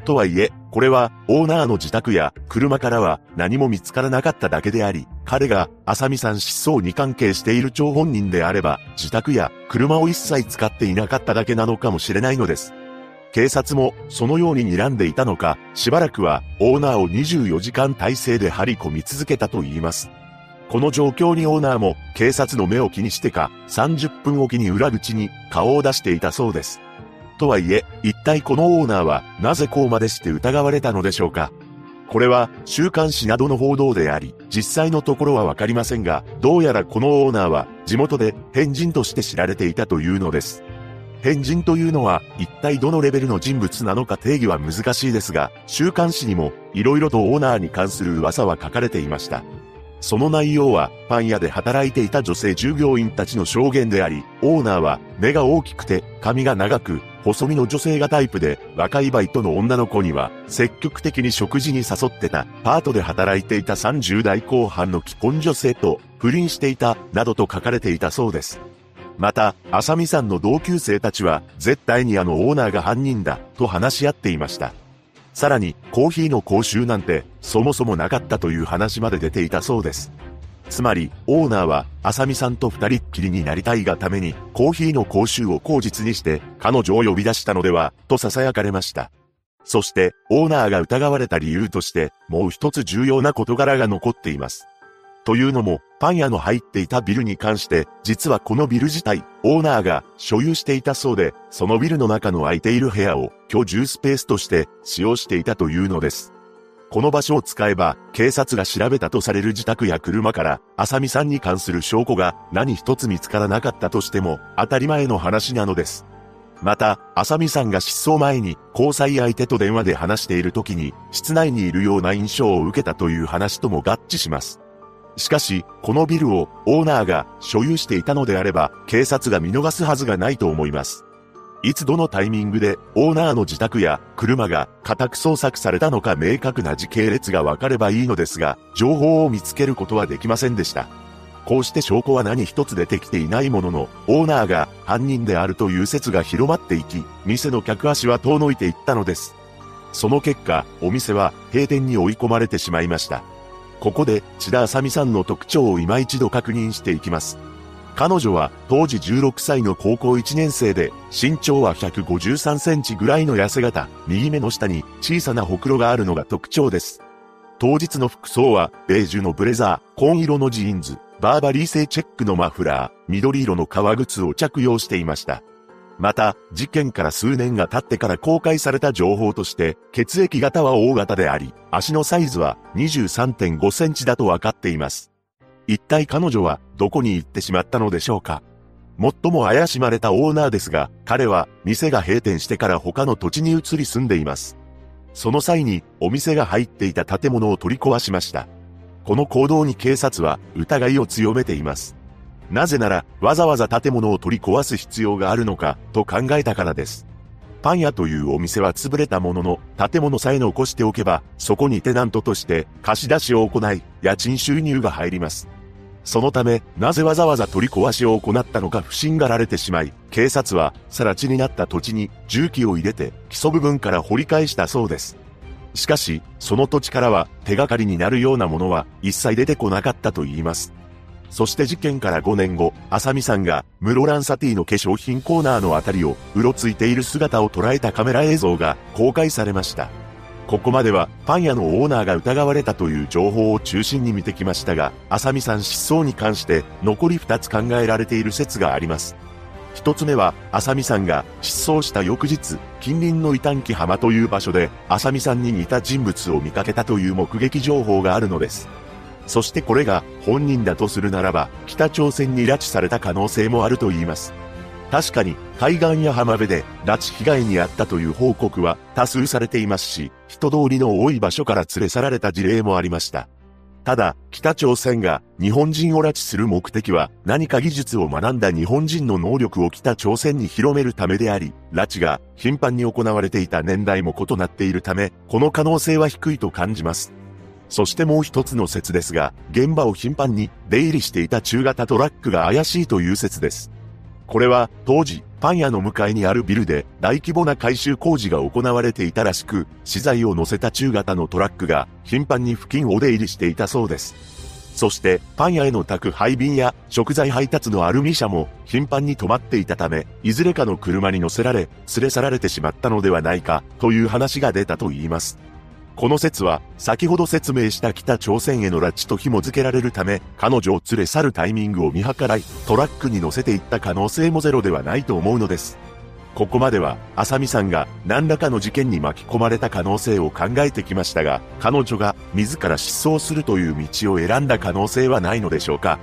とはいえ、これは、オーナーの自宅や車からは何も見つからなかっただけであり、彼が浅見さん失踪に関係している張本人であれば、自宅や車を一切使っていなかっただけなのかもしれないのです。警察もそのように睨んでいたのか、しばらくはオーナーを24時間体制で張り込み続けたと言います。この状況にオーナーも警察の目を気にしてか30分おきに裏口に顔を出していたそうです。とはいえ、一体このオーナーはなぜこうまでして疑われたのでしょうかこれは週刊誌などの報道であり、実際のところはわかりませんが、どうやらこのオーナーは地元で変人として知られていたというのです。変人というのは一体どのレベルの人物なのか定義は難しいですが、週刊誌にも色々とオーナーに関する噂は書かれていました。その内容はパン屋で働いていた女性従業員たちの証言であり、オーナーは目が大きくて髪が長く、細身の女性がタイプで、若いバイトの女の子には積極的に食事に誘ってた、パートで働いていた30代後半の既婚女性と不倫していた、などと書かれていたそうです。また、浅見さんの同級生たちは、絶対にあのオーナーが犯人だ、と話し合っていました。さらに、コーヒーの講習なんて、そもそもなかったという話まで出ていたそうです。つまり、オーナーは、浅見さんと二人っきりになりたいがために、コーヒーの講習を口実にして、彼女を呼び出したのでは、と囁かれました。そして、オーナーが疑われた理由として、もう一つ重要な事柄が残っています。というのも、パン屋の入っていたビルに関して、実はこのビル自体、オーナーが所有していたそうで、そのビルの中の空いている部屋を居住スペースとして使用していたというのです。この場所を使えば、警察が調べたとされる自宅や車から、浅見さんに関する証拠が何一つ見つからなかったとしても、当たり前の話なのです。また、浅見さんが失踪前に交際相手と電話で話している時に、室内にいるような印象を受けたという話とも合致します。しかし、このビルをオーナーが所有していたのであれば、警察が見逃すはずがないと思います。いつどのタイミングでオーナーの自宅や車が家宅捜索されたのか明確な時系列がわかればいいのですが、情報を見つけることはできませんでした。こうして証拠は何一つ出てきていないものの、オーナーが犯人であるという説が広まっていき、店の客足は遠のいていったのです。その結果、お店は閉店に追い込まれてしまいました。ここで、千田あさみさんの特徴を今一度確認していきます。彼女は当時16歳の高校1年生で、身長は153センチぐらいの痩せ型、右目の下に小さなほくろがあるのが特徴です。当日の服装は、ベージュのブレザー、紺色のジーンズ、バーバリー製チェックのマフラー、緑色の革靴を着用していました。また、事件から数年が経ってから公開された情報として、血液型は O 型であり、足のサイズは23.5センチだと分かっています。一体彼女はどこに行ってしまったのでしょうか？最も怪しまれたオーナーですが、彼は店が閉店してから他の土地に移り住んでいます。その際にお店が入っていた建物を取り壊しました。この行動に警察は疑いを強めています。なぜなら、わざわざ建物を取り壊す必要があるのか、と考えたからです。パン屋というお店は潰れたものの、建物さえ残しておけば、そこにテナントとして貸し出しを行い、家賃収入が入ります。そのため、なぜわざわざ取り壊しを行ったのか不審がられてしまい、警察は、更地になった土地に重機を入れて、基礎部分から掘り返したそうです。しかし、その土地からは手がかりになるようなものは一切出てこなかったと言います。そして事件から5年後、アサミさんが、ムロランサティの化粧品コーナーのあたりを、うろついている姿を捉えたカメラ映像が公開されました。ここまでは、パン屋のオーナーが疑われたという情報を中心に見てきましたが、アサミさん失踪に関して、残り2つ考えられている説があります。一つ目は、アサミさんが失踪した翌日、近隣の伊丹木浜という場所で、アサミさんに似た人物を見かけたという目撃情報があるのです。そしてこれが本人だとするならば、北朝鮮に拉致された可能性もあると言います。確かに、海岸や浜辺で拉致被害に遭ったという報告は多数されていますし、人通りの多い場所から連れ去られた事例もありました。ただ、北朝鮮が日本人を拉致する目的は何か技術を学んだ日本人の能力を北朝鮮に広めるためであり、拉致が頻繁に行われていた年代も異なっているため、この可能性は低いと感じます。そしてもう一つの説ですが、現場を頻繁に出入りしていた中型トラックが怪しいという説です。これは当時、パン屋の向かいにあるビルで大規模な改修工事が行われていたらしく、資材を乗せた中型のトラックが頻繁に付近を出入りしていたそうです。そして、パン屋への宅配便や食材配達のアルミ車も頻繁に止まっていたため、いずれかの車に乗せられ、連れ去られてしまったのではないか、という話が出たと言います。この説は、先ほど説明した北朝鮮への拉致と紐付けられるため、彼女を連れ去るタイミングを見計らい、トラックに乗せていった可能性もゼロではないと思うのです。ここまでは、浅見さんが何らかの事件に巻き込まれた可能性を考えてきましたが、彼女が自ら失踪するという道を選んだ可能性はないのでしょうか。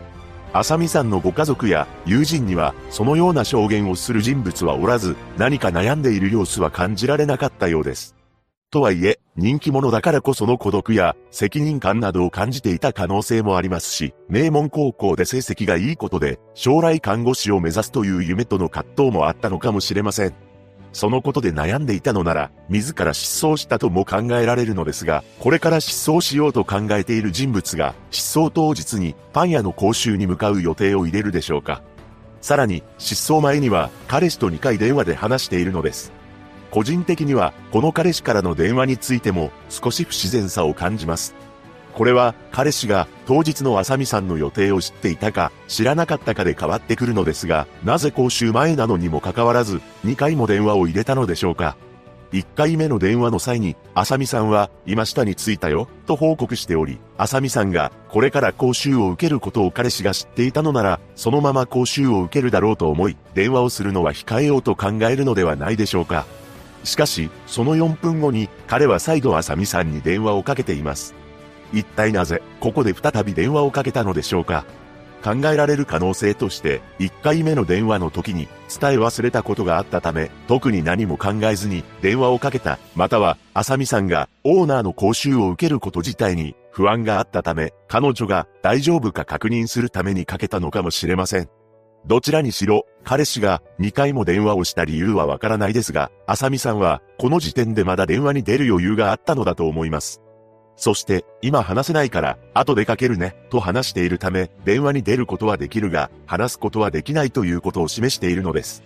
浅見さんのご家族や友人には、そのような証言をする人物はおらず、何か悩んでいる様子は感じられなかったようです。とはいえ、人気者だからこその孤独や責任感などを感じていた可能性もありますし、名門高校で成績がいいことで、将来看護師を目指すという夢との葛藤もあったのかもしれません。そのことで悩んでいたのなら、自ら失踪したとも考えられるのですが、これから失踪しようと考えている人物が、失踪当日にパン屋の講習に向かう予定を入れるでしょうか。さらに、失踪前には、彼氏と2回電話で話しているのです。個人的には、この彼氏からの電話についても、少し不自然さを感じます。これは彼氏が当日の浅見さんの予定を知っていたか知らなかったかで変わってくるのですが、なぜ講習前なのにもかかわらず2回も電話を入れたのでしょうか。1回目の電話の際に、浅見さんは、今下に着いたよ、と報告しており、浅見さんが、これから講習を受けることを彼氏が知っていたのなら、そのまま講習を受けるだろうと思い、電話をするのは控えようと考えるのではないでしょうか。しかし、その4分後に、彼は再度浅見さんに電話をかけています。一体なぜ、ここで再び電話をかけたのでしょうか？考えられる可能性として、1回目の電話の時に伝え忘れたことがあったため、特に何も考えずに電話をかけた、または、浅見さんがオーナーの講習を受けること自体に不安があったため、彼女が大丈夫か確認するためにかけたのかもしれません。どちらにしろ、彼氏が2回も電話をした理由はわからないですが、浅見さんはこの時点でまだ電話に出る余裕があったのだと思います。そして、今話せないから、後でかけるね、と話しているため、電話に出ることはできるが、話すことはできないということを示しているのです。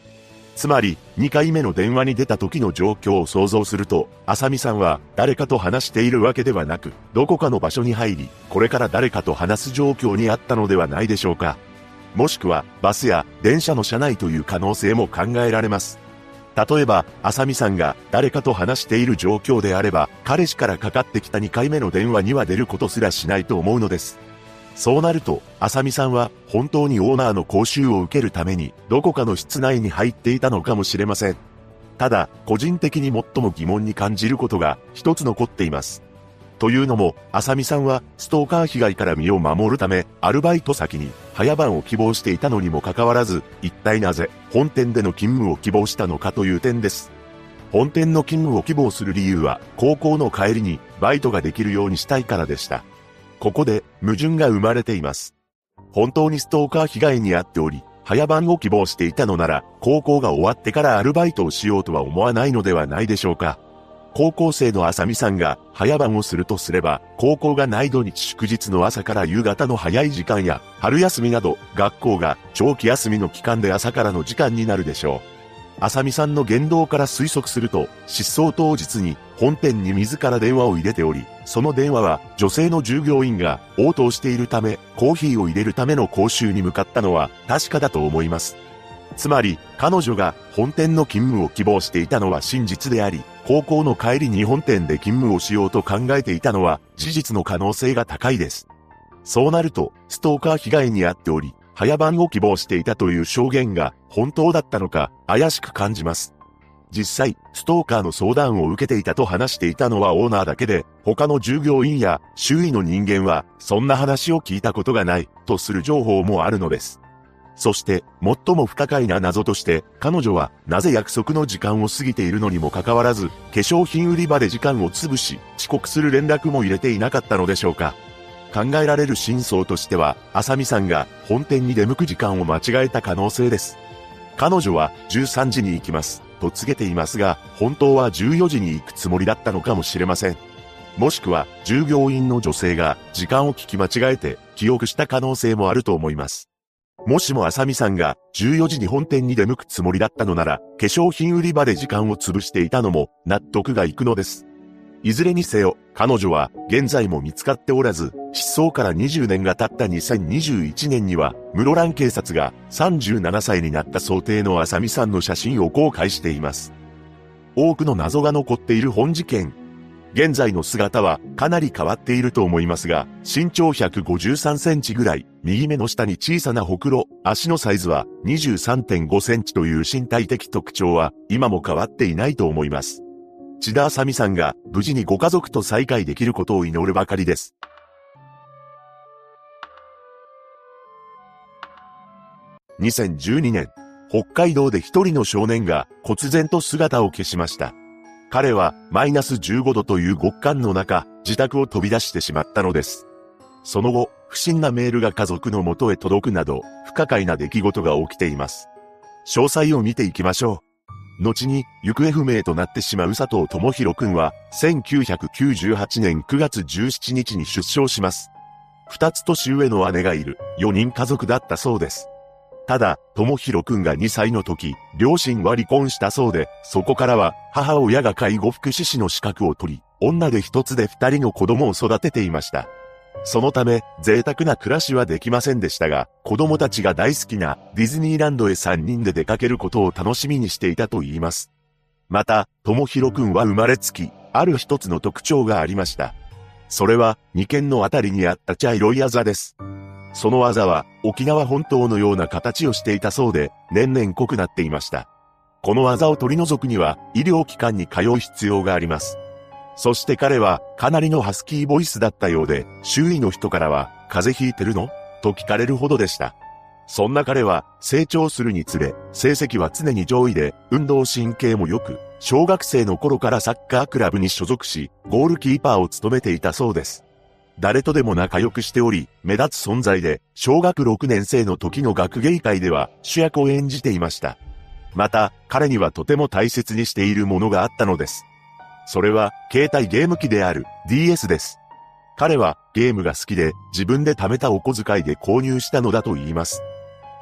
つまり、2回目の電話に出た時の状況を想像すると、浅見さんは誰かと話しているわけではなく、どこかの場所に入り、これから誰かと話す状況にあったのではないでしょうか。もしくは、バスや電車の車内という可能性も考えられます。例えば、浅見さんが誰かと話している状況であれば、彼氏からかかってきた2回目の電話には出ることすらしないと思うのです。そうなると、浅見さんは本当にオーナーの講習を受けるために、どこかの室内に入っていたのかもしれません。ただ、個人的に最も疑問に感じることが一つ残っています。というのも、浅見さんはストーカー被害から身を守るため、アルバイト先に早番を希望していたのにもかかわらず、一体なぜ本店での勤務を希望したのかという点です。本店の勤務を希望する理由は、高校の帰りにバイトができるようにしたいからでした。ここで矛盾が生まれています。本当にストーカー被害に遭っており、早番を希望していたのなら、高校が終わってからアルバイトをしようとは思わないのではないでしょうか。高校生の浅見さんが早番をするとすれば、高校がない土日祝日の朝から夕方の早い時間や、春休みなど、学校が長期休みの期間で朝からの時間になるでしょう。浅見さんの言動から推測すると、失踪当日に本店に自ら電話を入れており、その電話は女性の従業員が応答しているため、コーヒーを入れるための講習に向かったのは確かだと思います。つまり、彼女が本店の勤務を希望していたのは真実であり、高校の帰りに本店で勤務をしようと考えていたのは事実の可能性が高いです。そうなると、ストーカー被害に遭っており、早番を希望していたという証言が本当だったのか怪しく感じます。実際、ストーカーの相談を受けていたと話していたのはオーナーだけで、他の従業員や周囲の人間は、そんな話を聞いたことがない、とする情報もあるのです。そして、最も不可解な謎として、彼女は、なぜ約束の時間を過ぎているのにもかかわらず、化粧品売り場で時間を潰し、遅刻する連絡も入れていなかったのでしょうか。考えられる真相としては、浅見さんが本店に出向く時間を間違えた可能性です。彼女は13時に行きます、と告げていますが、本当は14時に行くつもりだったのかもしれません。もしくは、従業員の女性が時間を聞き間違えて記憶した可能性もあると思います。もしも浅見さんが14時に本店に出向くつもりだったのなら、化粧品売り場で時間を潰していたのも納得がいくのです。いずれにせよ、彼女は現在も見つかっておらず、失踪から20年が経った2021年には、室蘭警察が37歳になった想定の浅見さんの写真を公開しています。多くの謎が残っている本事件。現在の姿はかなり変わっていると思いますが、身長153センチぐらい、右目の下に小さなほくろ、足のサイズは23.5センチという身体的特徴は今も変わっていないと思います。千田あさみさんが無事にご家族と再会できることを祈るばかりです。2012年、北海道で一人の少年が忽然と姿を消しました。彼はマイナス15度という極寒の中、自宅を飛び出してしまったのです。その後、不審なメールが家族の元へ届くなど、不可解な出来事が起きています。詳細を見ていきましょう。後に、行方不明となってしまう佐藤智弘くんは、1998年9月17日に出生します。二つ年上の姉がいる、4人家族だったそうです。ただ、智弘くんが2歳の時、両親は離婚したそうで、そこからは、母親が介護福祉士の資格を取り、女で一つで二人の子供を育てていました。そのため、贅沢な暮らしはできませんでしたが、子供たちが大好きなディズニーランドへ3人で出かけることを楽しみにしていたと言います。また、ともひろくんは生まれつき、ある一つの特徴がありました。それは、二軒のあたりにあった茶色いあざです。そのあざは、沖縄本島のような形をしていたそうで、年々濃くなっていました。このあざを取り除くには、医療機関に通う必要があります。そして彼は、かなりのハスキーボイスだったようで、周囲の人からは、風邪ひいてるの？と聞かれるほどでした。そんな彼は、成長するにつれ、成績は常に上位で、運動神経も良く、小学生の頃からサッカークラブに所属し、ゴールキーパーを務めていたそうです。誰とでも仲良くしており、目立つ存在で、小学6年生の時の学芸会では主役を演じていました。また、彼にはとても大切にしているものがあったのです。それは、携帯ゲーム機である DS です。彼はゲームが好きで自分で貯めたお小遣いで購入したのだと言います。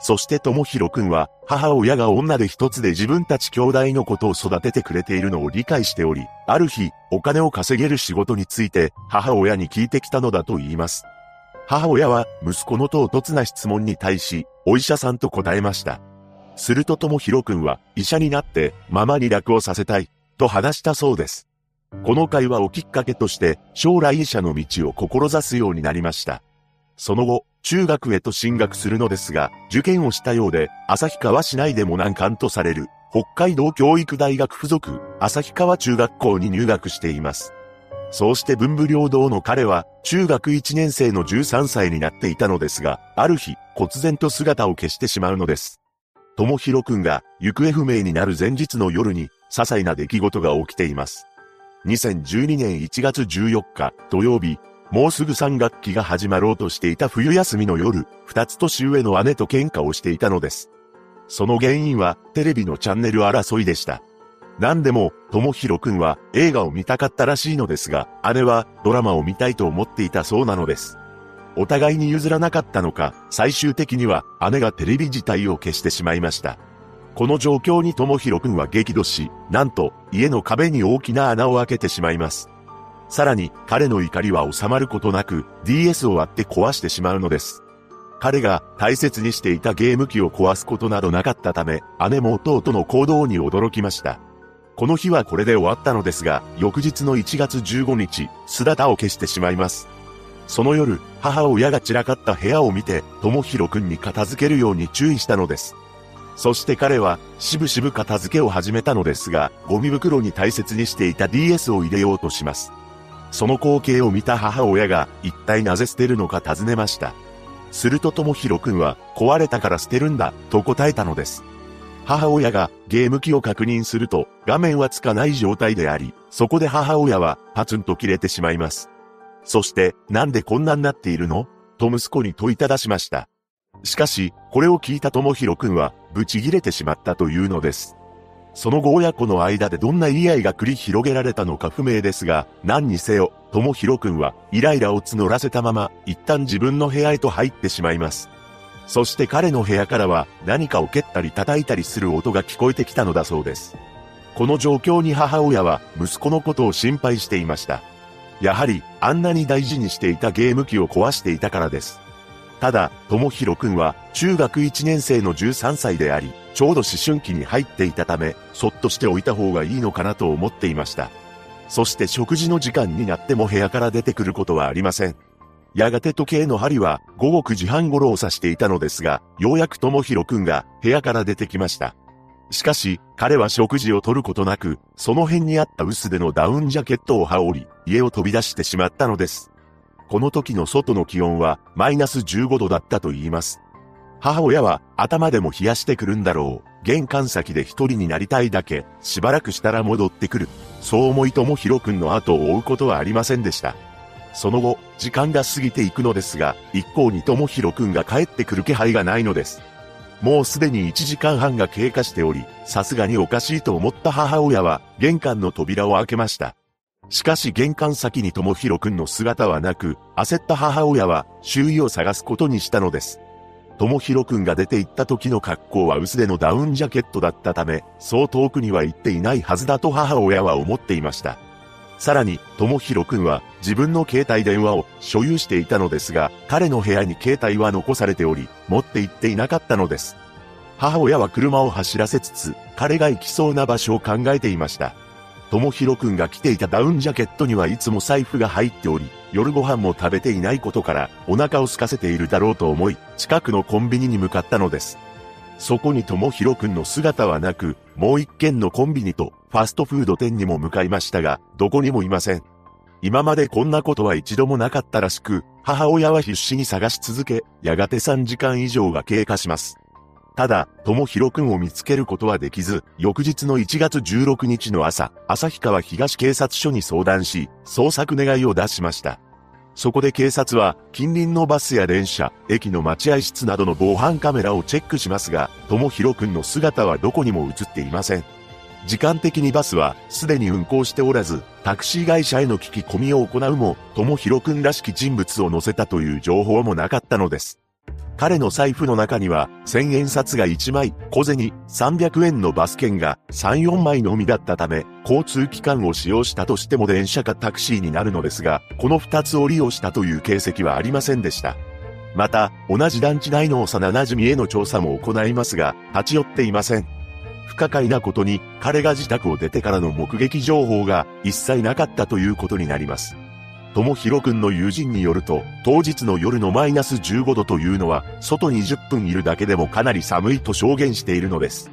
そしてともひろくんは母親が女で一つで自分たち兄弟のことを育ててくれているのを理解しており、ある日お金を稼げる仕事について母親に聞いてきたのだと言います。母親は息子の唐突な質問に対し、お医者さんと答えました。するとともひろくんは医者になってママに楽をさせたいと話したそうです。この会話をきっかけとして将来医者の道を志すようになりました。その後、中学へと進学するのですが、受験をしたようで、旭川市内でも難関とされる、北海道教育大学附属、旭川中学校に入学しています。そうして文武両道の彼は、中学1年生の13歳になっていたのですが、ある日、忽然と姿を消してしまうのです。友広くんが行方不明になる前日の夜に、些細な出来事が起きています。2012年1月14日土曜日、もうすぐ3学期が始まろうとしていた冬休みの夜、二つ年上の姉と喧嘩をしていたのです。その原因はテレビのチャンネル争いでした。何でも、ともひろくんは映画を見たかったらしいのですが、姉はドラマを見たいと思っていたそうなのです。お互いに譲らなかったのか、最終的には姉がテレビ自体を消してしまいました。この状況に智弘くんは激怒し、なんと家の壁に大きな穴を開けてしまいます。さらに彼の怒りは収まることなく DS を割って壊してしまうのです。彼が大切にしていたゲーム機を壊すことなどなかったため、姉も弟の行動に驚きました。この日はこれで終わったのですが、翌日の1月15日、姿を消してしまいます。その夜、母親が散らかった部屋を見て、智弘くんに片付けるように注意したのです。そして彼は、しぶしぶ片付けを始めたのですが、ゴミ袋に大切にしていた DS を入れようとします。その光景を見た母親が、一体なぜ捨てるのか尋ねました。するとともひろくんは、壊れたから捨てるんだ、と答えたのです。母親がゲーム機を確認すると、画面はつかない状態であり、そこで母親は、パツンと切れてしまいます。そして、なんでこんなになっているの？と息子に問いただしました。しかし、これを聞いた智弘くんは、ブチ切れてしまったというのです。その後親子の間でどんな言い合いが繰り広げられたのか不明ですが、何にせよ、智弘くんは、イライラを募らせたまま、一旦自分の部屋へと入ってしまいます。そして彼の部屋からは、何かを蹴ったり叩いたりする音が聞こえてきたのだそうです。この状況に母親は、息子のことを心配していました。やはり、あんなに大事にしていたゲーム機を壊していたからです。ただ、智弘くんは中学1年生の13歳であり、ちょうど思春期に入っていたため、そっとしておいた方がいいのかなと思っていました。そして食事の時間になっても部屋から出てくることはありません。やがて時計の針は午後9時半頃を指していたのですが、ようやく智弘くんが部屋から出てきました。しかし、彼は食事をとることなく、その辺にあった薄手のダウンジャケットを羽織り、家を飛び出してしまったのです。この時の外の気温はマイナス15度だったと言います。母親は頭でも冷やしてくるんだろう。玄関先で一人になりたいだけ、しばらくしたら戻ってくる。そう思いともひろくんの後を追うことはありませんでした。その後、時間が過ぎていくのですが、一向にともひろくんが帰ってくる気配がないのです。もうすでに1時間半が経過しており、さすがにおかしいと思った母親は、玄関の扉を開けました。しかし玄関先に智弘くんの姿はなく、焦った母親は周囲を探すことにしたのです。智弘くんが出て行った時の格好は薄手のダウンジャケットだったため、そう遠くには行っていないはずだと母親は思っていました。さらに、ともひろくんは自分の携帯電話を所有していたのですが、彼の部屋に携帯は残されており、持って行っていなかったのです。母親は車を走らせつつ、彼が行きそうな場所を考えていました。ともひろくんが着ていたダウンジャケットにはいつも財布が入っており、夜ご飯も食べていないことからお腹を空かせているだろうと思い、近くのコンビニに向かったのです。そこにともひろくんの姿はなく、もう一軒のコンビニとファストフード店にも向かいましたが、どこにもいません。今までこんなことは一度もなかったらしく、母親は必死に探し続け、やがて3時間以上が経過します。ただ、ともひろくんを見つけることはできず、翌日の1月16日の朝、旭川東警察署に相談し、捜索願いを出しました。そこで警察は、近隣のバスや電車、駅の待合室などの防犯カメラをチェックしますが、ともひろくんの姿はどこにも映っていません。時間的にバスはすでに運行しておらず、タクシー会社への聞き込みを行うも、ともひろくんらしき人物を乗せたという情報もなかったのです。彼の財布の中には、1000円札が1枚、小銭、300円のバス券が3、4枚のみだったため、交通機関を使用したとしても電車かタクシーになるのですが、この2つを利用したという形跡はありませんでした。また、同じ団地内の幼馴染への調査も行いますが、立ち寄っていません。不可解なことに、彼が自宅を出てからの目撃情報が一切なかったということになります。ともひろくんの友人によると、当日の夜のマイナス15度というのは、外に10分いるだけでもかなり寒いと証言しているのです。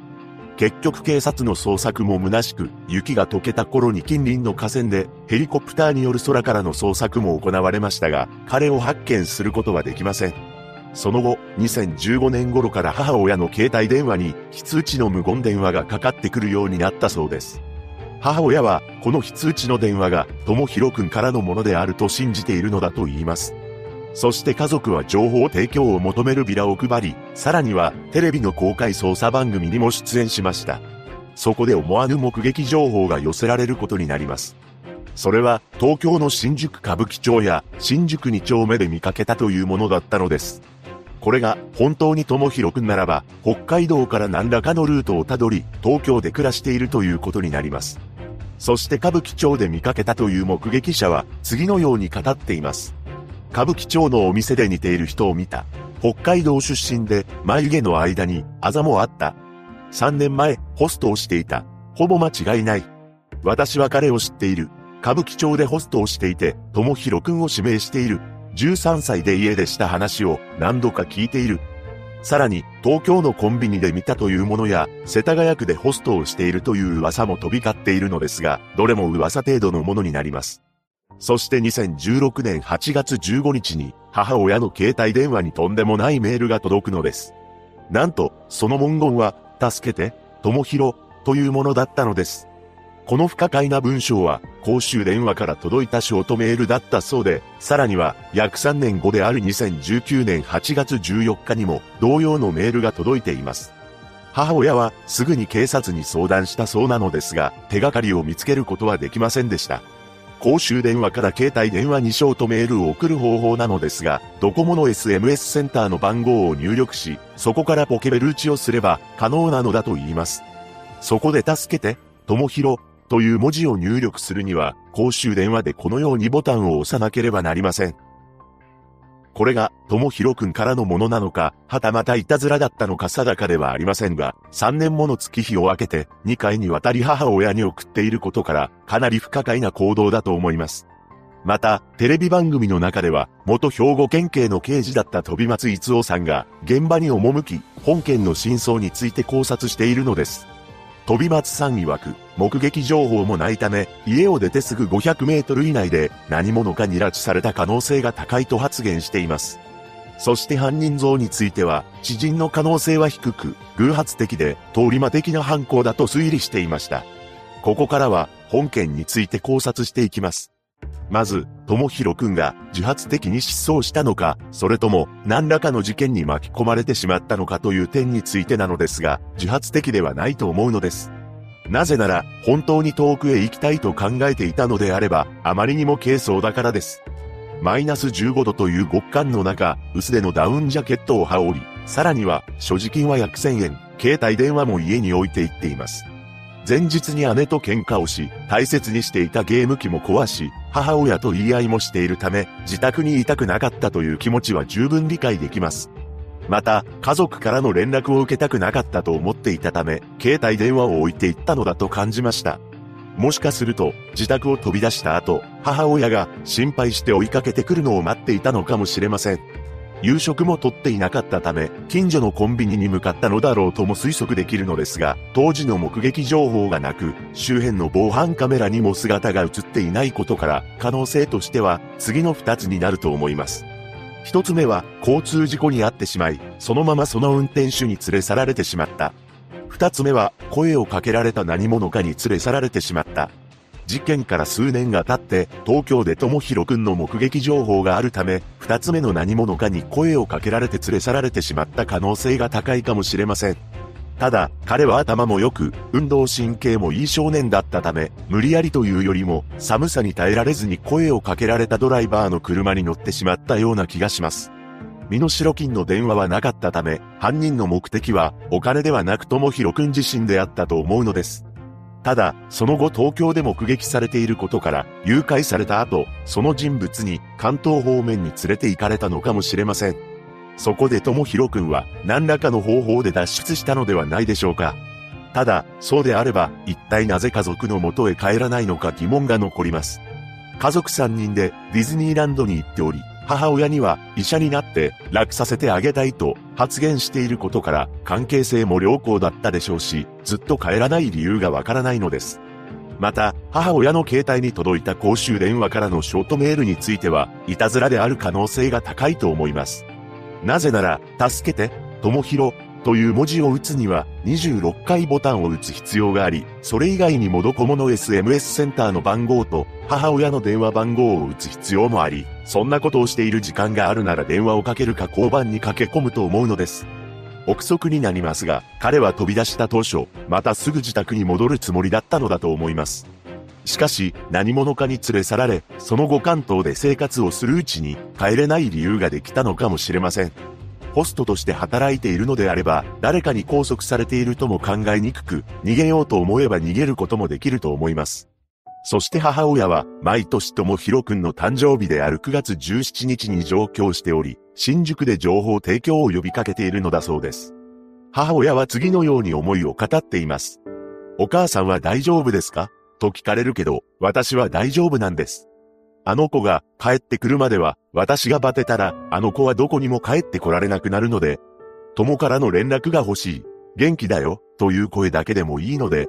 結局警察の捜索も虚しく、雪が溶けた頃に近隣の河川でヘリコプターによる空からの捜索も行われましたが、彼を発見することはできません。その後、2015年頃から母親の携帯電話に非通知の無言電話がかかってくるようになったそうです。母親は、この非通知の電話が、ともひろくんからのものであると信じているのだと言います。そして家族は情報提供を求めるビラを配り、さらにはテレビの公開捜査番組にも出演しました。そこで思わぬ目撃情報が寄せられることになります。それは東京の新宿歌舞伎町や新宿2丁目で見かけたというものだったのです。これが本当にともひろくんならば、北海道から何らかのルートをたどり、東京で暮らしているということになります。そして歌舞伎町で見かけたという目撃者は、次のように語っています。歌舞伎町のお店で似ている人を見た。北海道出身で、眉毛の間に、あざもあった。3年前、ホストをしていた。ほぼ間違いない。私は彼を知っている。歌舞伎町でホストをしていて、ともひろくんを指名している。13歳で家出した話を何度か聞いている。さらに、東京のコンビニで見たというものや、世田谷区でホストをしているという噂も飛び交っているのですが、どれも噂程度のものになります。そして2016年8月15日に、母親の携帯電話にとんでもないメールが届くのです。なんと、その文言は、助けて、ともひろ、というものだったのです。この不可解な文章は、公衆電話から届いたショートメールだったそうで、さらには、約3年後である2019年8月14日にも、同様のメールが届いています。母親は、すぐに警察に相談したそうなのですが、手がかりを見つけることはできませんでした。公衆電話から携帯電話にショートメールを送る方法なのですが、ドコモの SMS センターの番号を入力し、そこからポケベル打ちをすれば可能なのだと言います。そこで助けて、ともひろ、という文字を入力するには、公衆電話でこのようにボタンを押さなければなりません。これが、ともひろくんからのものなのか、はたまたいたずらだったのか定かではありませんが、3年もの月日を分けて、2回にわたり母親に送っていることから、かなり不可解な行動だと思います。また、テレビ番組の中では、元兵庫県警の刑事だった飛松逸夫さんが、現場に赴き、本件の真相について考察しているのです。飛び松さん曰く、目撃情報もないため、家を出てすぐ500メートル以内で何者かに拉致された可能性が高いと発言しています。そして犯人像については、知人の可能性は低く、偶発的で通り魔的な犯行だと推理していました。ここからは、本件について考察していきます。まず、ともひろくんが自発的に失踪したのか、それとも何らかの事件に巻き込まれてしまったのかという点についてなのですが、自発的ではないと思うのです。なぜなら、本当に遠くへ行きたいと考えていたのであれば、あまりにも軽装だからです。マイナス15度という極寒の中、薄手のダウンジャケットを羽織り、さらには、所持金は約1000円、携帯電話も家に置いていっています。前日に姉と喧嘩をし、大切にしていたゲーム機も壊し、母親と言い合いもしているため、自宅にいたくなかったという気持ちは十分理解できます。また、家族からの連絡を受けたくなかったと思っていたため、携帯電話を置いていったのだと感じました。もしかすると、自宅を飛び出した後、母親が心配して追いかけてくるのを待っていたのかもしれません。夕食もとっていなかったため、近所のコンビニに向かったのだろうとも推測できるのですが、当時の目撃情報がなく、周辺の防犯カメラにも姿が映っていないことから、可能性としては、次の二つになると思います。一つ目は、交通事故に遭ってしまい、そのままその運転手に連れ去られてしまった。二つ目は、声をかけられた何者かに連れ去られてしまった。事件から数年が経って、東京で智弘くんの目撃情報があるため、二つ目の何者かに声をかけられて連れ去られてしまった可能性が高いかもしれません。ただ、彼は頭も良く、運動神経もいい少年だったため、無理やりというよりも、寒さに耐えられずに声をかけられたドライバーの車に乗ってしまったような気がします。身代金の電話はなかったため、犯人の目的はお金ではなくともヒロ君自身であったと思うのです。ただ、その後東京で目撃されていることから、誘拐された後、その人物に関東方面に連れて行かれたのかもしれません。そこで智弘くんは何らかの方法で脱出したのではないでしょうか。ただ、そうであれば、一体なぜ家族の元へ帰らないのか疑問が残ります。家族3人でディズニーランドに行っており、母親には医者になって楽させてあげたいと発言していることから関係性も良好だったでしょうし、ずっと帰らない理由がわからないのです。また、母親の携帯に届いた公衆電話からのショートメールについては、いたずらである可能性が高いと思います。なぜなら、助けて、ともひろ、という文字を打つには26回ボタンを打つ必要があり、それ以外にもドコモの SMS センターの番号と母親の電話番号を打つ必要もあり、そんなことをしている時間があるなら電話をかけるか交番に駆け込むと思うのです。憶測になりますが、彼は飛び出した当初、またすぐ自宅に戻るつもりだったのだと思います。しかし、何者かに連れ去られ、その後関東で生活をするうちに、帰れない理由ができたのかもしれません。ホストとして働いているのであれば、誰かに拘束されているとも考えにくく、逃げようと思えば逃げることもできると思います。そして母親は、毎年ともひろくんの誕生日である9月17日に上京しており、新宿で情報提供を呼びかけているのだそうです。母親は次のように思いを語っています。お母さんは大丈夫ですか？と聞かれるけど、私は大丈夫なんです。あの子が帰ってくるまでは、私がバテたら、あの子はどこにも帰ってこられなくなるので、友からの連絡が欲しい。元気だよ、という声だけでもいいので、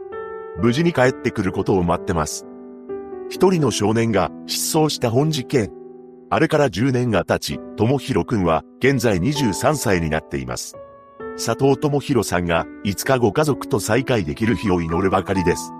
無事に帰ってくることを待ってます。一人の少年が失踪した本事件。あれから10年が経ち、智弘くんは現在23歳になっています。佐藤智弘さんが5日ご家族と再会できる日を祈るばかりです。